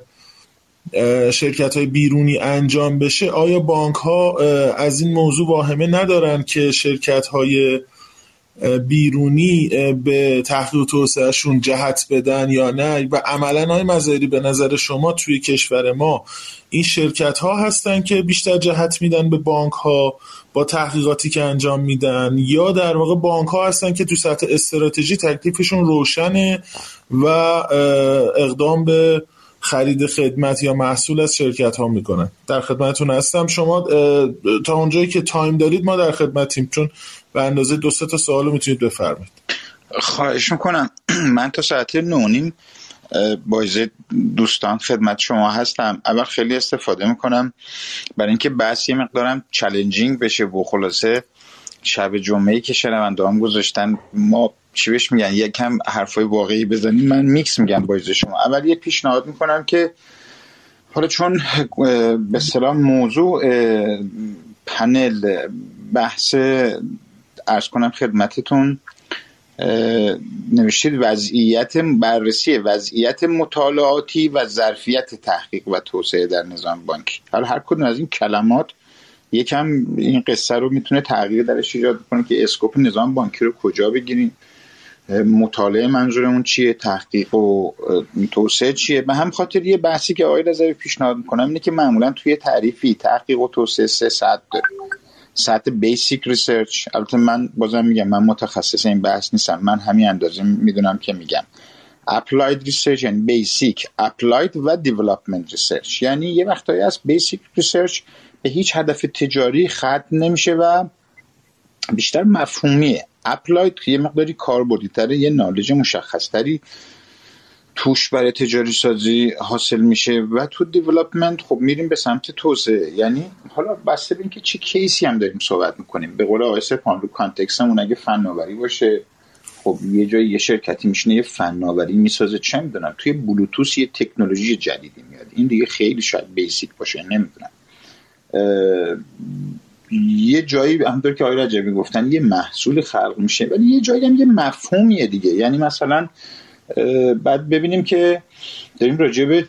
شرکت های بیرونی انجام بشه آیا بانک ها از این موضوع واهمه ندارن که شرکت های بیرونی به تحقیق و توسعهشون جهت بدن یا نه؟ و عملا های مظاهری به نظر شما توی کشور ما این شرکت ها هستن که بیشتر جهت میدن به بانک ها با تحقیقاتی که انجام میدن؟ یا در واقع بانک ها هستن که تو سطح استراتژی تکلیفشون روشنه و اقدام به خرید خدمت یا محصول از شرکت ها می‌کنن؟ در خدمتتون هستم. شما تا اونجایی که time دارید ما در خدمتیم چون به اندازه دو تا سوال می‌تونید بفرمایید. خواهش می‌کنم. <clears throat> من تا ساعت نونیم بایزه دوستان خدمت شما هستم. اول خیلی استفاده می‌کنم. برای اینکه بحث یه مقدارم challenging بشه و خلاصه شب جمعه که شنوندهام گذاشتن ما چی بهش میگن؟ یکم حرفای واقعی بزنیم. من میکس میگم با شما. اول یه پیشنهاد می‌کنم که حالا چون به سلام موضوع پنل بحث ارز کنم خدمتتون نوشتید وضعیت بررسی وضعیت مطالعاتی و ظرفیت تحقیق و توسعه در نظام بانکی حالا هر کدوم از این کلمات یکم این قصه رو می‌تونه تغییر درش ایجاد کنه که اسکوپ نظام بانکی رو کجا بگیریم مطالعه منظورمون چیه تحقیق و توسعه چیه. به همین خاطر یه بحثی که آقای رضوی پیشنهاد می‌کنم اینه که معمولا توی تعریفی تحقیق و توسعه سه سطح داره. سطح basic research البته من بازم میگم من متخصص این بحث نیستم. من همین اندازه می‌دونم که میگم. applied research یعنی basic applied و development research یعنی یه وقتایی از basic research به هیچ هدف تجاری ختم نمیشه و بیشتر مفهومیه. applied یه مقداری کاربردی یه knowledge مشخص تری. توش برای تجاری سازی حاصل میشه و تو دیولپمنت خب میریم به سمت توسعه. یعنی حالا بسته به که چه کیسی هم داریم صحبت می‌کنیم. به قول آقای سپان رو کانتکستمون اگه فناوری باشه خب یه جای یه شرکتی میشینه یه فناوری می‌سازه. چه می‌دونم توی بلوتوس یه تکنولوژی جدیدی میاد. این دیگه خیلی شاید بیسیک باشه نمی‌دونم. یه جایی همونطور که آقای رجبی گفتن یه محصول خلق میشه ولی یه جایی هم یه مفهومیه دیگه. یعنی مثلا بعد ببینیم که داریم راجع به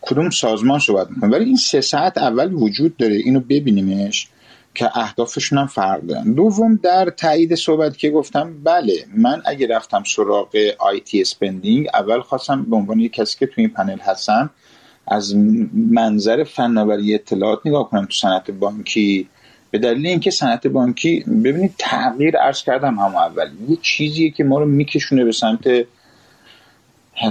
کدوم سازمان صحبت می‌کنیم. ولی این سه سطح اول وجود داره. اینو ببینیمش که اهدافشون هم فرق دارن دوم در تایید صحبت که گفتم بله من اگه رفتم سراغ IT spending اول خواستم به عنوان یک کسی که تو این پنل هستم از منظر فناوری اطلاعات نگاه کنم تو صنعت بانکی. به دلیل اینکه صنعت بانکی ببینید تغییر عرض کردم هم اول یه چیزیه که ما رو میکشونه به سمت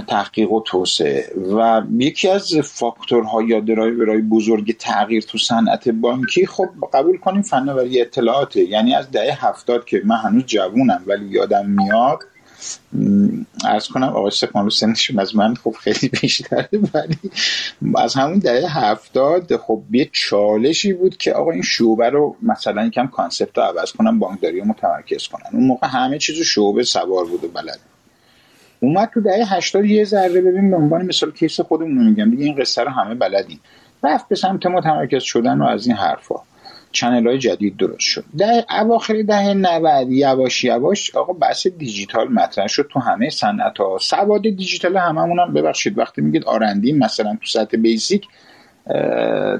تحقیق و توسعه و یکی از فاکتورها یا درایورهای بزرگ تغییر تو صنعت بانکی خب قبول کنیم فناوری اطلاعاته. یعنی از دهه هفتاد که من هنوز جوونم ولی یادم میاد عرض کنم آقای سپانو سنشون از من خب خیلی بیشتره ولی از همون دهه هفتاد خب یه چالشی بود که آقا این شعبه رو مثلا یکم concept رو عوض کنم بانکداری رو متمرکز کنن اون موقع همه چیز شعبه سوار بود و بلد اومد تو دهه 80 یه ذره ببین به عنوان مثال case خودمون رو میگم دیگه این قصه رو همه بلدیم. رفت به سمت متمرکز شدن و از این حرفا. channel های جدید درست شد. در اواخر دهه 90 یواش یواش آقا بحث دیجیتال مطرح شد تو همه صنعت ها سواد دیجیتال هممون هم ببخشید وقتی میگید R&D مثلا تو سطح basic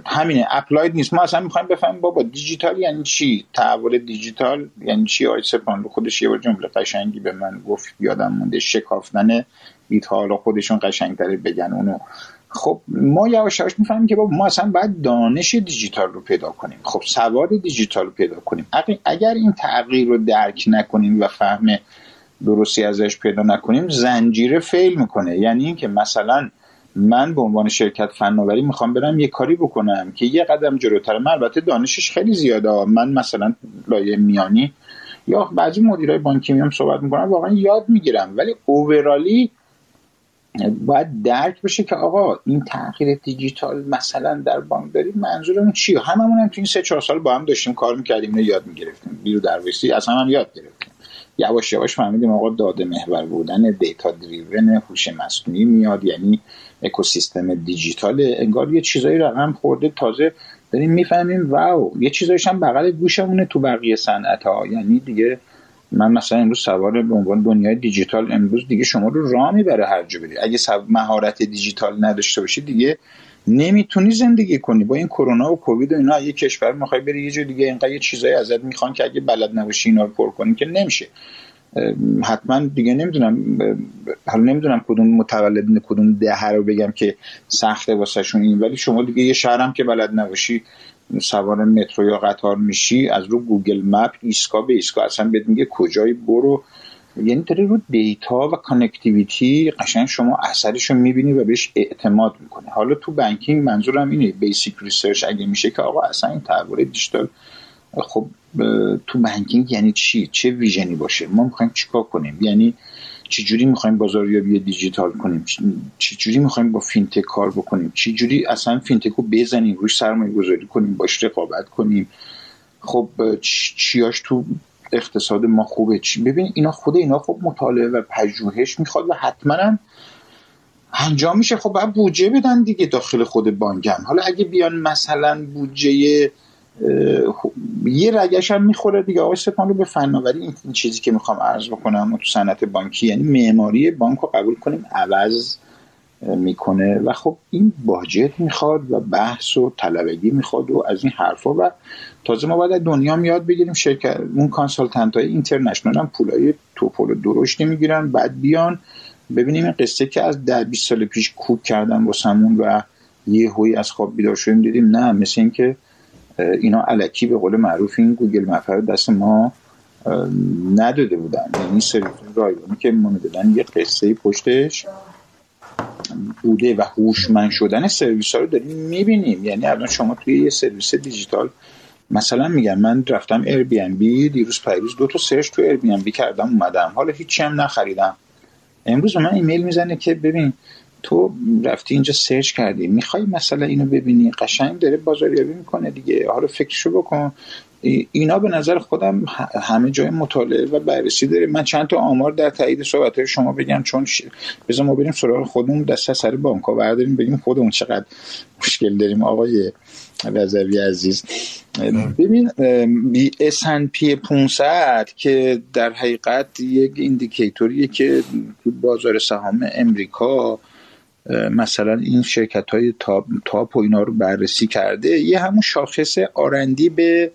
همینه applied نیست. ما اصلا می‌خوایم بفهمیم بابا دیجیتال یعنی چی؟ تحول دیجیتال یعنی چی؟ آی سپان خودش یه بار جمله قشنگی به من گفت یادم مونده شکافتن بیت حالا خودشون قشنگتره بگن اونو. خب ما یواش یواش می‌فهمیم که ما اصلا باید دانش دیجیتال رو پیدا کنیم. خب سواد دیجیتال رو پیدا کنیم. اگر این تغییر رو درک نکنیم و فهم درستی ازش پیدا نکنیم زنجیره فیل می‌کنه. یعنی اینکه مثلا من به عنوان شرکت فناوری می‌خوام برم یه کاری بکنم که یه قدم جلوتر. من البته دانشش خیلی زیاده. من مثلا لایه میانی یا بعضی مدیرای بانکی میام صحبت می‌کنم واقعا یاد می‌گیرم. ولی اوورالی باید درک بشه که آقا این تغییر دیجیتال مثلا در بانکداری منظورمون چیه؟ هممون هم تو این سه چهار سال با هم داشتیم کار می‌کردیم اینو یاد می‌گرفتیم. بیرو درویسی از هم, یاد گرفتیم. یواش یواش فهمیدیم آقا داده محور بودن دیتا دریون هوش مصنوعی میاد یعنی اکوسیستم دیجیتال. انگار یه چیزایی رقم خورده تازه داریم می‌فهمیم واو یه چیزایش هم بغل گوشمونه تو بقیه صنعت ها یعنی دیگه من مثلا امروز سوار به عنوان دنیای دیجیتال امروز دیگه شما رو راه می‌بره هر جا بری. اگه مهارت دیجیتال نداشته باشی دیگه نمی‌تونی زندگی کنی. با این کرونا و کووید و اینا یه کشور می‌خوای بری یه جای دیگه اینقدر یه چیزایی ازت می‌خوان که اگه بلد نباشی اینا رو پر کنی که نمیشه. حتما دیگه نمی‌دونم حالا نمی‌دونم کدوم متولدین کدوم دهه رو بگم که سخته واسهشون این ولی شما دیگه یه شهرم که بلد نباشی سوار مترو یا قطار میشی از رو Google Map ایستگاه به ایستگاه. اصلا بهت میگه کجای برو. یعنی داری رو data و connectivity قشنگ شما اثرش رو می‌بینی و بهش اعتماد می‌کنه حالا تو banking منظورم اینه basic research اگه میشه که آقا اصلا این تحول دیجیتال خب تو banking یعنی چی؟ چه vision ی باشه؟ ما می‌خوایم چیکار کنیم؟ یعنی چجوری می‌خوایم بازاریابی دیجیتال کنیم؟ چجوری می‌خوایم با فینتک کار بکنیم؟ چجوری اصلا فینتک رو بزنیم؟ روش سرمایه گذاری کنیم؟ باش رقابت کنیم؟ خب چیاش تو اقتصاد ما خوبه. چی ببین اینا خود اینا خب مطالعه و پژوهش می‌خواد و حتما هم انجام میشه. خب باید بودجه بدن دیگه داخل خود بانکم. حالا اگه بیان مثلا بودجه یه رگش هم می‌خوره دیگه. آقای سپان رو به فناوری این چیزی که می‌خوام عرض بکنم تو صنعت بانکی یعنی معماری بانک رو قبول کنیم عوض می‌کنه. و خب این budget می‌خواد و بحث و طلبگی می‌خواد و از این حرفا. و تازه ما باید دنیا یاد بگیریم شرکت اون consultant های international هم پولای توپل و درشتی می‌گیرن بعد بیان ببینیم این قصه که از ده 20 سال پیش کوک کردن واسمون و یهویی از خواب بیدار شدیم دیدیم نه مثل اینکه اینا الکی به قول معروف این Google Map رو دست ما نداده بودن. یعنی سرویس رایگانی که ما می‌دادن یه قصه پشتش بوده و هوشمند شدن سرویس ها رو داریم می‌بینیم. یعنی الان شما توی یه سرویس دیجیتال مثلا میگم من رفتم ایر بی ام بی دیروز پیروز دو تا سرچ تو ایر بی ام بی کردم اومدم. حالا هیچی هم نخریدم. امروز من ایمیل می‌زنه که ببین تو رفتی اینجا search کردی می‌خوای مثلا اینو ببینی؟ قشنگ داره بازاریابی می‌کنه دیگه. حالا فکرشو بکن. اینا به نظر خودم همه جای مطالعه و بررسی داره. من چند تا آمار در تایید صحبت شما بگم چون ش... بذار ما بریم سراغ خودمون. دست سر بانک ها برداریم بگیم خودمون چقدر مشکل داریم. آقای رضوی عزیز ببین S&P 500 که در حقیقت یک indicator یه که بازار سهام امریکا مثلا این شرکت های top, و اینا رو بررسی کرده. یه همون شاخص R&D به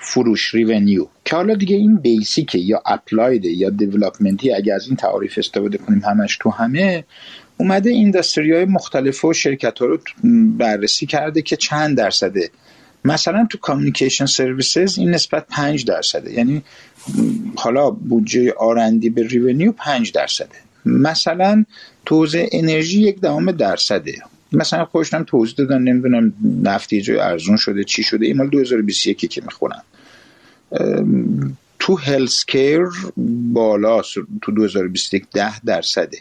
فروش revenue که حالا دیگه این basic ه یا applied یا development ی اگه از این تعاریف استفاده کنیم همش تو همه اومده industry های مختلف و شرکت ها رو بررسی کرده که چند درصده. مثلا تو communication services این نسبت 5 درصده. یعنی حالا بودجه R&D به revenue 5 درصده. مثلا توزیع انرژی یک دهم درصده. مثلا خودشم توضیح دادن نمی‌دونم نفتی جای ارزون شده چی شده. این مال 2021 که می‌خونم تو healthcare بالا تو 2021 ده درصده.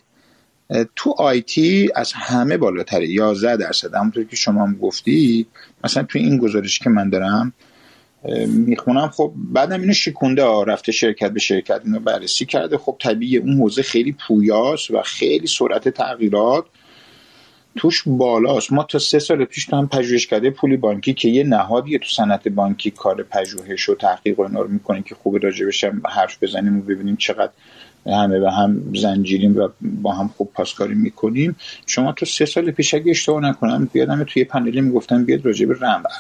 تو آیتی از همه بالاتره 11 درصد. همونطور که شما هم گفتی مثلا تو این گزارش که من دارم می‌خونم. خب بعدم اینو شکونده ها رفته شرکت به شرکت اینو بررسی کرده. خب طبیعی اون حوزه خیلی پویاست و خیلی سرعت تغییرات توش بالاست. ما تا سه سال پیش تو هم پژوهش کرده پولی بانکی که یه نهادیه تو صنعت بانکی کار پژوهش و تحقیق و اینا رو می‌کنه که خوب راجبش هم حرف بزنیم و ببینیم چقدر همه به هم زنجیریم و با هم خوب پاسکاری می‌کنیم. شما تو سه سال پیش اگه اشتباه نکنم بیادم توی پنلی می‌گفتن بیاد راجع به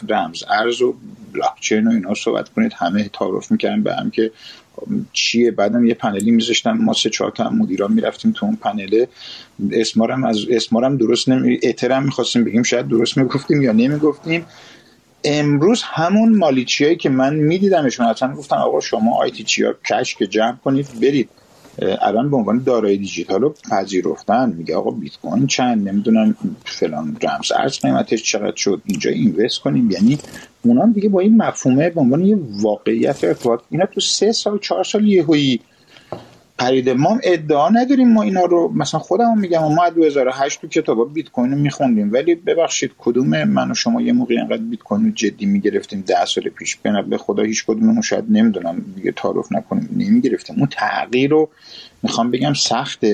رمز ارز و بلاکچین و اینا صحبت کنید. همه تعارف می‌کردن به هم که چیه. بعدم یه پنلی میذاشتن. ما سه چهار تا مدیران می‌رفتیم تو اون پنله اسمارم از اسمارم درست نمی اعترام می‌خواستیم بگیم. شاید درست می‌گفتیم یا نمی‌گفتیم. امروز همون مالیچیایی که من میدیدمشون اصلا گفتن آقا شما آیتی چیا کش که جمع کنید برید. الان به عنوان دارایی دیجیتال رو پذیرفتن. میگه آقا بیت کوین چند؟ نمی‌دونم فلان رمز ارز قیمتش چقدر شد. اینجا اینوست کنیم. یعنی اونام دیگه با این مفهومه به عنوان یه واقعیت ارتباط. اینا تو سه سال چهار سال یهویی پریده ما ادعا نداریم ما اینا رو. مثلا خودم میگم ما از 2008 تو کتابا بیت کوین رو میخوندیم ولی ببخشید کدوم من و شما یه موقع اینقدر بیت کوین رو جدی می‌گرفتیم؟ ده سال پیش. به خدا هیچ کدوممون شاید نمی‌دونم. دیگه تعارف نکنیم. نمی‌گرفتیم. اون تغییر رو می‌خوام بگم سخت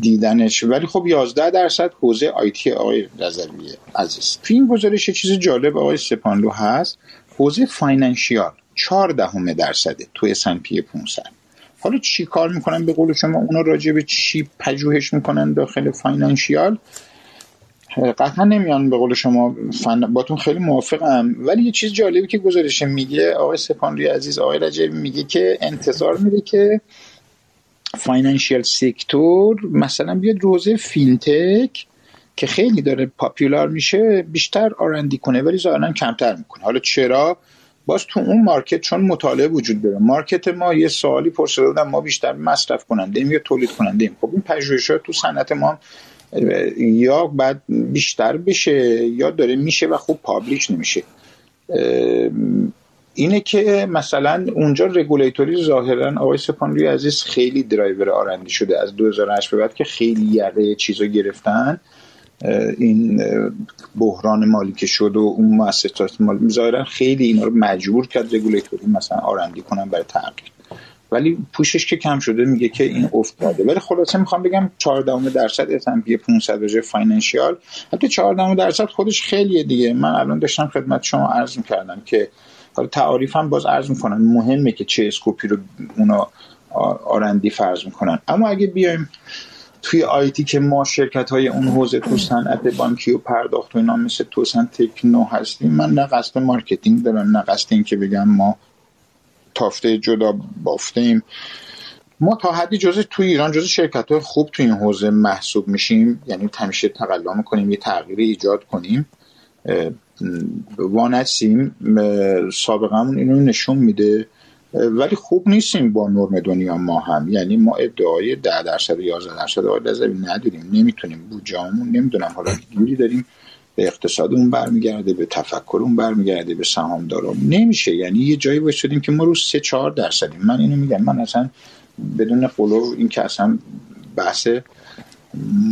دیدنش. ولی خب 11 درصد حوزه IT آقای رضوی عزیز. تو این گزارش چیز جالب آقای سپانلو هست. حوزه financial 4 دهم درصده تو S&P 500 حالا چی کار می‌کنن به قول شما؟ اونا راجع به چی پژوهش می‌کنن داخل financial؟ قطعا نمیان به قول شما. فن... باتون خیلی موافقم. ولی یه چیز جالبی که گزارش میگه آقای سپانلوی عزیز آقای رجبی میگه که انتظار میده که financial sector مثلا بیاد حوزه fintech که خیلی داره popular میشه بیشتر R&D کنه ولی ظاهرا کمتر می‌کنه. حالا چرا؟ باز تو اون market چون مطالعه وجود داره market ما یه سوالی پرسیده بودن ما بیشتر مصرف کننده ایم یا تولید کننده ایم خب این پژوهشات تو صنعت ما یا بعد بیشتر بشه یا داره میشه و خوب publish نمیشه. اینه که مثلا اونجا رگولیتوری ظاهرا آقای سپانلوی عزیز خیلی driver R&D شده از 2008 به بعد که خیلی یقه چیزا گرفتن. این بحران مالی که شد و اون مؤسسات مالی ظاهرا خیلی اینا رو مجبور کرد رگولیتوری مثلا R&D کنن برای تغییر. ولی push ش که کم شده میگه که این افت داده ولی خلاصه می‌خوام بگم 14 درصد S&P 500 وجه financial. حتی 14 درصد خودش خیلیه دیگه. من الان داشتم خدمت شما عرض می‌کردم که حالا تعاریف هم باز عرض می‌کنن مهمه که چه scope ی رو اونا R&D فرض می‌کنن. اما اگه بیایم توی IT که ما شرکت های اون حوزه تو صنعت بانکی و پرداخت و اینا مثل توسن تکنو هستیم من نه قصد marketing دارم نه قصد این که بگم ما تافته جدا بافتیم ما تا حدی جزء توی ایران جزء شرکت های خوب توی این حوزه محسوب میشیم. یعنی همیشه تقلا می‌کنیم یه تغییری ایجاد کنیم. وانسیم سابقمون اینو نشون میده. ولی خوب نیستیم با نرم دنیا ما هم. یعنی ما ادعای ده درصد 11 درصد آدازوی نداریم. نمی‌تونیم بودجهمون نمی‌دونم حالا جوری داریم. به اقتصادمون برمیگرده به تفکرمون برمیگرده به سهامداران نمیشه. یعنی یه جایی وایسادیم که ما رو سه چهار درصدیم. من اینو میگم. من اصلا بدون قلو این که اصلا بحث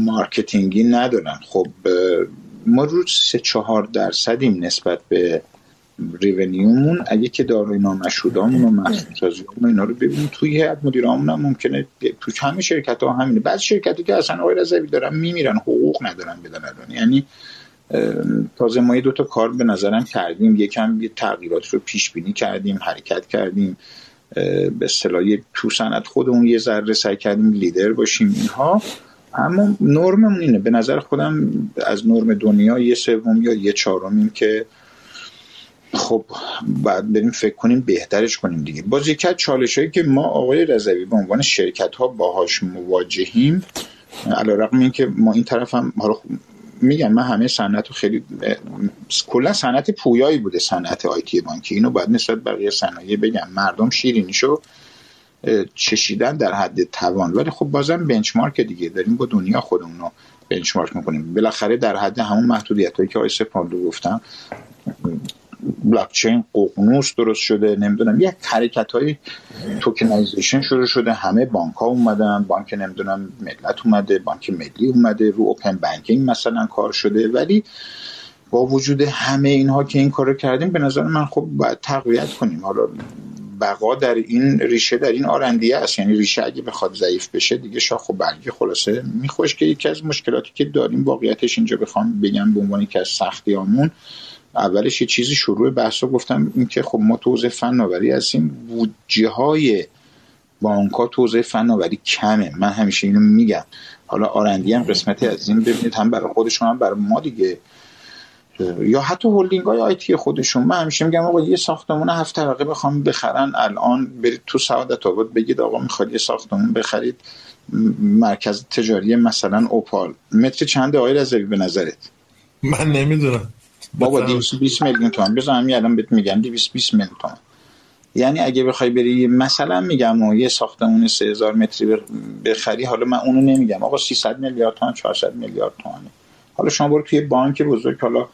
مارکتینگی ندارم. خب ما رو سه چهار درصدیم نسبت به ریونیومون اگه که دارای نامشهودامون و محصولسازیامون اینا رو ببینیم. توی هیئت مدیرامون هم ممکنه تو همه شرکت ها همینه. بعض شرکتی که اصلا آقای رضوی دارن میمیرن حقوق ندارن بدن یعنی تازه ما دو تا کار به نظرم کردیم. یکم یه تغییرات رو پیش بینی کردیم حرکت کردیم. به اصطلاح تو صنعت خودمون یه ذره سعی کردیم لیدر باشیم اینها. اما نرممون اینه. به نظر خودم از نرم دنیا یه سوم یا یه چهارمیم که خب بعد بریم فکر کنیم بهترش کنیم دیگه. باز یکی از چالش هایی که ما آقای رضوی به عنوان شرکت ها باهاش مواجهیم علی رقم این که ما این طرف هم حالا میگن من همه صنعت رو خیلی کلا صنعت پویایی بوده صنعت آیتی بانکی. اینو باید نسبت بقیه صنایع بگم. مردم شیرینیشو چشیدن در حد توان. ولی خب بازم benchmark دیگه. داریم با دنیا خودمون رو benchmark می‌کنیم. بالاخره در حد همون محدودیت هایی که آیس پاندو گفتم بلاکچین ققنوس درست شده نمی‌دونم یک حرکت های tokenization شروع شده. همه بانک ها اومدن بانک نمی‌دونم ملت اومده بانک ملی اومده رو open banking مثلا کار شده. ولی با وجود همه اینها که این کارو کردیم به نظر من خب باید تقویت کنیم. حالا بقا در این ریشه در این آرندیه است. یعنی ریشه اگه بخواد ضعیف بشه دیگه شاخ و برگی خلاصه میخوش که یکی از مشکلاتی که داریم واقعیتش اینجا بخوام بگم به عنوان که از سختیامون اولش یه چیزی شروع بحثا گفتم اینکه خب ما توزیع فناوری هستیم. بودجه های بانک ها توزیع فناوری کمه. من همیشه اینو میگم. حالا آرندی هم قسمتی از این ببینید هم برای خودشون هم برای ما دیگه. یا حتی هولدینگ های آیتی خودشون. من همیشه میگم آقا یه ساختمون هفت طبقه بخوام بخرن الان برید تو سعادت آباد بگید آقا می‌خواد یه ساختمون بخرید. مرکز تجاری مثلا اوپال. متر چند آقای رضوی به نظرت؟ من نمی‌دونم. بابا 220 میلیون تومان. بذار همین الان بهت میگم 220 میلیون تومان. یعنی اگه بخوای بری مثلا میگم و یه ساختمون 3000 متری بخری حالا من اونو نمیگم. آقا 300 میلیارد تومان 400 میلیارد تومانه. حالا شما برو توی بانک بزرگ حالا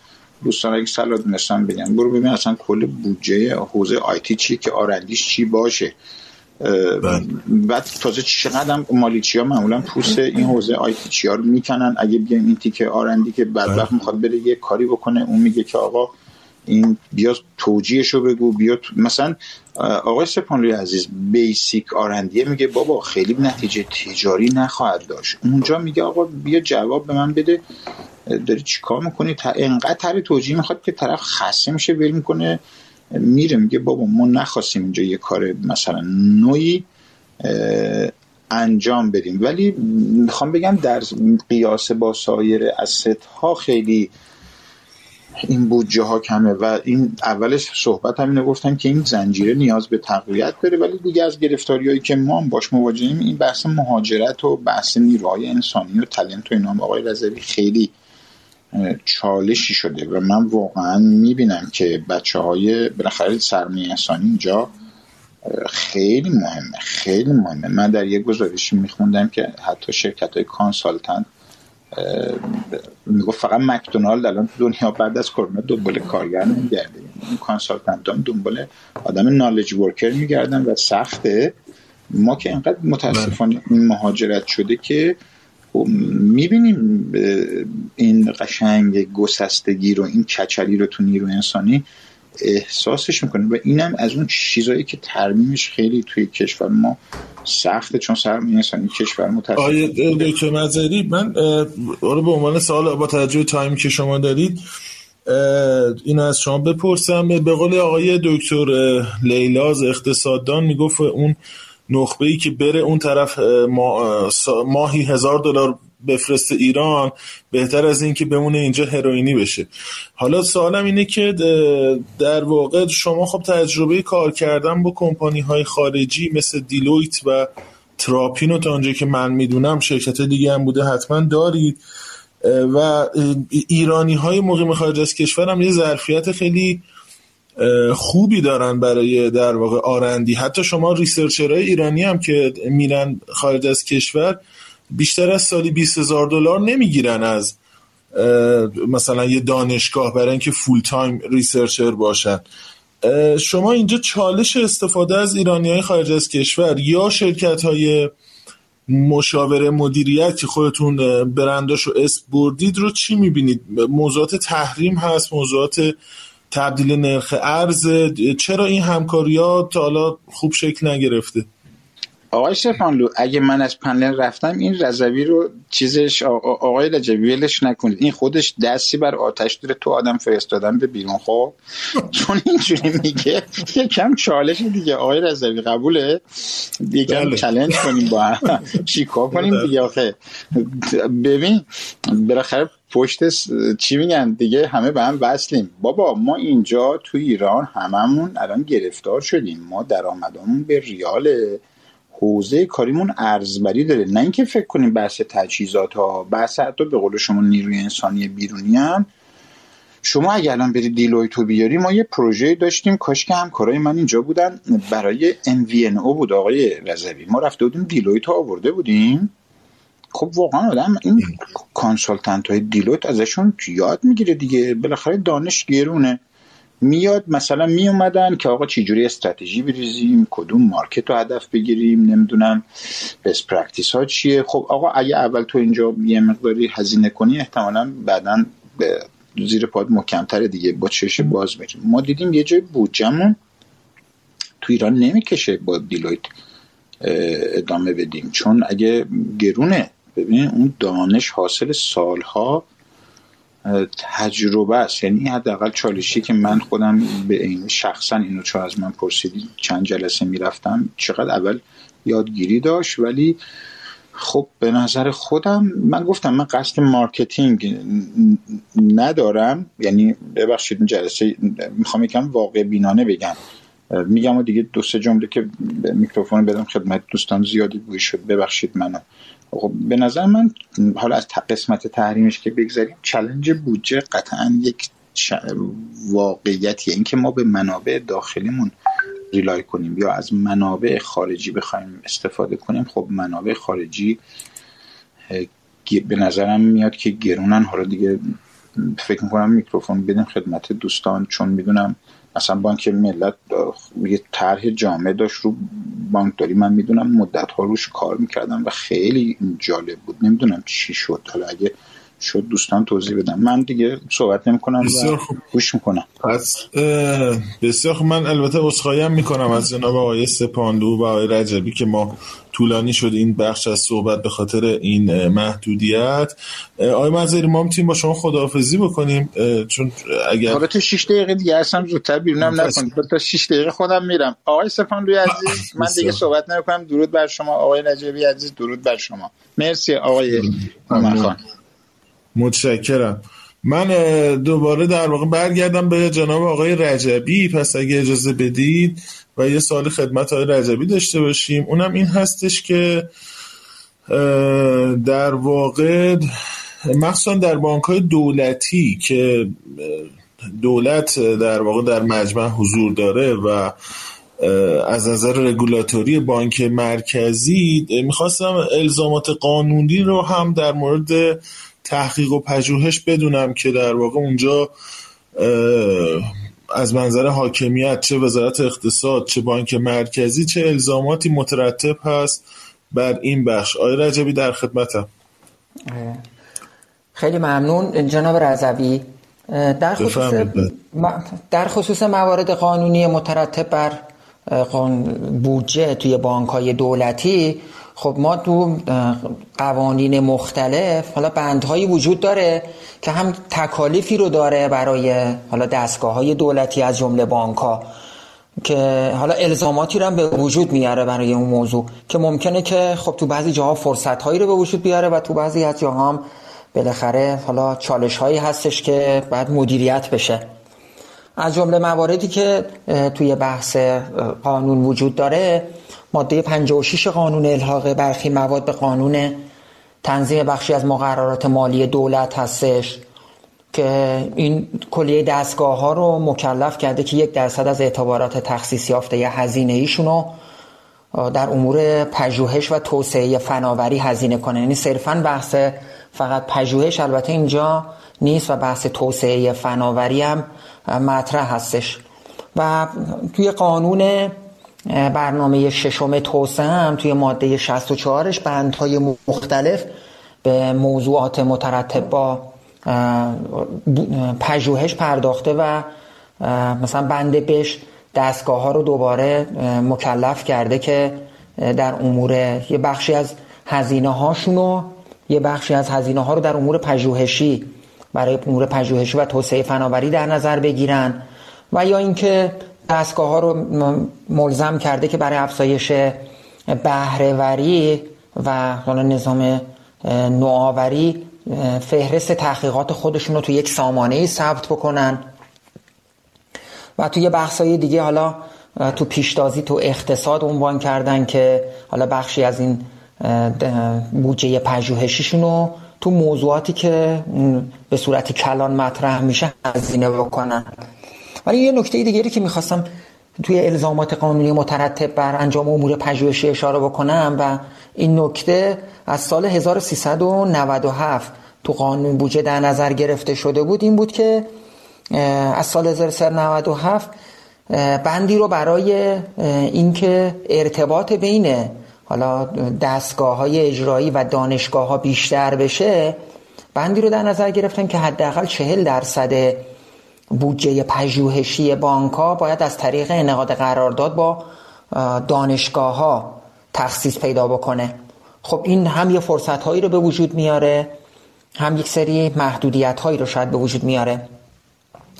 دوستان اگه سلا دونستن بگم برو ببین اصلا کل بودجه حوزه آیتی چی که آرندیش چی باشه. بعد تازه چقدر هم مالیچی ها معمولا پوست این حوزه آیتی ها رو می‌کنن. اگه بیایم این تیکه آرندی که بعد وقت بله. می‌خواد بره یه کاری بکنه اون میگه که آقا این بیا توجیهش رو بگو بیا مثلا آقای سپانلوی عزیز بیسیک آرندیه میگه بابا خیلی نتیجه تجاری نخواهد داشت. اونجا میگه آقا بیا جواب به من بده. داری چیکار می‌کنی؟ تا انقدر توجیه می‌خواد که طرف خسته میشه بریم می‌کنه. میره میگه بابا ما نخواستیم اینجا یه کار مثلا نوعی انجام بدیم. ولی می‌خوام بگم در قیاس با سایر اسست ها خیلی این بودجه ها کمه و این اولش صحبت هم اینو گفتم که این زنجیره نیاز به تقویت داره ولی دیگه از گرفتاری هایی که ما باش مواجهیم این بحث مهاجرت و بحث نیروهای انسانی و تلنت و اینا آقای رضوی خیلی چالشی شده و من واقعا می‌بینم که بچه های بالاخره سرمایه انسانی اینجا خیلی مهمه خیلی مهمه. من در یک گزارشی میخوندم که حتی شرکت های کانسالتنت می‌گفت فقط مکدونالد الان دنیا بعد از کرونا دنبال کارگر نمیگرده این کانسالتنت هم دنبال آدم نالج ورکر میگردن و سخته. ما که اینقدر متاسفانه این مهاجرت شده که می‌بینیم این قشنگ گسستگی رو این کچلی رو تو نیرو انسانی احساسش می‌کنه و اینم از اون چیزایی که ترمیمش خیلی توی کشور ما سخته چون سرمایه انسانی کشور متاسف آیه دکتر مزری من رو به عنوان سوال با توجه تایمی که شما دارید اینو از شما بپرسم. به قول آقای دکتر لیلاز اقتصاددان می‌گفت اون نخبه ای که بره اون طرف ماهی هزار دلار بفرست ایران بهتر از این که بمونه اینجا هروئینی بشه. حالا سوالم اینه که در واقع شما خب تجربه کار کردن با کمپانی های خارجی مثل دیلویت و تراپینو تا آنجا که من می‌دونم شرکت دیگه هم بوده حتما دارید. و ایرانی های مقیم خارج از کشور هم یه ظرفیت خیلی خوبی دارن برای در واقع R&D. حتی شما researcher های ایرانی هم که میرن خارج از کشور بیشتر از سالی 20 هزار دلار نمی‌گیرن از مثلا یه دانشگاه برای اینکه full-time researcher باشن. شما اینجا چالش استفاده از ایرانی های خارج از کشور یا شرکت های مشاوره مدیریت که خودتون برنداش رو اسم بردید رو چی می‌بینید؟ موضوعات تحریم هست موضوعات تبدیل نرخ ارز. چرا این همکاریات حالا خوب شکل نگرفته؟ آقای شفانلو اگه من از پنل رفتم این رضوی رو چیزش آقای رجبی ولش نکنید. این خودش دستی بر آتش داره تو آدم فرستادن به بیرون خب؟ چون اینجوری میگه یکم چالش دیگه. آقای رضوی قبوله؟ یکم بله. چلنج کنیم با هم. چیکار کنیم دیگه آخه؟ ببین بالاخره پشت چی میگن دیگه؟ همه به هم وصلیم. بابا ما اینجا تو ایران هممون الان گرفتار شدیم. ما درآمدمون به ریاله. حوزه کاریمون ارزبری داره. نه اینکه فکر کنیم بحث تجهیزات ها بحث حتی به قول شما نیروی انسانی بیرونی هم. شما اگر الان برید دیلویتو بیاری ما یه پروژه داشتیم. کاش که همکارای من اینجا بودن. برای MVNO بود آقای رضوی. ما رفته بودیم دیلویت آورده بودیم. خب واقعا آدم این consultant های Deloitte ازشون یاد می‌گیره دیگه. بالاخره دانش گرونه. میاد مثلا می اومدن که آقا چجوری استراتژی بریزیم کدوم market رو هدف بگیریم نمی‌دونم best practice ها چیه. خب آقا اگه اول تو اینجا یه مقداری هزینه کنی احتمالا بعدا به زیر پاد محکمتر دیگه. با چش باز میریم. ما دیدیم یه جای بودجمون تو ایران نمی‌کشه با Deloitte ادامه بدیم. چون اگه گرونه ببین اون دانش حاصل سالها تجربه است. یعنی حداقل چالشی که من خودم به این شخصا اینو چون از من پرسیدی چند جلسه می‌رفتم چقدر اول یادگیری داشت ولی خب به نظر خودم من گفتم من قصد marketing ندارم. یعنی ببخشید این جلسه می‌خوام یکم واقع بینانه بگم. میگم و دیگه دو سه جمله که میکروفون بدم خدمت دوستان زیادی بوی شد. ببخشید منو. خب به نظر من حالا از قسمت تحریمش که بگذاریم challenge بودجه قطعا یک واقعیتیه اینکه ما به منابع داخلیمون rely کنیم یا از منابع خارجی بخوایم استفاده کنیم خب منابع خارجی به نظرم میاد که گرونن. حالا دیگه فکر می‌کنم میکروفون بدیم خدمت دوستان چون می‌دونم مثلا بانک ملت یه طرح جامعه داشت رو بانکداری من می‌دونم مدت ها روش کار می‌کردم و خیلی جالب بود. نمی‌دونم چی شد. حالا اگه شد دوستان توضیح بدم. من دیگه صحبت نمی کنم و گوش می‌کنم. پس بسیار خوب. من البته اصخایی می‌کنم از جناب آقای سپاندو و آقای رجبی که ما طولانی شد این بخش از صحبت به خاطر این محدودیت. آقای مزاری ما می‌تونیم با شما خداحافظی بکنیم. چون اگر حالا تو 6 دقیقه دیگه اصلا زودتر بیرونم نکنید. تا 6 دقیقه خودم میرم. آقای سپاندوی عزیز من دیگه صحبت نمی‌کنم. درود بر شما. آقای رجبی عزیز درود بر شما. مرسی آقای خان متشکرم. من دوباره در واقع برگردم به جناب آقای رجبی. پس اگه اجازه بدید و یه سال خدمت آقای رجبی داشته باشیم. اونم این هستش که در واقع مخصوصا در بانک های دولتی که دولت در واقع در مجمع حضور داره و از نظر رگولاتوری بانک مرکزی می‌خواستم الزامات قانونی رو هم در مورد تحقیق و پژوهش بدونم که در واقع اونجا از منظر حاکمیت چه وزارت اقتصاد چه بانک مرکزی چه الزاماتی مترتب هست بر این بخش. آقای رجبی در خدمتم. خیلی ممنون. جناب رضوی در خصوص در خصوص موارد قانونی مترتب بر بودجه توی بانک های دولتی خب ما تو قوانین مختلف حالا بندهایی وجود داره که هم تکالیفی رو داره برای حالا دستگاه های دولتی از جمله بانک که حالا الزاماتی رو هم به وجود میاره برای اون موضوع که ممکنه که خب تو بعضی جاها فرصت هایی رو به وجود بیاره و تو بعضی از جاها هم بالاخره حالا چالش هایی هستش که باید مدیریت بشه. از جمله مواردی که توی بحث قانون وجود داره ماده 56 قانون الحاق برخی مواد به قانون تنظیم بخشی از مقررات مالی دولت هستش که این کلیه دستگاه ها رو مکلف کرده که یک درصد از اعتبارات تخصیص یافته یا هزینه ایشون در امور پژوهش و توسعه فناوری هزینه کنه. یعنی صرفا بحث فقط پژوهش البته اینجا نیست و بحث توسعه فناوری هم مطرح هستش. و توی قانون برنامه ششم توسعه هم توی ماده 64ش بندهای مختلف به موضوعات مترتب با پژوهش پرداخته و مثلا بنده بهش دستگاه ها رو دوباره مکلف کرده که در امور یه بخشی از هزینه هاشونو یه بخشی از هزینه ها رو در امور پژوهشی برای امور پژوهشی و توسعه فناوری در نظر بگیرن و یا اینکه دستگاه ها رو ملزم کرده که برای افزایش بهرهوری و نظام نوآوری فهرست تحقیقات خودشون رو تو یک سامانه ثبت بکنن. و توی بحثای دیگه حالا تو پیشتازی تو اقتصاد عنوان کردن که حالا بخشی از این بودجه پژوهشیشون رو تو موضوعاتی که به صورت کلان مطرح میشه هزینه بکنن. ولی یه نکته دیگری که می‌خواستم توی الزامات قانونی مترتب بر انجام امور پژوهشی اشاره بکنم و این نکته از سال 1397 تو قانون بودجه در نظر گرفته شده بود این بود که از سال 1397 بندی رو برای اینکه ارتباط بین حالا دستگاه های اجرایی و دانشگاه ها بیشتر بشه بندی رو در نظر گرفتن که حداقل چهل درصد بودجه پژوهشی بانک ها باید از طریق انعقاد قرارداد با دانشگاه ها تخصیص پیدا بکنه. خب این هم یه فرصت هایی رو به وجود میاره هم یک سری محدودیت هایی رو شاید به وجود میاره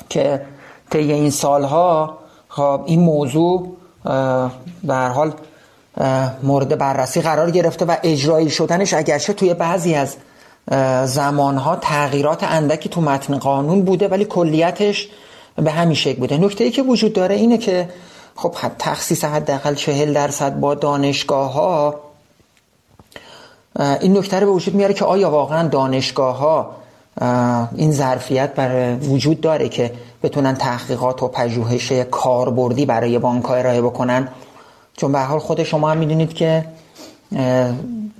که طی این سالها خب این موضوع به حال مورد بررسی قرار گرفته و اجرایی شدنش اگرچه توی بعضی از زمانها تغییرات اندکی تو متن قانون بوده ولی کلیتش به همین شکل بوده. نکته ای که وجود داره اینه که خب تخصیص حداقل چهل درصد با دانشگاه ها این نکته رو به وجود میاره که آیا واقعا دانشگاه ها این ظرفیت بر وجود داره که بتونن تحقیقات و پژوهش کاربردی برای بانک ارائه بکنن؟ چون به حال خود شما هم می‌دونید که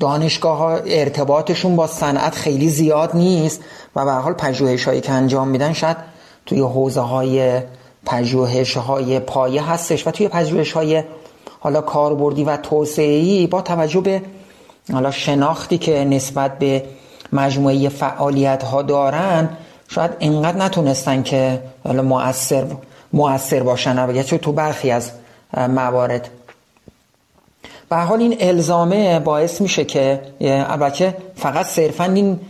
دانشگاه ها ارتباطشون با صنعت خیلی زیاد نیست و به حال پژوهش هایی که انجام میدن شاید توی حوزه های پژوهش های پایه هستش و توی پژوهش های حالا کاربردی و توسعه‌ای با توجه به حالا شناختی که نسبت به مجموعه فعالیت ها دارن شاید اینقدر نتونستن که حالا مؤثر مؤثر باشن. چون تو برخی از موارد به حال این الزامه باعث میشه که البته فقط صرفا این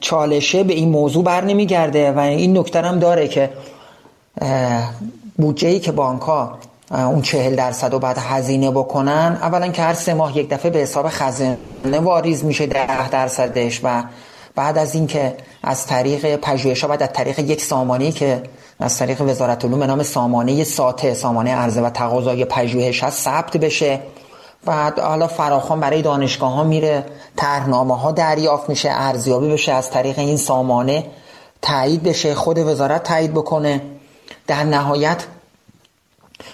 چالشه به این موضوع بر نمیگرده و این نکته هم داره که بودجه ای که بانک ها اون چهل درصد رو بعد هزینه بکنن اولا که هر سه ماه یک دفعه به حساب خزانه واریز میشه ده درصدش و بعد از اینکه از طریق پژوهش ها بعد از طریق یک سامانه که از طریق وزارت علوم به نام سامانه ساته سامانه عرضه و تقاضای پژوهش هست ثبت بشه. بعد حالا فراخوان برای دانشگاه ها میره طرحنامه ها دریافت میشه ارزیابی بشه از طریق این سامانه تایید بشه خود وزارت تایید بکنه. در نهایت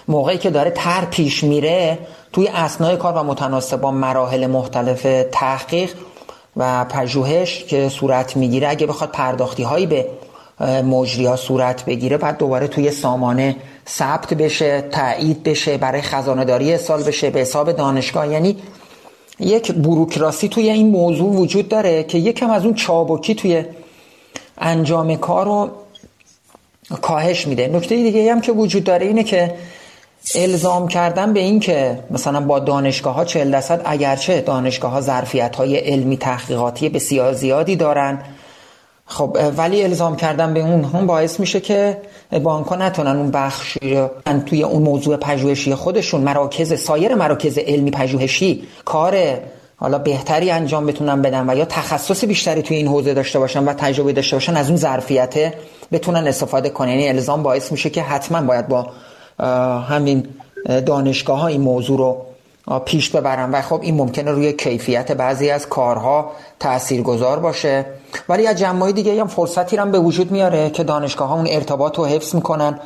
موقعی که داره تر پیش میره توی اسنای کار و متناسب با مراحل مختلف تحقیق و پژوهش که صورت می‌گیره اگه بخواد پرداختی هایی به مجری ها صورت بگیره بعد دوباره توی سامانه ثبت بشه تایید بشه برای خزانه داری سال بشه به حساب دانشگاه. یعنی یک بروکراسی توی این موضوع وجود داره که یکم از اون چابکی توی انجام کار رو کاهش میده. نکته دیگه هم که وجود داره اینه که الزام کردن به این که مثلا با دانشگاه ها 40 درصد اگرچه دانشگاه ها ظرفیت های علمی تحقیقاتی بسیار زیادی دارن خب ولی الزام کردن به اون هم باعث میشه که بانک ها نتونن اون بخشی توی اون موضوع پژوهشی خودشون. مراکز سایر مراکز علمی پژوهشی کار حالا بهتری انجام بتونن بدن و یا تخصص بیشتری توی این حوزه داشته باشن و تجربه داشته باشن از اون ظرفیت بتونن استفاده کنن. یعنی الزام باعث میشه که حتما باید با همین دانشگاه ها این موضوع رو پیش ببرن و خب این ممکنه روی کیفیت بعضی از کارها تأثیر گذار باشه. ولی از جمعه دیگه هم فرصتی هم به وجود میاره که دانشگاه ها اون ارتباط رو حفظ می‌کنن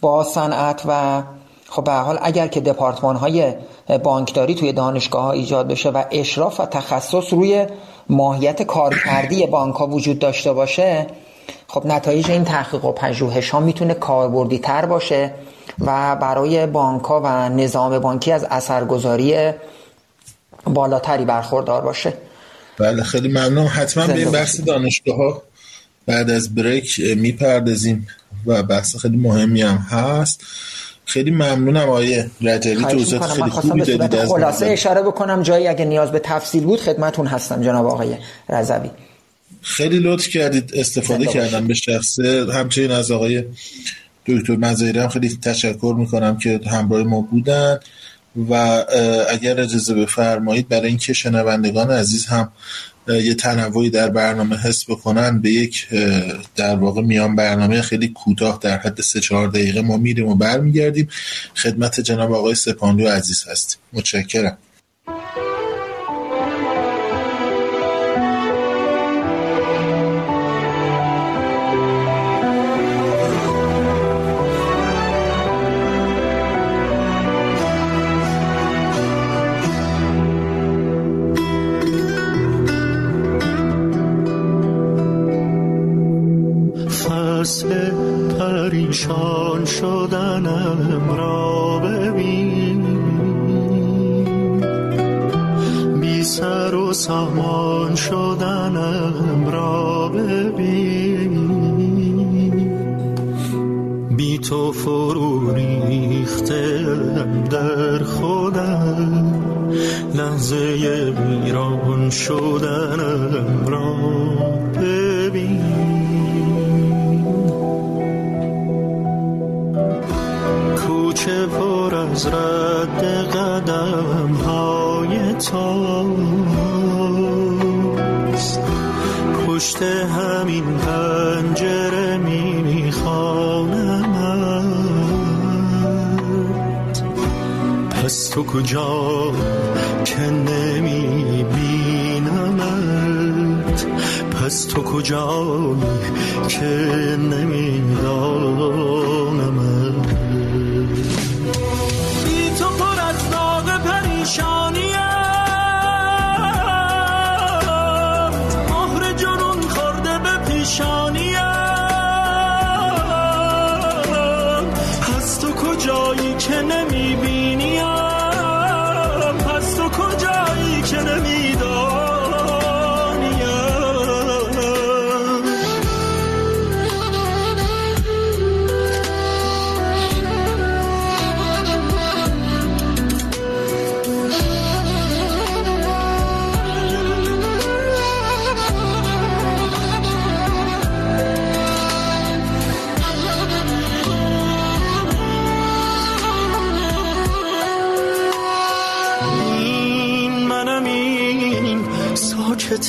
با صنعت و خب به حال اگر که دپارتمان های بانکداری توی دانشگاه ها ایجاد بشه و اشراف و تخصص روی ماهیت کارکردی بانک ها وجود داشته باشه خب نتایج این تحقیق و پژوهش ها می‌تونه کاربردی تر باشه. و برای بانک ها و نظام بانکی از اثرگذاری بالاتری برخوردار باشه. بله خیلی ممنون حتما به این بحث دانشگاه ها بعد از بریک می‌پردازیم و بحث خیلی مهمی هم هست. خیلی ممنونم آیه رجبی توضیحات خیلی خوبی دادید از خلاصه اشاره بکنم. جایی اگه نیاز به تفصیل بود خدمتون هستم جناب آقای رضوی. خیلی لطف کردید استفاده کردم به شخصه. همچنین از آقای دکتر مزایری هم خیلی تشکر می‌کنم که همراه ما بودن و اگر اجازه بفرمایید برای اینکه شنوندگان عزیز هم یه تنوعی در برنامه حس بکنن به یک در واقع میان برنامه خیلی کوتاه در حد سه چهار دقیقه ما میریم و برمیگردیم. خدمت جناب آقای سپاندو عزیز هستیم. متشکرم.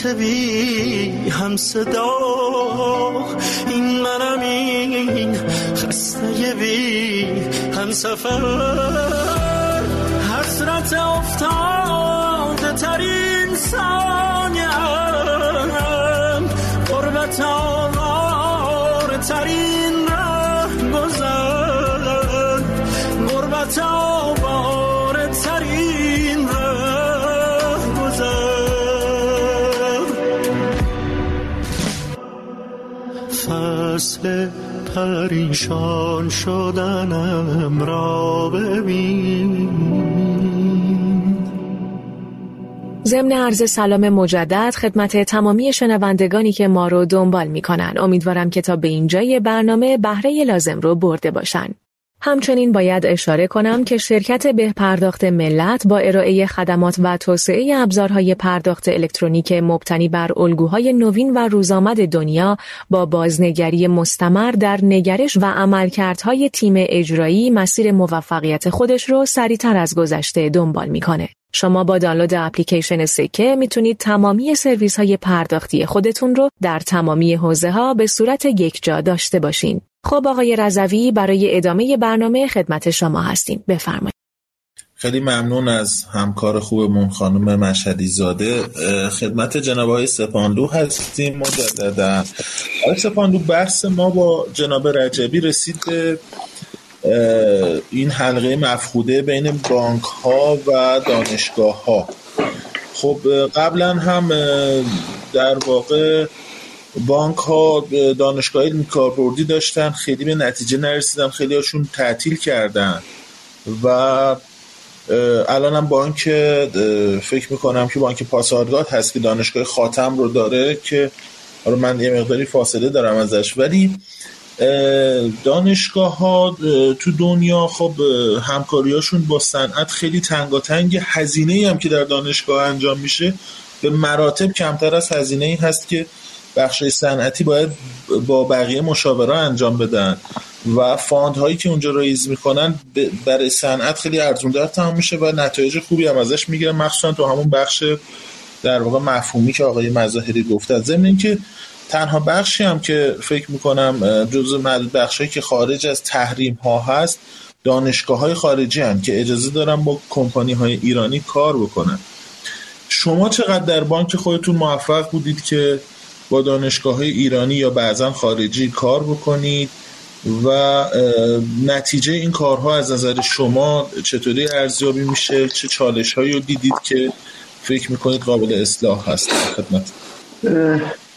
بی هم صدا. این منم این خسته بی هم سفر. پریشان شدنم را ببین. ضمن عرض سلام مجدد خدمت تمامی شنوندگانی که ما رو دنبال می‌کنن. امیدوارم که تا به اینجای برنامه بهره لازم رو برده باشن. همچنین باید اشاره کنم که شرکت به پرداخت ملت با ارائه خدمات و توسعه ابزارهای پرداخت الکترونیک مبتنی بر الگوهای نوین و روزآمد دنیا با بازنگری مستمر در نگرش و عملکردهای تیم اجرایی مسیر موفقیت خودش رو سریعتر از گذشته دنبال می‌کنه. شما با دانلود اپلیکیشن سکه می‌تونید تمامی سرویس های پرداختی خودتون رو در تمامی حوزه ها به صورت یک جا داشته باشین. خب آقای رضوی برای ادامه برنامه خدمت شما هستیم. بفرمایید. خیلی ممنون از همکار خوبمون خانم مشهدی زاده. خدمت جناب های سپاندو هستیم مجددا آقای سپاندو بحث ما با جناب رجبی رسید این حلقه مفخوده بین بانک ها و دانشگاه ها خب قبلا هم در واقع بانک ها دانشگاه کاربردی داشتن خیلی به نتیجه نرسیدن خیلی هاشون تعطیل کردن و الان هم بانک فکر می‌کنم که بانک پاسارگاد هست که دانشگاه خاتم رو داره که من یه مقداری فاصله دارم ازش ولی دانشگاه ها تو دنیا خب همکاریاشون با صنعت خیلی تنگاتنگ هزینه هم که در دانشگاه انجام میشه به مراتب کمتر از هزینه ای هست که بخش صنعتی باید با بقیه مشاوره انجام بدن و fund هایی که اونجا raise می‌کنن برای صنعت خیلی ارزون در تمام میشه و نتایج خوبی هم ازش می‌گیرن مخصوصا تو همون بخش در واقع مفهومی که آقای مظاهری گفته ضمن اینکه تنها بخشی هم که فکر می‌کنم جزء معدود بخشی که خارج از تحریم ها هست دانشگاه های خارجی هم که اجازه دارن با کمپانی های ایرانی کار بکنن. شما چقدر در بانک خودتون موفق بودید که با دانشگاه ایرانی یا بعضا خارجی کار بکنید و نتیجه این کارها از نظر شما چطوری ارزیابی میشه؟ چه چالش هایی رو دیدید که فکر می‌کنید قابل اصلاح هست خدمت؟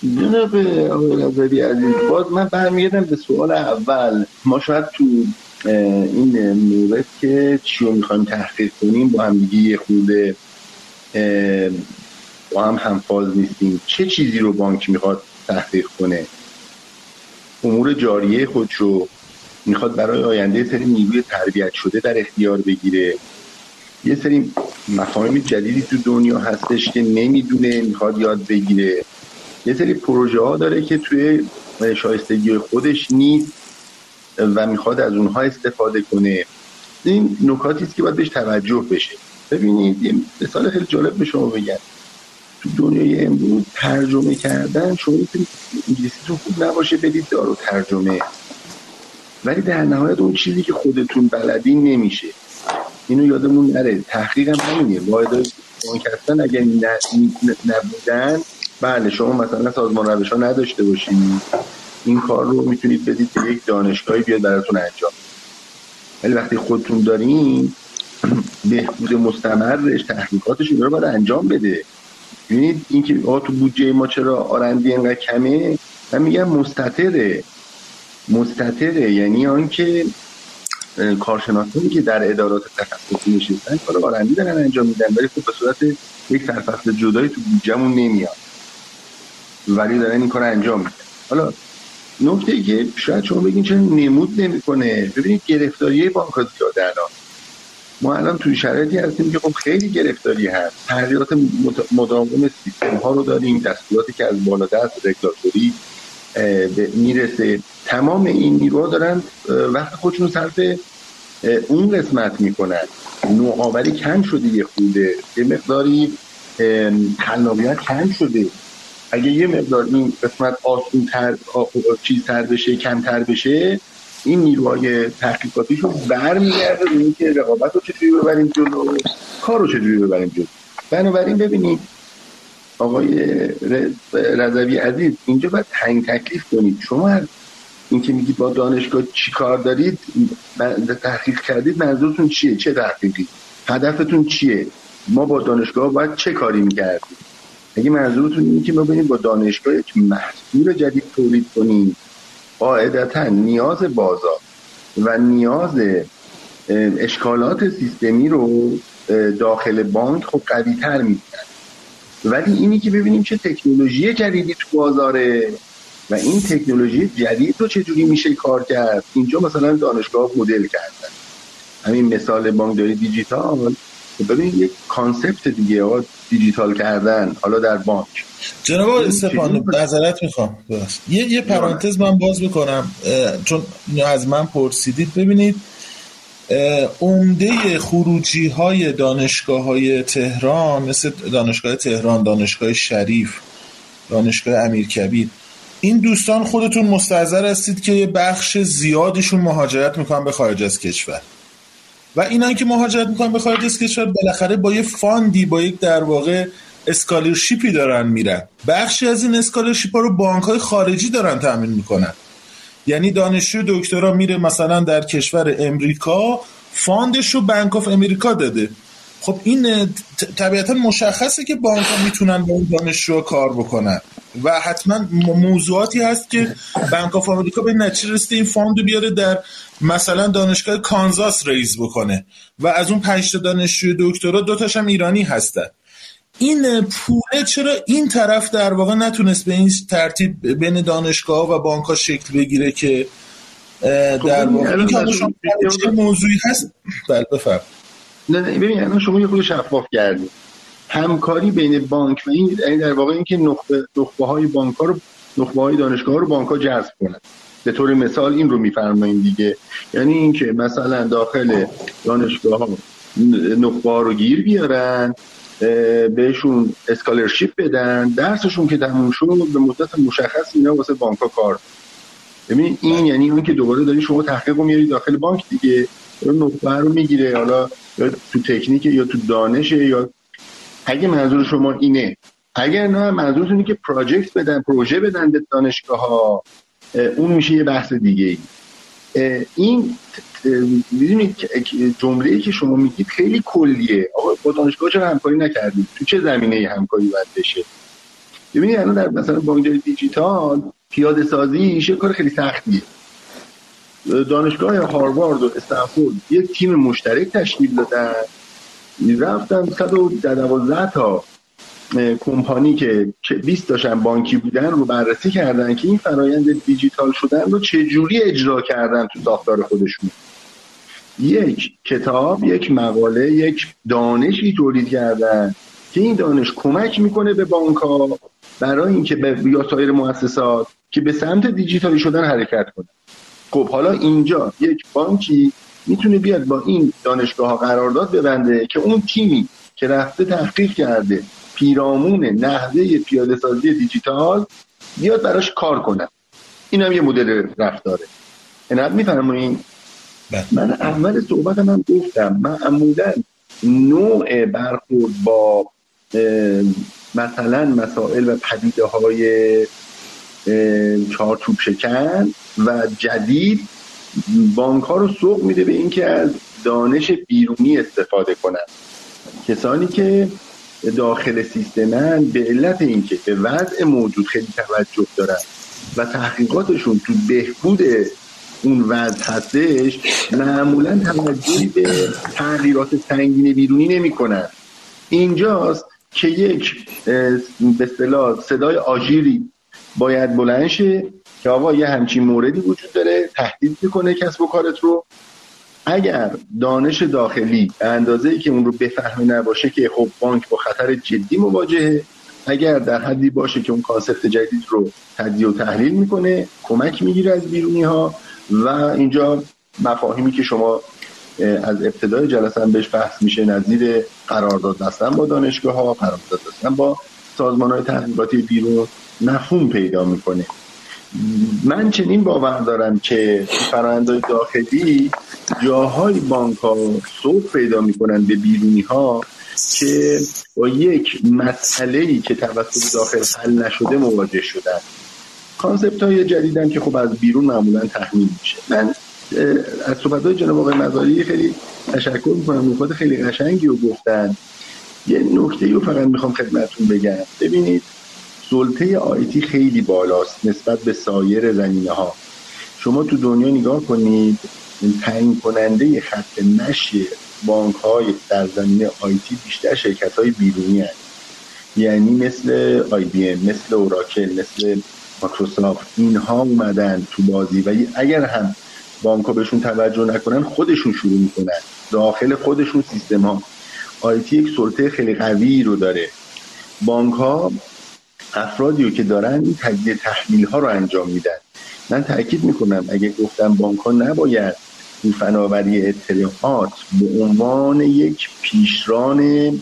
جناب آقای نظری عزیز باز من برمیگردم به سوال اول. ما شاید تو این مورد که چی رو می‌خوایم تحقیق کنیم با هم دیگه یه خورده با هم همفاز نیستیم. چه چیزی رو بانک می‌خواد تحقیق کنه؟ امور جاریه خودش رو می‌خواد برای آینده سری نیروی تربیت شده در اختیار بگیره. یه سری مفاهیم جدیدی تو دنیا هستش که نمی‌دونه می‌خواد یاد بگیره. یه سری پروژه ها داره که توی شایستگی خودش نیست و می‌خواد از اونها استفاده کنه. این نکاتی است که باید بهش توجه بشه. ببینید یه مثال خیلی جالب به شما بگم. تو دنیای امروز ترجمه کردن شما انگلیسیتون خوب نباشه بدید دارو ترجمه. ولی در نهایت اون چیزی که خودتون بلدین نمیشه. اینو یادمون نره. تحقیق هم همینه. واحد بانک هستن اگر نبودن بله شما مثلا سازمان روش ها نداشته باشید این کار رو می‌تونید بدید به یک دانشگاهی بیاد براتون انجام ولی وقتی خودتون دارین بهبود مستمرش تحقیقاتش رو باید انجام بده. ببینید اینکه آ تو بودجه ما چرا آرندی انقدر کمه؟ من میگم مستطره. مستطره. یعنی آنکه کارشناسانی که در ادارات تخصصی نشستن کار آرندی دارن انجام میدن ولی خب به صورت یک سرفصل جدایی تو بودجهمون نمیاد. ولی دارن این کار انجام میدن. حالا نکته که شاید شما بگین چرا نمود نمی‌کنه؟ ببینید گرفتاری بانک زیاده الان. ما الان توی شرایطی هستیم که خب خیلی گرفتاری هست. تغییرات مداوم سیستم ها رو داریم دستوراتی که از بالا دست رگولاتوری می‌رسه. تمام این نیروها دارن وقت خودشون صرف اون قسمت می‌کنن. نوآوری کم شده یه خوده یه مقداری خلاقیت کم شده. اگه یه مقدار این قسمت آسون تر تر بشه کمتر بشه این نیروهای تحقیقاتیشون برمیگرده به اینکه رقابت رو چجوری ببریم جلو کار رو چجوری ببریم جلو. بنابراین ببینید آقای رضوی عزیز اینجا باید تنگ تکلیف کنید. شما اینکه میگید با دانشگاه چی کار دارید تحقیق کردید منظورتون چیه؟ چه تحقیقی؟ هدفتون چیه؟ ما با دانشگاه باید چه کاری می‌کردیم؟ اگه منظورتون اینه که ما با دانشگاه یک محصول جدید تولید کنیم قاعدتا نیاز بازار و نیاز اشکالات سیستمی رو داخل بانک خب قوی تر ولی اینی که ببینیم چه تکنولوژی جدیدی تو بازاره و این تکنولوژی جدید رو چجوری میشه کار کرد. اینجا مثلا دانشگاه مدل کردن. همین مثال بانکداری دیجیتال. ببین یک concept دیگه. دیجیتال کردن حالا در بانک. جناب استفان نظرت می‌خوام. یه یه پرانتز من باز بکنم چون از من پرسیدید ببینید. عمده خروجی های دانشگاه های تهران مثل دانشگاه تهران دانشگاه شریف دانشگاه امیرکبیر این دوستان خودتون مستحضر هستید که یه بخش زیادیشون مهاجرت می‌کنن به خارج از کشور. و اینا که مهاجرت می‌کنن به خارج از کشور بالاخره با یه fund ی با یک در واقع scholarship ی دارن میرن. بخشی از این scholarship ها رو بانک های خارجی دارن تامین می‌کنن. یعنی دانشجو دکترا میره مثلا در کشور امریکا fund ش رو Bank of America داده. خب این طبیعتا مشخصه که بانک ها می‌تونن با اون دانشجو کار بکنن. و حتما موضوعاتی هست که Bank of America به نتیجه رسیده این fund رو بیاره در مثلا دانشگاه کانزاس ریز بکنه. و از اون پنج تا دانشجوی دکترا دو هم ایرانی هستن. این پوله چرا این طرف در واقع نتونست به این ترتیب بین دانشگاه و بانک ها شکل بگیره که در واقع این موضوعی هست؟ بله بفرم نه نه ببین الان شما یه خود شفاف کردید همکاری بین بانک و این یعنی در واقع اینکه نخبه نخبه های بانک ها رو نخبه های دانشگاه رو بانک ها جذب کنند به طور مثال این رو میفرماییم دیگه. یعنی اینکه مثلا داخل دانشگاه ها نخبه ها رو گیر بیارن بهشون اسکالرشیپ بدن درسشون که تموم شد به مدت مشخص اینا واسه بانک ها کار ببین این یعنی اون که دوباره داری شما تحقیق رو میاری داخل بانک دیگه نخبه رو می‌گیره. حالا یا تو تکنیک یا تو دانش یا اگه منظور شما اینه اگر نه منظورتون اینه که پراجکت بدن پروژه بدن به دانشگاه ها اون میشه یه بحث دیگه ای این می‌دونید جمله ای که شما میگید خیلی کلیه. آقا با دانشگاه چرا همکاری نکردید؟ تو چه زمینه همکاری باید بشه؟ ببینید الان در مثلا بانک دیجیتال پیاده سازی یه کار خیلی سختیه. دانشگاه هاروارد و استنفورد یک تیم مشترک تشکیل دادن. رفتن 112 تا کمپانی که 20 داشتن بانکی بودن رو بررسی کردن که این فرایند دیجیتال شدن رو چجوری اجرا کردن تو ساختار خودشون. یک کتاب یک مقاله یک دانشی تولید کردن که این دانش کمک می‌کنه به بانک ها برای اینکه به یا سایر مؤسسات که به سمت دیجیتالی شدن حرکت کنن. خب حالا اینجا یک بانکی می‌تونه بیاد با این دانشگاه ها قرارداد ببنده که اون تیمی که رفته تحقیق کرده پیرامون نحوه پیاده سازی دیجیتال بیاد براش کار کنه. این هم یه مدل رفتاره. عنایت میفرمایین؟ بله. من اول صحبت هم گفتم من عمودا نوع برخورد با مثلا مسائل و پدیده های چارچوب شکن و جدید بانک ها رو سوق میده به اینکه از دانش بیرونی استفاده کنن. کسانی که داخل سیستمن به علت اینکه به وضع موجود خیلی توجه دارن و تحقیقاتشون تو بهبود اون وضع هستش معمولا توجهی به تغییرات سنگین بیرونی نمی‌کنن. اینجاست که یک به اصطلاح صدای آژیری باید بلند شه که آقا یه همچین موردی وجود داره تهدید می‌کنه کسب و کارت رو. اگر دانش داخلی اندازه ای که اون رو بفهمه نباشه که خب بانک با خطر جدی مواجهه اگر در حدی باشه که اون کانسپت جدید رو تجزیه و تحلیل می‌کنه کمک می‌گیره از بیرونی ها و اینجا مفاهیمی که شما از ابتدای جلسه هم بهش بحث میشه نظیر قرارداد بستن با دانشگاه ها قرارداد بستن با سازمان های تحقیقاتی بیرون مفهوم پیدا می‌کنه. من چنین باور دارم که فرآیندهای داخلی جاهای بانک ها صوت پیدا می‌کنن به بیرونی ها که با یک مسئله ای که توسط داخل حل نشده مواجه شدن. کانسپت های جدیدن که خب از بیرون معمولا تحمیل میشه. من از صحبت های جناب آقای مزاری خیلی تشکر می‌کنم. نکات خیلی قشنگی رو گفتن. یه نکته رو فقط می‌خوام خدمتتون بگم. ببینید سلطه IT خیلی بالاست نسبت به سایر زمینه ها شما تو دنیا نگاه کنید تعیین کننده خط مشی بانک های در زمینه IT بیشتر شرکت های بیرونی هست یعنی مثل IBM مثل Oracle مثل مایکروسافت اینها اومدن تو بازی. و اگر هم بانک ها بهشون توجه نکنن خودشون شروع می‌کنن. داخل خودشون سیستم ها آیتی یک سلطه خیلی قوی رو داره. بانک ها افرادی که دارن این تجزیه تحلیل ها رو انجام میدن. من تاکید می‌کنم اگه گفتم بانک ها نباید این فناوری اطلاعات به عنوان یک پیشران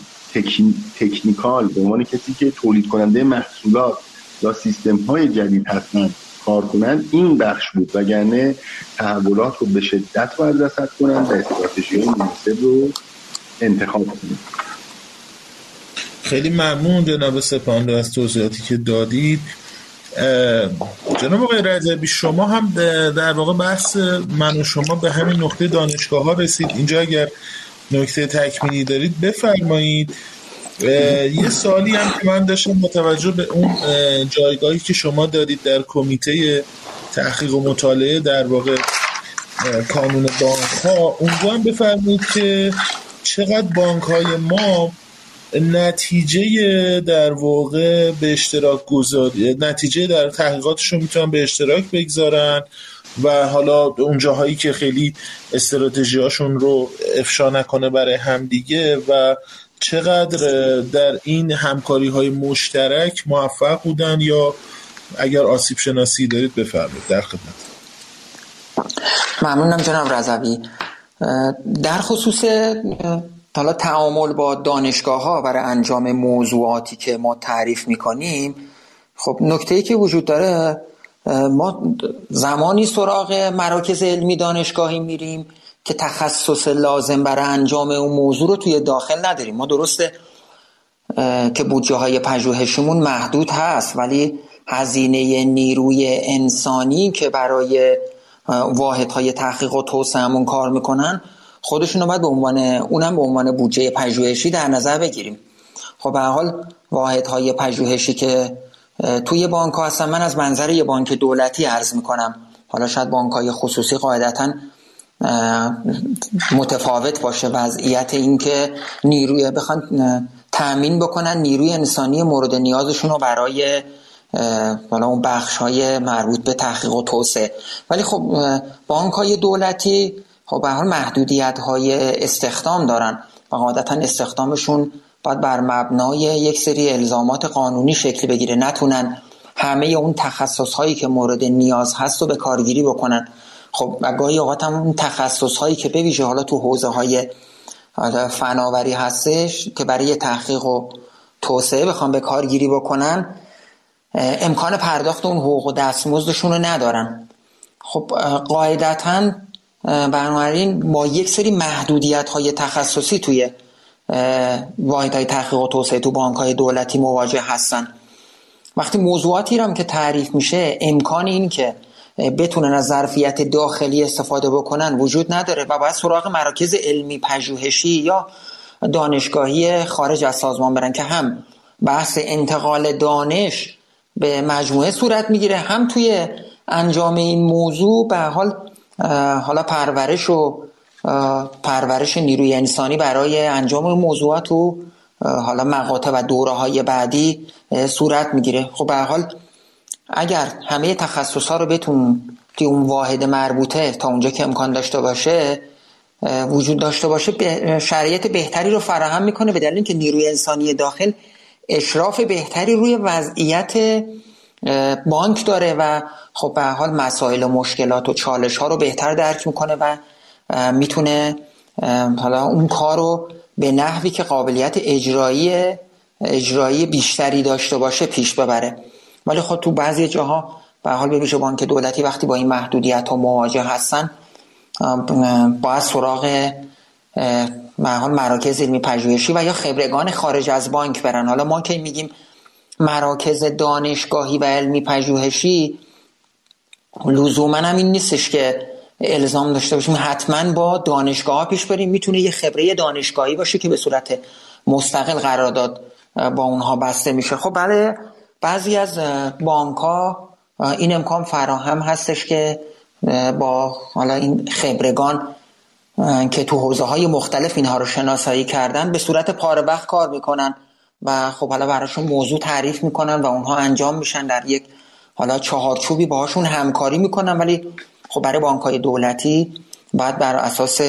تکنیکال به عنوان کسی که تولید کننده محصولات یا سیستم های جدید هستن کار کنند این بخش بود. وگرنه تحولات رو به شدت رسد کنند و استراتژی مناسب رو انتخاب کنند خیلی ممنون جناب سپانده از توضیحاتی که دادید. جناب آقای رجبی شما هم در واقع بحث من و شما به همین نقطه دانشگاه ها رسید. اینجا اگر نکته تکمیلی دارید بفرمایید. یه سوالی هم که من داشتم متوجه به اون جایگاهی که شما دارید در کمیته تحقیق و مطالعه در واقع کانون بانک ها اونجا هم بفرمایید که چقدر بانک های ما نتیجه در واقع به اشتراک گذاری نتیجه در تحقیقاتشون می‌تونن به اشتراک بگذارن و حالا اون جاهایی که خیلی استراتژی هاشون رو افشا نکنه برای همدیگه و چقدر در این همکاری های مشترک موفق بودن یا اگر آسیب شناسی دارید بفرمایید در خدمت. ممنونم جناب رضوی. در خصوص حالا تعامل با دانشگاه ها برای انجام موضوعاتی که ما تعریف می‌کنیم خب نکته که وجود داره ما زمانی سراغ مراکز علمی دانشگاهی میریم که تخصص لازم برای انجام اون موضوع رو توی داخل نداریم. ما درسته که بودجه های پژوهشیمون محدود هست ولی هزینه نیروی انسانی که برای واحدهای تحقیق و توسعهمون کار می‌کنن خودشون رو باید به عنوان اونم به عنوان بودجه پژوهشی در نظر بگیریم. خب به حال واحدهای پژوهشی که توی بانک ها هستن. من از منظر یه بانک دولتی عرض می‌کنم. حالا شاید بانک های خصوصی قاعدتا متفاوت باشه. وضعیت اینکه نیروی بخوان تأمین بکنن نیروی انسانی مورد نیازشون رو برای حالا اون بخش های مربوط به تحقیق و توسعه. ولی خب بانک های دولتی خب به حال محدودیت های استخدام دارن و قاعدتا استخدامشون باید بر مبنای یک سری الزامات قانونی شکل بگیره. نتونن همه اون تخصص هایی که مورد نیاز هست رو به کارگیری بکنن. خب و گاهی اوقات هم اون تخصص هایی که بویژه حالا تو حوزه های فناوری هستش که برای تحقیق و توسعه بخوام به کارگیری بکنن امکان پرداخت اون حقوق و دستمزدشون رو ندارن. خب قاعدتا بنابراین با یک سری محدودیت های تخصصی توی واحد های تحقیق و توسعه تو بانک های دولتی مواجه هستن. وقتی موضوعاتی هم که تعریف میشه امکان این که بتونن از ظرفیت داخلی استفاده بکنن وجود نداره و باید سراغ مراکز علمی پژوهشی یا دانشگاهی خارج از سازمان برن که هم بحث انتقال دانش به مجموعه صورت می‌گیره هم توی انجام این موضوع به حال حالا پرورش و پرورش نیروی انسانی برای انجام موضوعات و حالا مقاطع و دوره های بعدی صورت می‌گیره. خب به حال اگر همه تخصص ها رو بتون توی اون واحد مربوطه تا اونجا که امکان داشته باشه وجود داشته باشه شرایط بهتری رو فراهم می‌کنه به دلیل اینکه نیروی انسانی داخل اشراف بهتری روی وضعیت بانک داره و خب به حال مسائل و مشکلات و چالش ها رو بهتر درک می‌کنه و می‌تونه حالا اون کار رو به نحوی که قابلیت اجرایی اجرایی بیشتری داشته باشه پیش ببره. ولی خب تو بعضی جاها به حال ببیشه بانک دولتی وقتی با این محدودیت ها مواجه هستن باید سراغ حال مراکز علمی پژوهشی و یا خبرگان خارج از بانک برن. حالا ما که میگیم مراکز دانشگاهی و علمی پژوهشی لزوما هم این نیستش که الزام داشته باشیم. حتما با دانشگاه پیش بریم. می‌تونه یه خبره دانشگاهی باشه که به صورت مستقل قرارداد با اونها بسته میشه. خب بله بعضی از بانک ها این امکان فراهم هستش که با حالا این خبرگان که تو حوزه های مختلف اینها رو شناسایی کردن به صورت پاره وقت کار می‌کنن. و خب حالا براشون موضوع تعریف می‌کنن و اونها انجام میشن در یک حالا چهارچوبی باهاشون همکاری می‌کنن ولی خب برای بانک های دولتی باید بر اساس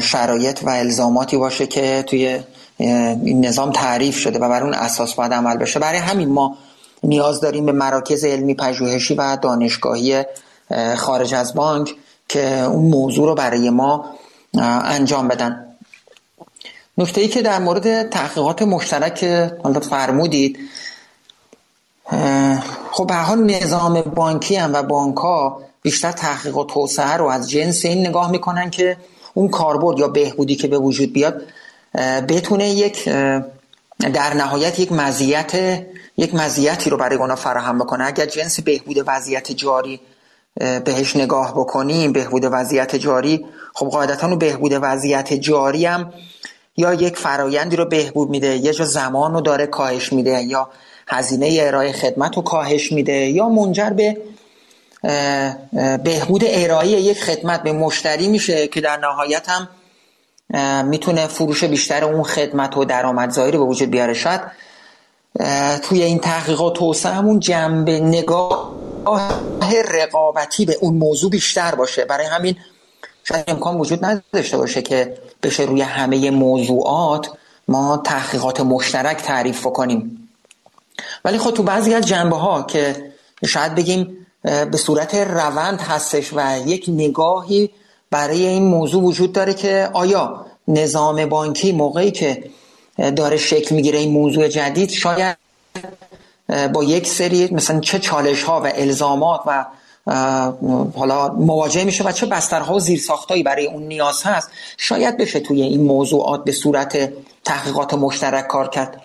شرایط و الزاماتی باشه که توی این نظام تعریف شده و بر اون اساس باید عمل بشه. برای همین ما نیاز داریم به مراکز علمی پژوهشی و دانشگاهی خارج از بانک که اون موضوع رو برای ما انجام بدن. نکته ای که در مورد تحقیقات مشترک حالا فرمودید خب به حال نظام بانکی هم و بانک ها بیشتر تحقیق و توسعه رو از جنس این نگاه می‌کنن که اون کاربرد یا بهبودی که به وجود بیاد بتونه یک در نهایت یک مزیت یک مزیتی رو برای اونا فراهم بکنه. اگر جنس بهبود وضعیت جاری بهش نگاه بکنیم بهبود وضعیت جاری خب قاعدتا اون بهبود وضعیت جاری هم یا یک فرایندی رو بهبود میده یه جا زمان رو داره کاهش میده یا هزینه ارائه خدمت رو کاهش میده یا منجر به بهبود ارائه یک خدمت به مشتری میشه که در نهایت هم می‌تونه فروش بیشتر اون خدمت و درآمدزایی رو به وجود بیاره. شاید توی این تحقیقات توسعه همون جنبه نگاه رقابتی به اون موضوع بیشتر باشه. برای همین شاید امکان وجود نداشته باشه که بشه روی همه موضوعات ما تحقیقات مشترک تعریف کنیم ولی خب تو بعضی از جنبه ها که شاید بگیم به صورت روند هستش و یک نگاهی برای این موضوع وجود داره که آیا نظام بانکی موقعی که داره شکل می‌گیره این موضوع جدید شاید با یک سری مثلا چه چالش ها و الزامات و حالا مواجه میشه و چه بسترها و زیرساختهایی برای اون نیاز هست. شاید بشه توی این موضوعات به صورت تحقیقات مشترک کار کرد.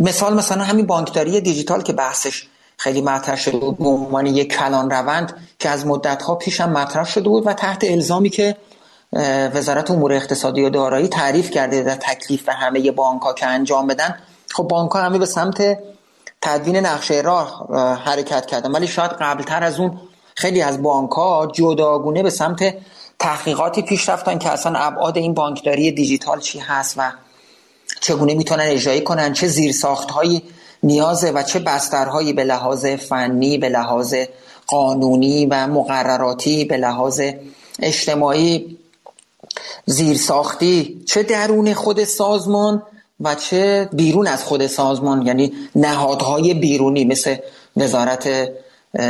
مثال مثلا همین بانکداری دیجیتال که بحثش خیلی مطرح شده بود به عنوان یک کلان روند که از مدت ها پیش هم مطرح شده بود و تحت الزامی که وزارت امور اقتصادی و دارایی تعریف کرده در تکلیف به همه بانک ها که انجام بدن خب بانک ها همه به سمت تدوین نقشه راه حرکت کردن. ولی شاید قبلتر از اون خیلی از بانک ها جداگونه به سمت تحقیقاتی پیش رفتن که اصلا ابعاد این بانکداری دیجیتال چی هست و چگونه می‌تونن اجرایی کنن چه زیرساخت هایی نیازه و چه بسترهایی به لحاظ فنی به لحاظ قانونی و مقرراتی به لحاظ اجتماعی زیرساختی چه درون خود سازمان و چه بیرون از خود سازمان یعنی نهادهای بیرونی مثل وزارت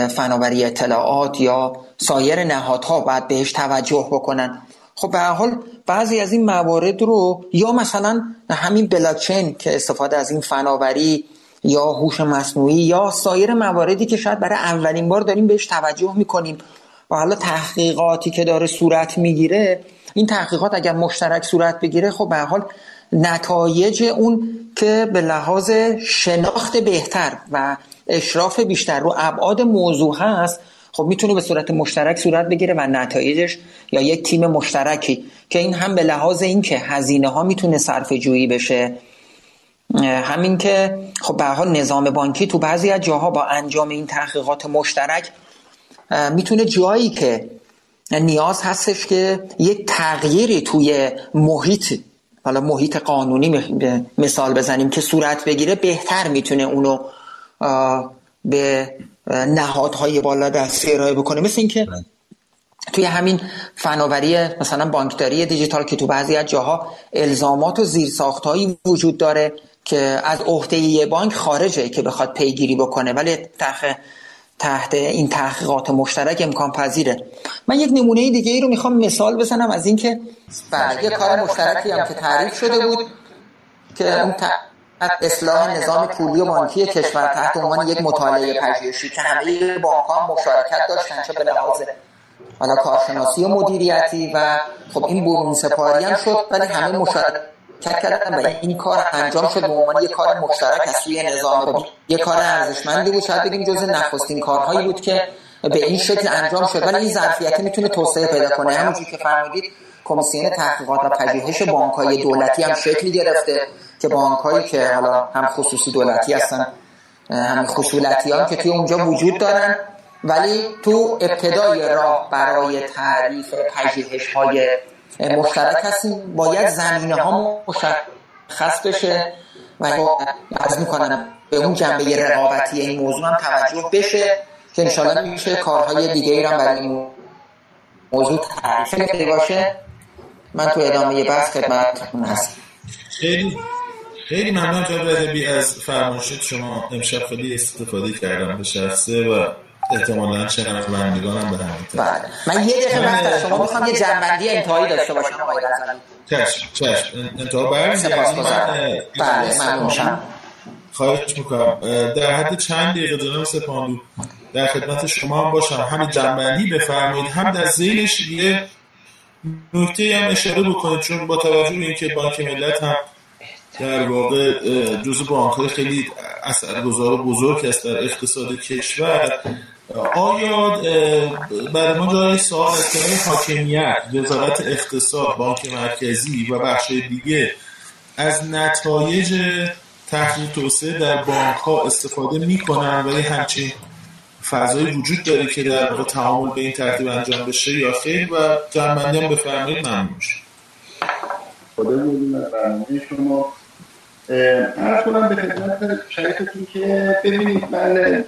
فناوری اطلاعات یا سایر نهادها باید بهش توجه بکنن. خب به حال بعضی از این موارد رو یا مثلا همین بلاکچین که استفاده از این فناوری یا هوش مصنوعی یا سایر مواردی که شاید برای اولین بار داریم بهش توجه می‌کنیم و حالا تحقیقاتی که داره صورت می‌گیره این تحقیقات اگر مشترک صورت بگیره خب به حال نتایج اون که به لحاظ شناخت بهتر و اشراف بیشتر رو ابعاد موضوع هست خب می‌تونه به صورت مشترک صورت بگیره و نتایجش یا یک تیم مشترکی که این هم به لحاظ اینکه هزینه ها می‌تونه صرف جویی بشه. همین که خب به حال نظام بانکی تو بعضی از جاها با انجام این تحقیقات مشترک می‌تونه جایی که نیاز هستش که یک تغییری توی محیط حالا محیط قانونی مثال بزنیم که صورت بگیره بهتر می‌تونه اونو به نهادهای بالا دستی ارائه بکنه مثل اینکه بله. توی همین فناوری مثلا بانکداری دیجیتال که تو بعضی از جاها الزامات و زیرساختهایی وجود داره که از عهده یه بانک خارجه که بخواد پیگیری بکنه ولی تحت این تحقیقات مشترک امکان پذیره. من یک نمونه دیگه ای رو می‌خوام مثال بزنم از اینکه بله یه کار مشترکی هم که تعریف شده بود که اون اصلاح نظام پولی و بانکی کشور تحت عنوان یک مطالعه پژوهشی که همه بانک ها مشارکت داشتن چه به لحاظ حالا کارشناسی و مدیریتی و خب این برون سپاری هم شد ولی همه مشارکت کردن و این کار انجام شد به عنوان یک کار مشترک از سوی نظام یک کار ارزشمندی بود. شاید بگیم جز نخستین کارهایی بود که به این شکل انجام شد. ولی این ظرفیت می‌تونه توسعه پیدا کنه. همونجوری که فرمودید کمیسیون تحقیقات و پژوهش بانک‌های دولتی هم شکل گرفته که بانک‌هایی که حالا هم خصوصی دولتی هستن هم خصولتی هم که توی اونجا وجود دارن. ولی تو ابتدای راه برای تعریف پژوهش های مشترک هستیم. باید زمینه ها مشخص بشه و از می‌کنم به اون جنبه رقابتی این موضوع هم توجه بشه که انشالله میشه کارهای دیگه ای هم برای این موضوع تعریف باشه. من تو ادامه بحث خدمتتون هستم. خیلی خیلی ممنون جناب از فرمایشات شما امشب خیلی استفاده کردم به شخصه و احتمالا شنوندگانم به همین بله. من یه دقیقه وقت شما می‌خوام یه جنبندی انتهایی داشته باشم آقای رضوی. چشم چشم. انتها برمیگردیم. بله ممنون. خواهش می‌کنم. در حد چند دقیقه جناب سپاندو در خدمت شما هم باشم. همین جنبندی بفرمایید. هم در زیلش یه نکته هم اشاره بکنید چون با توجه به اینکه بانک ملت هم در واقع جزو بانک های خیلی اثرگذار و بزرگ است در اقتصاد کشور آیا برای ما جای سوال حاکمیت وزارت اقتصاد بانک مرکزی و بخش دیگه از نتایج تحقیق توسعه در بانک ها استفاده می‌کنن ولی همچین فضایی وجود داره که در واقع تعامل به این ترتیب انجام بشه یا خیر و جنبندی هم بفرمایید ممنون میشه خدا شما. ارز کنم به خدمت شریفتون که ببینید من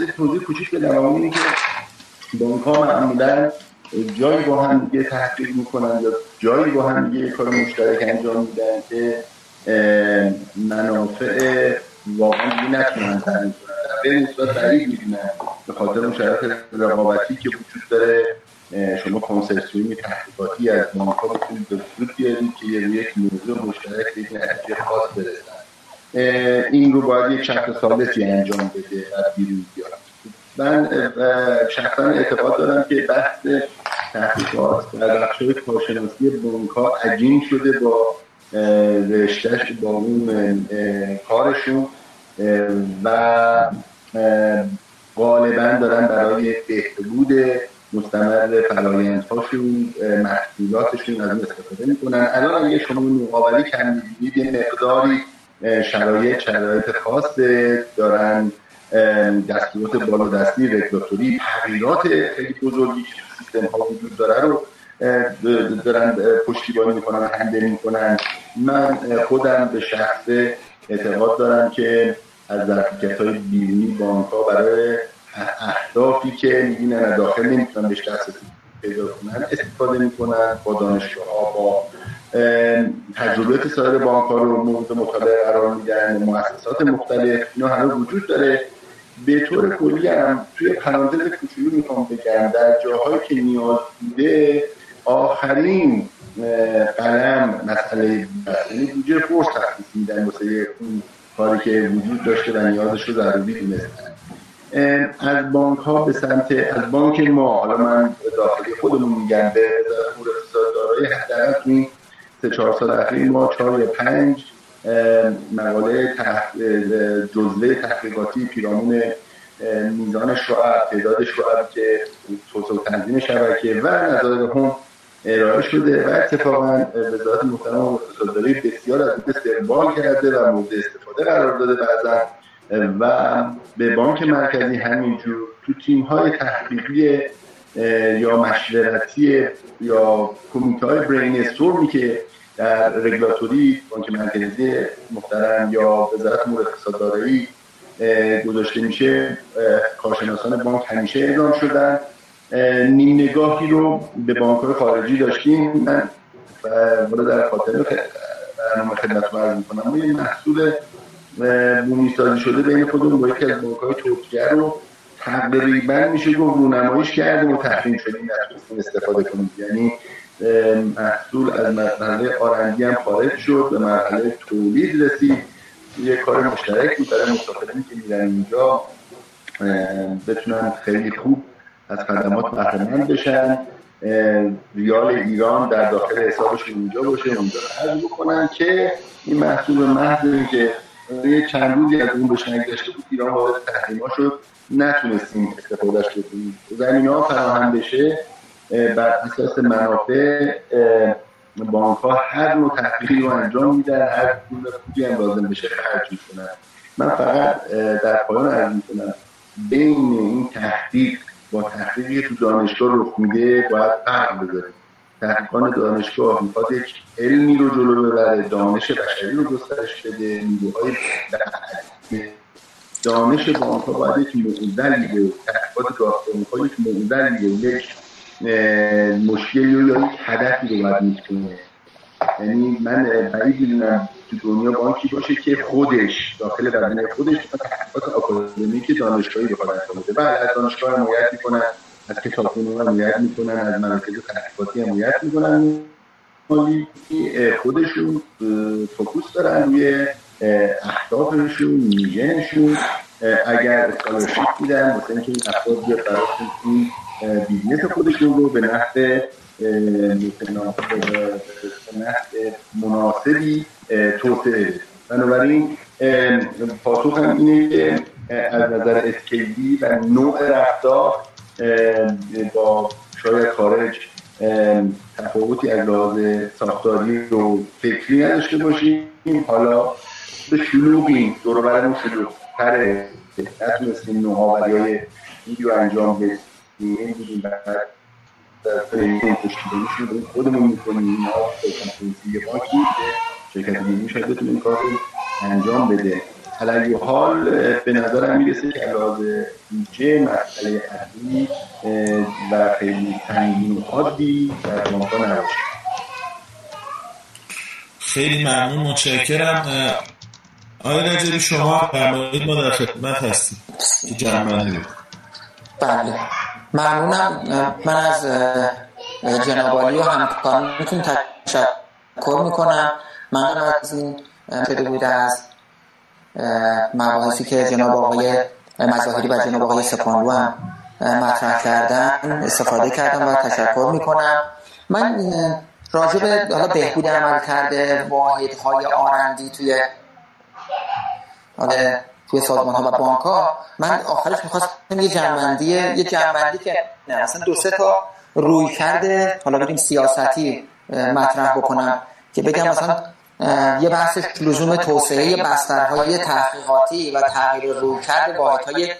یه توضیح کوچیک بدم. اینه که بانک ها معمولا جایی با هم دیگه تحقیق می‌کنن یا جایی با هم دیگه کار مشترک انجام میدن که منافع واقعا دیگه نتونن تنظیم کنن به نسبت بعید می‌بینن به خاطر اون شرایط رقابتی که وجود داره شما کنسرسیومی تحقیقاتی از بانک ها بتونید به وجود بیارید که یک موضوع مشترک به یک نتیجه خاص برسن این رو باید یک شخص ثالثی انجام بده از بیرون بیاد من شخصا اعتقاد دارم که بحث تحقیقات در بخش کارشناسی بانک ها عجین شده با رشتهش با اون کارشون و غالبا دارن برای بهبود مستمر فرایندهاشون محصولاتشون از استفاده می‌کنن. الان اگه شما مقابلی کم یه مقداری شرایط شرایط خاص دارن دستورات بالادستی رگولاتوری تغییرات خیلی بزرگی که سیستم ها وجود داره رو دارن پشتیبانی می‌کنن هندل می‌کنن. من خودم به شخص اعتقاد دارم که از ظرفیت های بیرونی بانک ها برای اهدافی که می‌بینن داخل نمی‌تونن بهش دسترسی پیدا کنن استفاده می‌کنن با دانشگاه ها با تجربه سایر بانک ها رو مورد مطالعه قرار میدن مؤسسات مختلف اینا همه وجود داره. به طور کلی هم توی پرانتز کوچولو می‌خوام بگم در جاهایی که نیاز بوده آخرین قلم مسئله یعنی بودجه فورس تخصیص میدن واسه اون کاری که وجود داشته و نیازش رو ضروری دونستن از بانک ها به سمت از بانک ما حالا من داخلی خودمون میگم به دارایی حداقل سه چهار سال اخیر ما چهار یا پنج مقاله تحت جزوه تحقیقاتی پیرامون میزان شعب تعداد شعب که توسعه تنظیم شبکه و نظایر هم ارائه شده و اتفاقا وزارت محترم اقتصادداری بسیار از استقبال کرده و مورد استفاده قرار داده بعضا. و به بانک مرکزی همینجور تو تیم های تحقیقی یا مشورتی یا کمیته های برین که در رگولاتوری بانک مرکزی محترم یا وزارت امور اقتصاد دارایی گذاشته میشه کارشناسان بانک همیشه اعلام شدن. نیم نگاهی رو به بانک خارجی داشتیم. من در خاطر برنامه خدمت رو می‌کنم ما یه محصول بومی شده بین خودمون با یکی از بانک های ترکیه رو تقریبا میشه گفت رونماییش کردیم و تحریم شدیم نتونستیم استفاده کنیم. یعنی محصول از مرحله آرندی هم خارج شد به مرحله تولید رسید. یه کار مشترک بود برای مسافرینی که میرن اینجا. بتونن خیلی خوب از خدمات بهرهمند بشن. ریال ایران در داخل حسابشون اونجا باشه اونجا رو بکنن که این محصول محض که یه چند روزی از اون بهش نگذشته بود ایران وارد تحریما شد نتونستیم استفادهش بکنیم زمین ها فراهم بشه. بر اساس منافع بانک ها هر نوع تحقیقی رو انجام میدن هر پول خوبی هم لازم بشه خرج می‌کنن. من فقط در پایان عرض می‌کنم بین این تحقیق با تحقیقی تو دانشگاه رخ میده باید فرق بذاریم. تحقیقان دانشگاه می‌خواد یک علمی رو جلو ببره دانش بشری رو گسترش بده نیروهای دانش بانک ها باید یک معضلی به تحقیقات دانشگاه یک معضلی یک مشکلی رو یا یک هدفی رو باید می‌تونه. یعنی من بعید می‌دونم تو دنیا بانکی باشه که خودش داخل بدنه خودش تحقیقات که دانشگاهی بخواد انجام بده بله از دانشگاه حمایت می‌کنن از کتابخونه حمایت می‌کنن از مراکز تحقیقاتی حمایت می‌کنن. خودشون focus دارن روی اهدافشون vision شون. اگر scholarship میدن واسه اینکه این افراد بیاد براشون business خودشون رو به نحو مناسبی توسعه. بنابراین پاسخ هم اینه که از نظر skill ی و نوع رفتار با شاید خارج تفاوتی از لحاظ ساختاری و فکری نداشته باشیم. حالا به شلوغی دور برمون شلوغ تره نتونستیم نوآوری های رو انجام بدیم. باکی شرکت بیرون شاید بتونه این کار انجام بده علی حال به نظرم می‌رسه که علاوه بودجه مسئله اصلی و خیلی سنگین و حادی در بانکها نباشه خیلی ممنون متشکرم. آقای نجری شما فرمایید ما در خدمت هستیم که بله. ممنونم من از جناب عالی و همکارانتون تشکر می‌کنم. من از این شده بوده از مباحثی که جناب آقای مظاهری و جناب آقای سپانلو هم مطرح کردن استفاده کردم و تشکر می‌کنم. من راجع به حالا بهبود عمل کرده واحد های آرندی توی حالا توی سازمان ها و بانک ها من آخرش می‌خواستم یه جنبندی یه جنبندی که نه اصلا دو سه تا روی کرده. حالا بگیم سیاستی مطرح بکنم. که بگم مثلا یه بحثش لزوم توسعه بسترهای تحقیقاتی و تغییر رویکرد واحدهای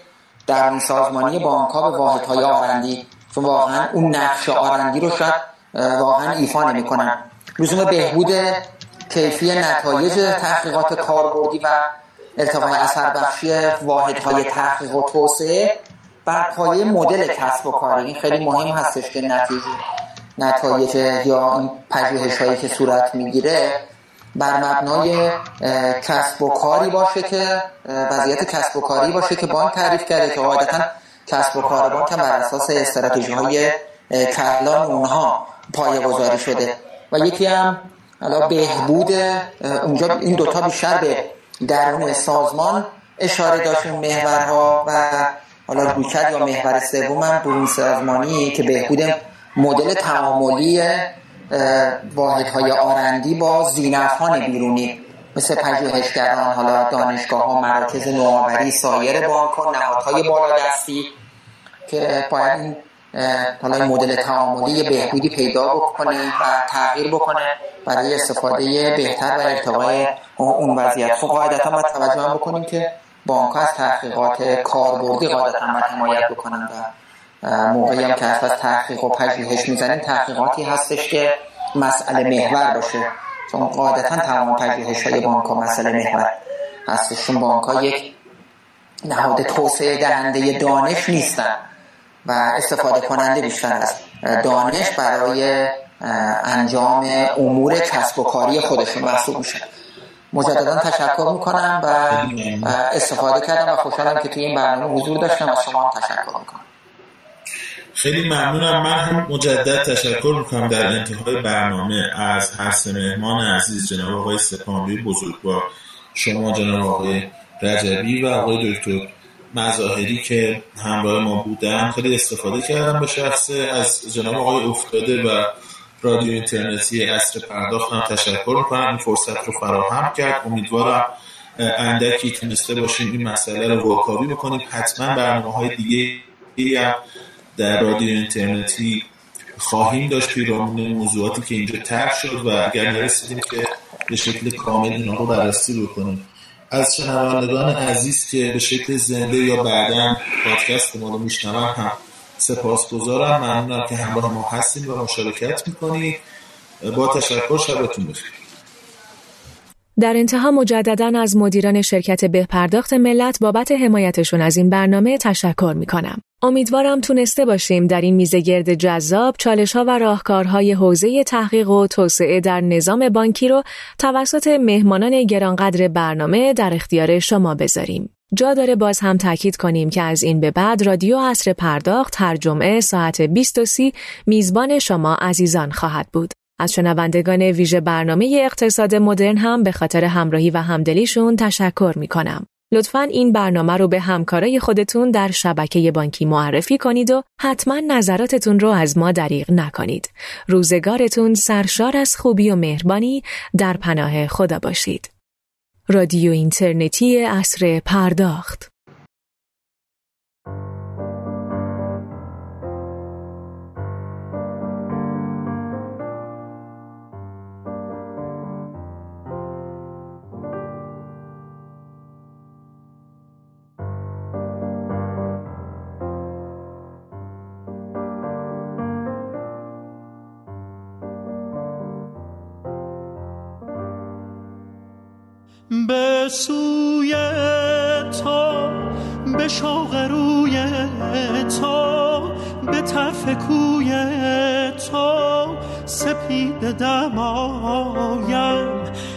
درون سازمانی بانک ها به واحدهای آرندی چون واقعا اون نقش آرندی رو شاید واقعا ایفا نمی‌کنن. لزوم بهبود کیفی نتایج تحقیقات کاربردی و ارتقای اثر بخشی واحدهای تحقیق و توسعه بر پایه مدل کسب و کاری. این خیلی مهم هستش که نتیجه نتایج یا این پژوهش هایی که صورت می‌گیره بر مبنای کسب و کاری باشه که وضعیت کسب و کاری باشه که بانک تعریف کرده که قاعدتا کسب و کار بانک هم بر اساس استراتژی های کلان اونها پایه گذاری شده. و یکی هم حالا بهبود اونجا این دوتا بیشتر به درون سازمان اشاره داشت محورها و حالا رویکرد یا محور سوم هم درون سازمانی که بهبود مدل تعاملی واحدهای آرندی با زینفان بیرونی مثل پژوهشگران حالا دانشگاه ها مراکز نوآوری سایر بانک ها نهادهای بالادستی که باید حالا مدل تعاملی بهبودی پیدا بکنه و تغییر بکنه برای استفاده بهتر و ارتقای اون وضعیت. خب قاعدتا باید توجه بکنیم که بانک از تحقیقات کاربردی قاعدتا باید حمایت بکنن و موقعی هم که از تحقیق و پژوهش می‌زنیم تحقیقاتی هستش که مسئله محور باشه. چون قاعدتا تمام پژوهش های بانک ها مسئله محور هستش. چون بانک ها یک نهاد توسعه دهنده دانش نیستن. و استفاده کننده بیشتر از دانش برای انجام امور کسب و کاری خودشون محسوب میشه. مجددا تشکر می‌کنم و استفاده کردم و خوشحالم که توی این برنامه حضور داشتم از شما هم تشکر می‌کنم. خیلی ممنونم. من هم مجدد تشکر می‌کنم در انتهای برنامه. از هر سه مهمان عزیز جناب آقای سپانوی بزرگوار شما جناب آقای رجبی و آقای دکتر مظاهری که همراه ما بودن خیلی استفاده کردم به شخصه از جناب آقای افتاده و رادیو اینترنتی اصر پرداخت هم تشکر می‌کنم. این فرصت رو فراهم کرد. امیدوارم اندکی تونسته باشیم این مسئله رو واکاوی بکنیم. حتما برنامه های دیگه هم در رادیو اینترنتی خواهیم داشت. پیرامون موضوعاتی که اینجا طرح شد و اگر نرسیدیم که به شکل کامل اینا رو بررسی بکنیم. از شنوندگان عزیز که به شکل زنده یا بعدا پادکست ما رو میشنون هم سپاسگزارم. ممنونم که همراه ما هستید و مشارکت می‌کنید. با تشکر شبتون بخیر. در انتها مجددا از مدیران شرکت بهپرداخت ملت بابت حمایتشون از این برنامه تشکر می کنم. امیدوارم تونسته باشیم در این میزه گرد جذاب چالش ها و راهکارهای حوزه تحقیق و توسعه در نظام بانکی رو توسط مهمانان گرانقدر برنامه در اختیار شما بذاریم. جا داره باز هم تاکید کنیم که از این به بعد رادیو عصر پرداخت هر جمعه ساعت 20 میزبان شما عزیزان خواهد بود. از شنوندگان ویژه برنامه اقتصاد مدرن هم به خاطر همراهی و همدلیشون تشکر می کنم. لطفا این برنامه رو به همکارای خودتون در شبکه بانکی معرفی کنید و حتما نظراتتون رو از ما دریغ نکنید. روزگارتون سرشار از خوبی و مهربانی در پناه خدا باشید. رادیو اینترنتی اصر پرداخت سوی تو به شوق روی تو به طرف کوی تو سپید دمایم.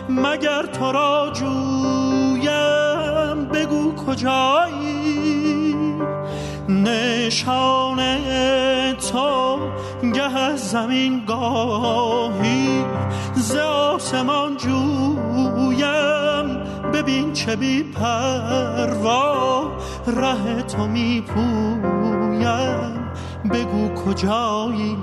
مگر تو را جویم؟ بگو کجایی؟ نشان تو گه زمین گاهی ز آسمان جویم ببین چه بی پروا ره تو می پویم بگو کجایی؟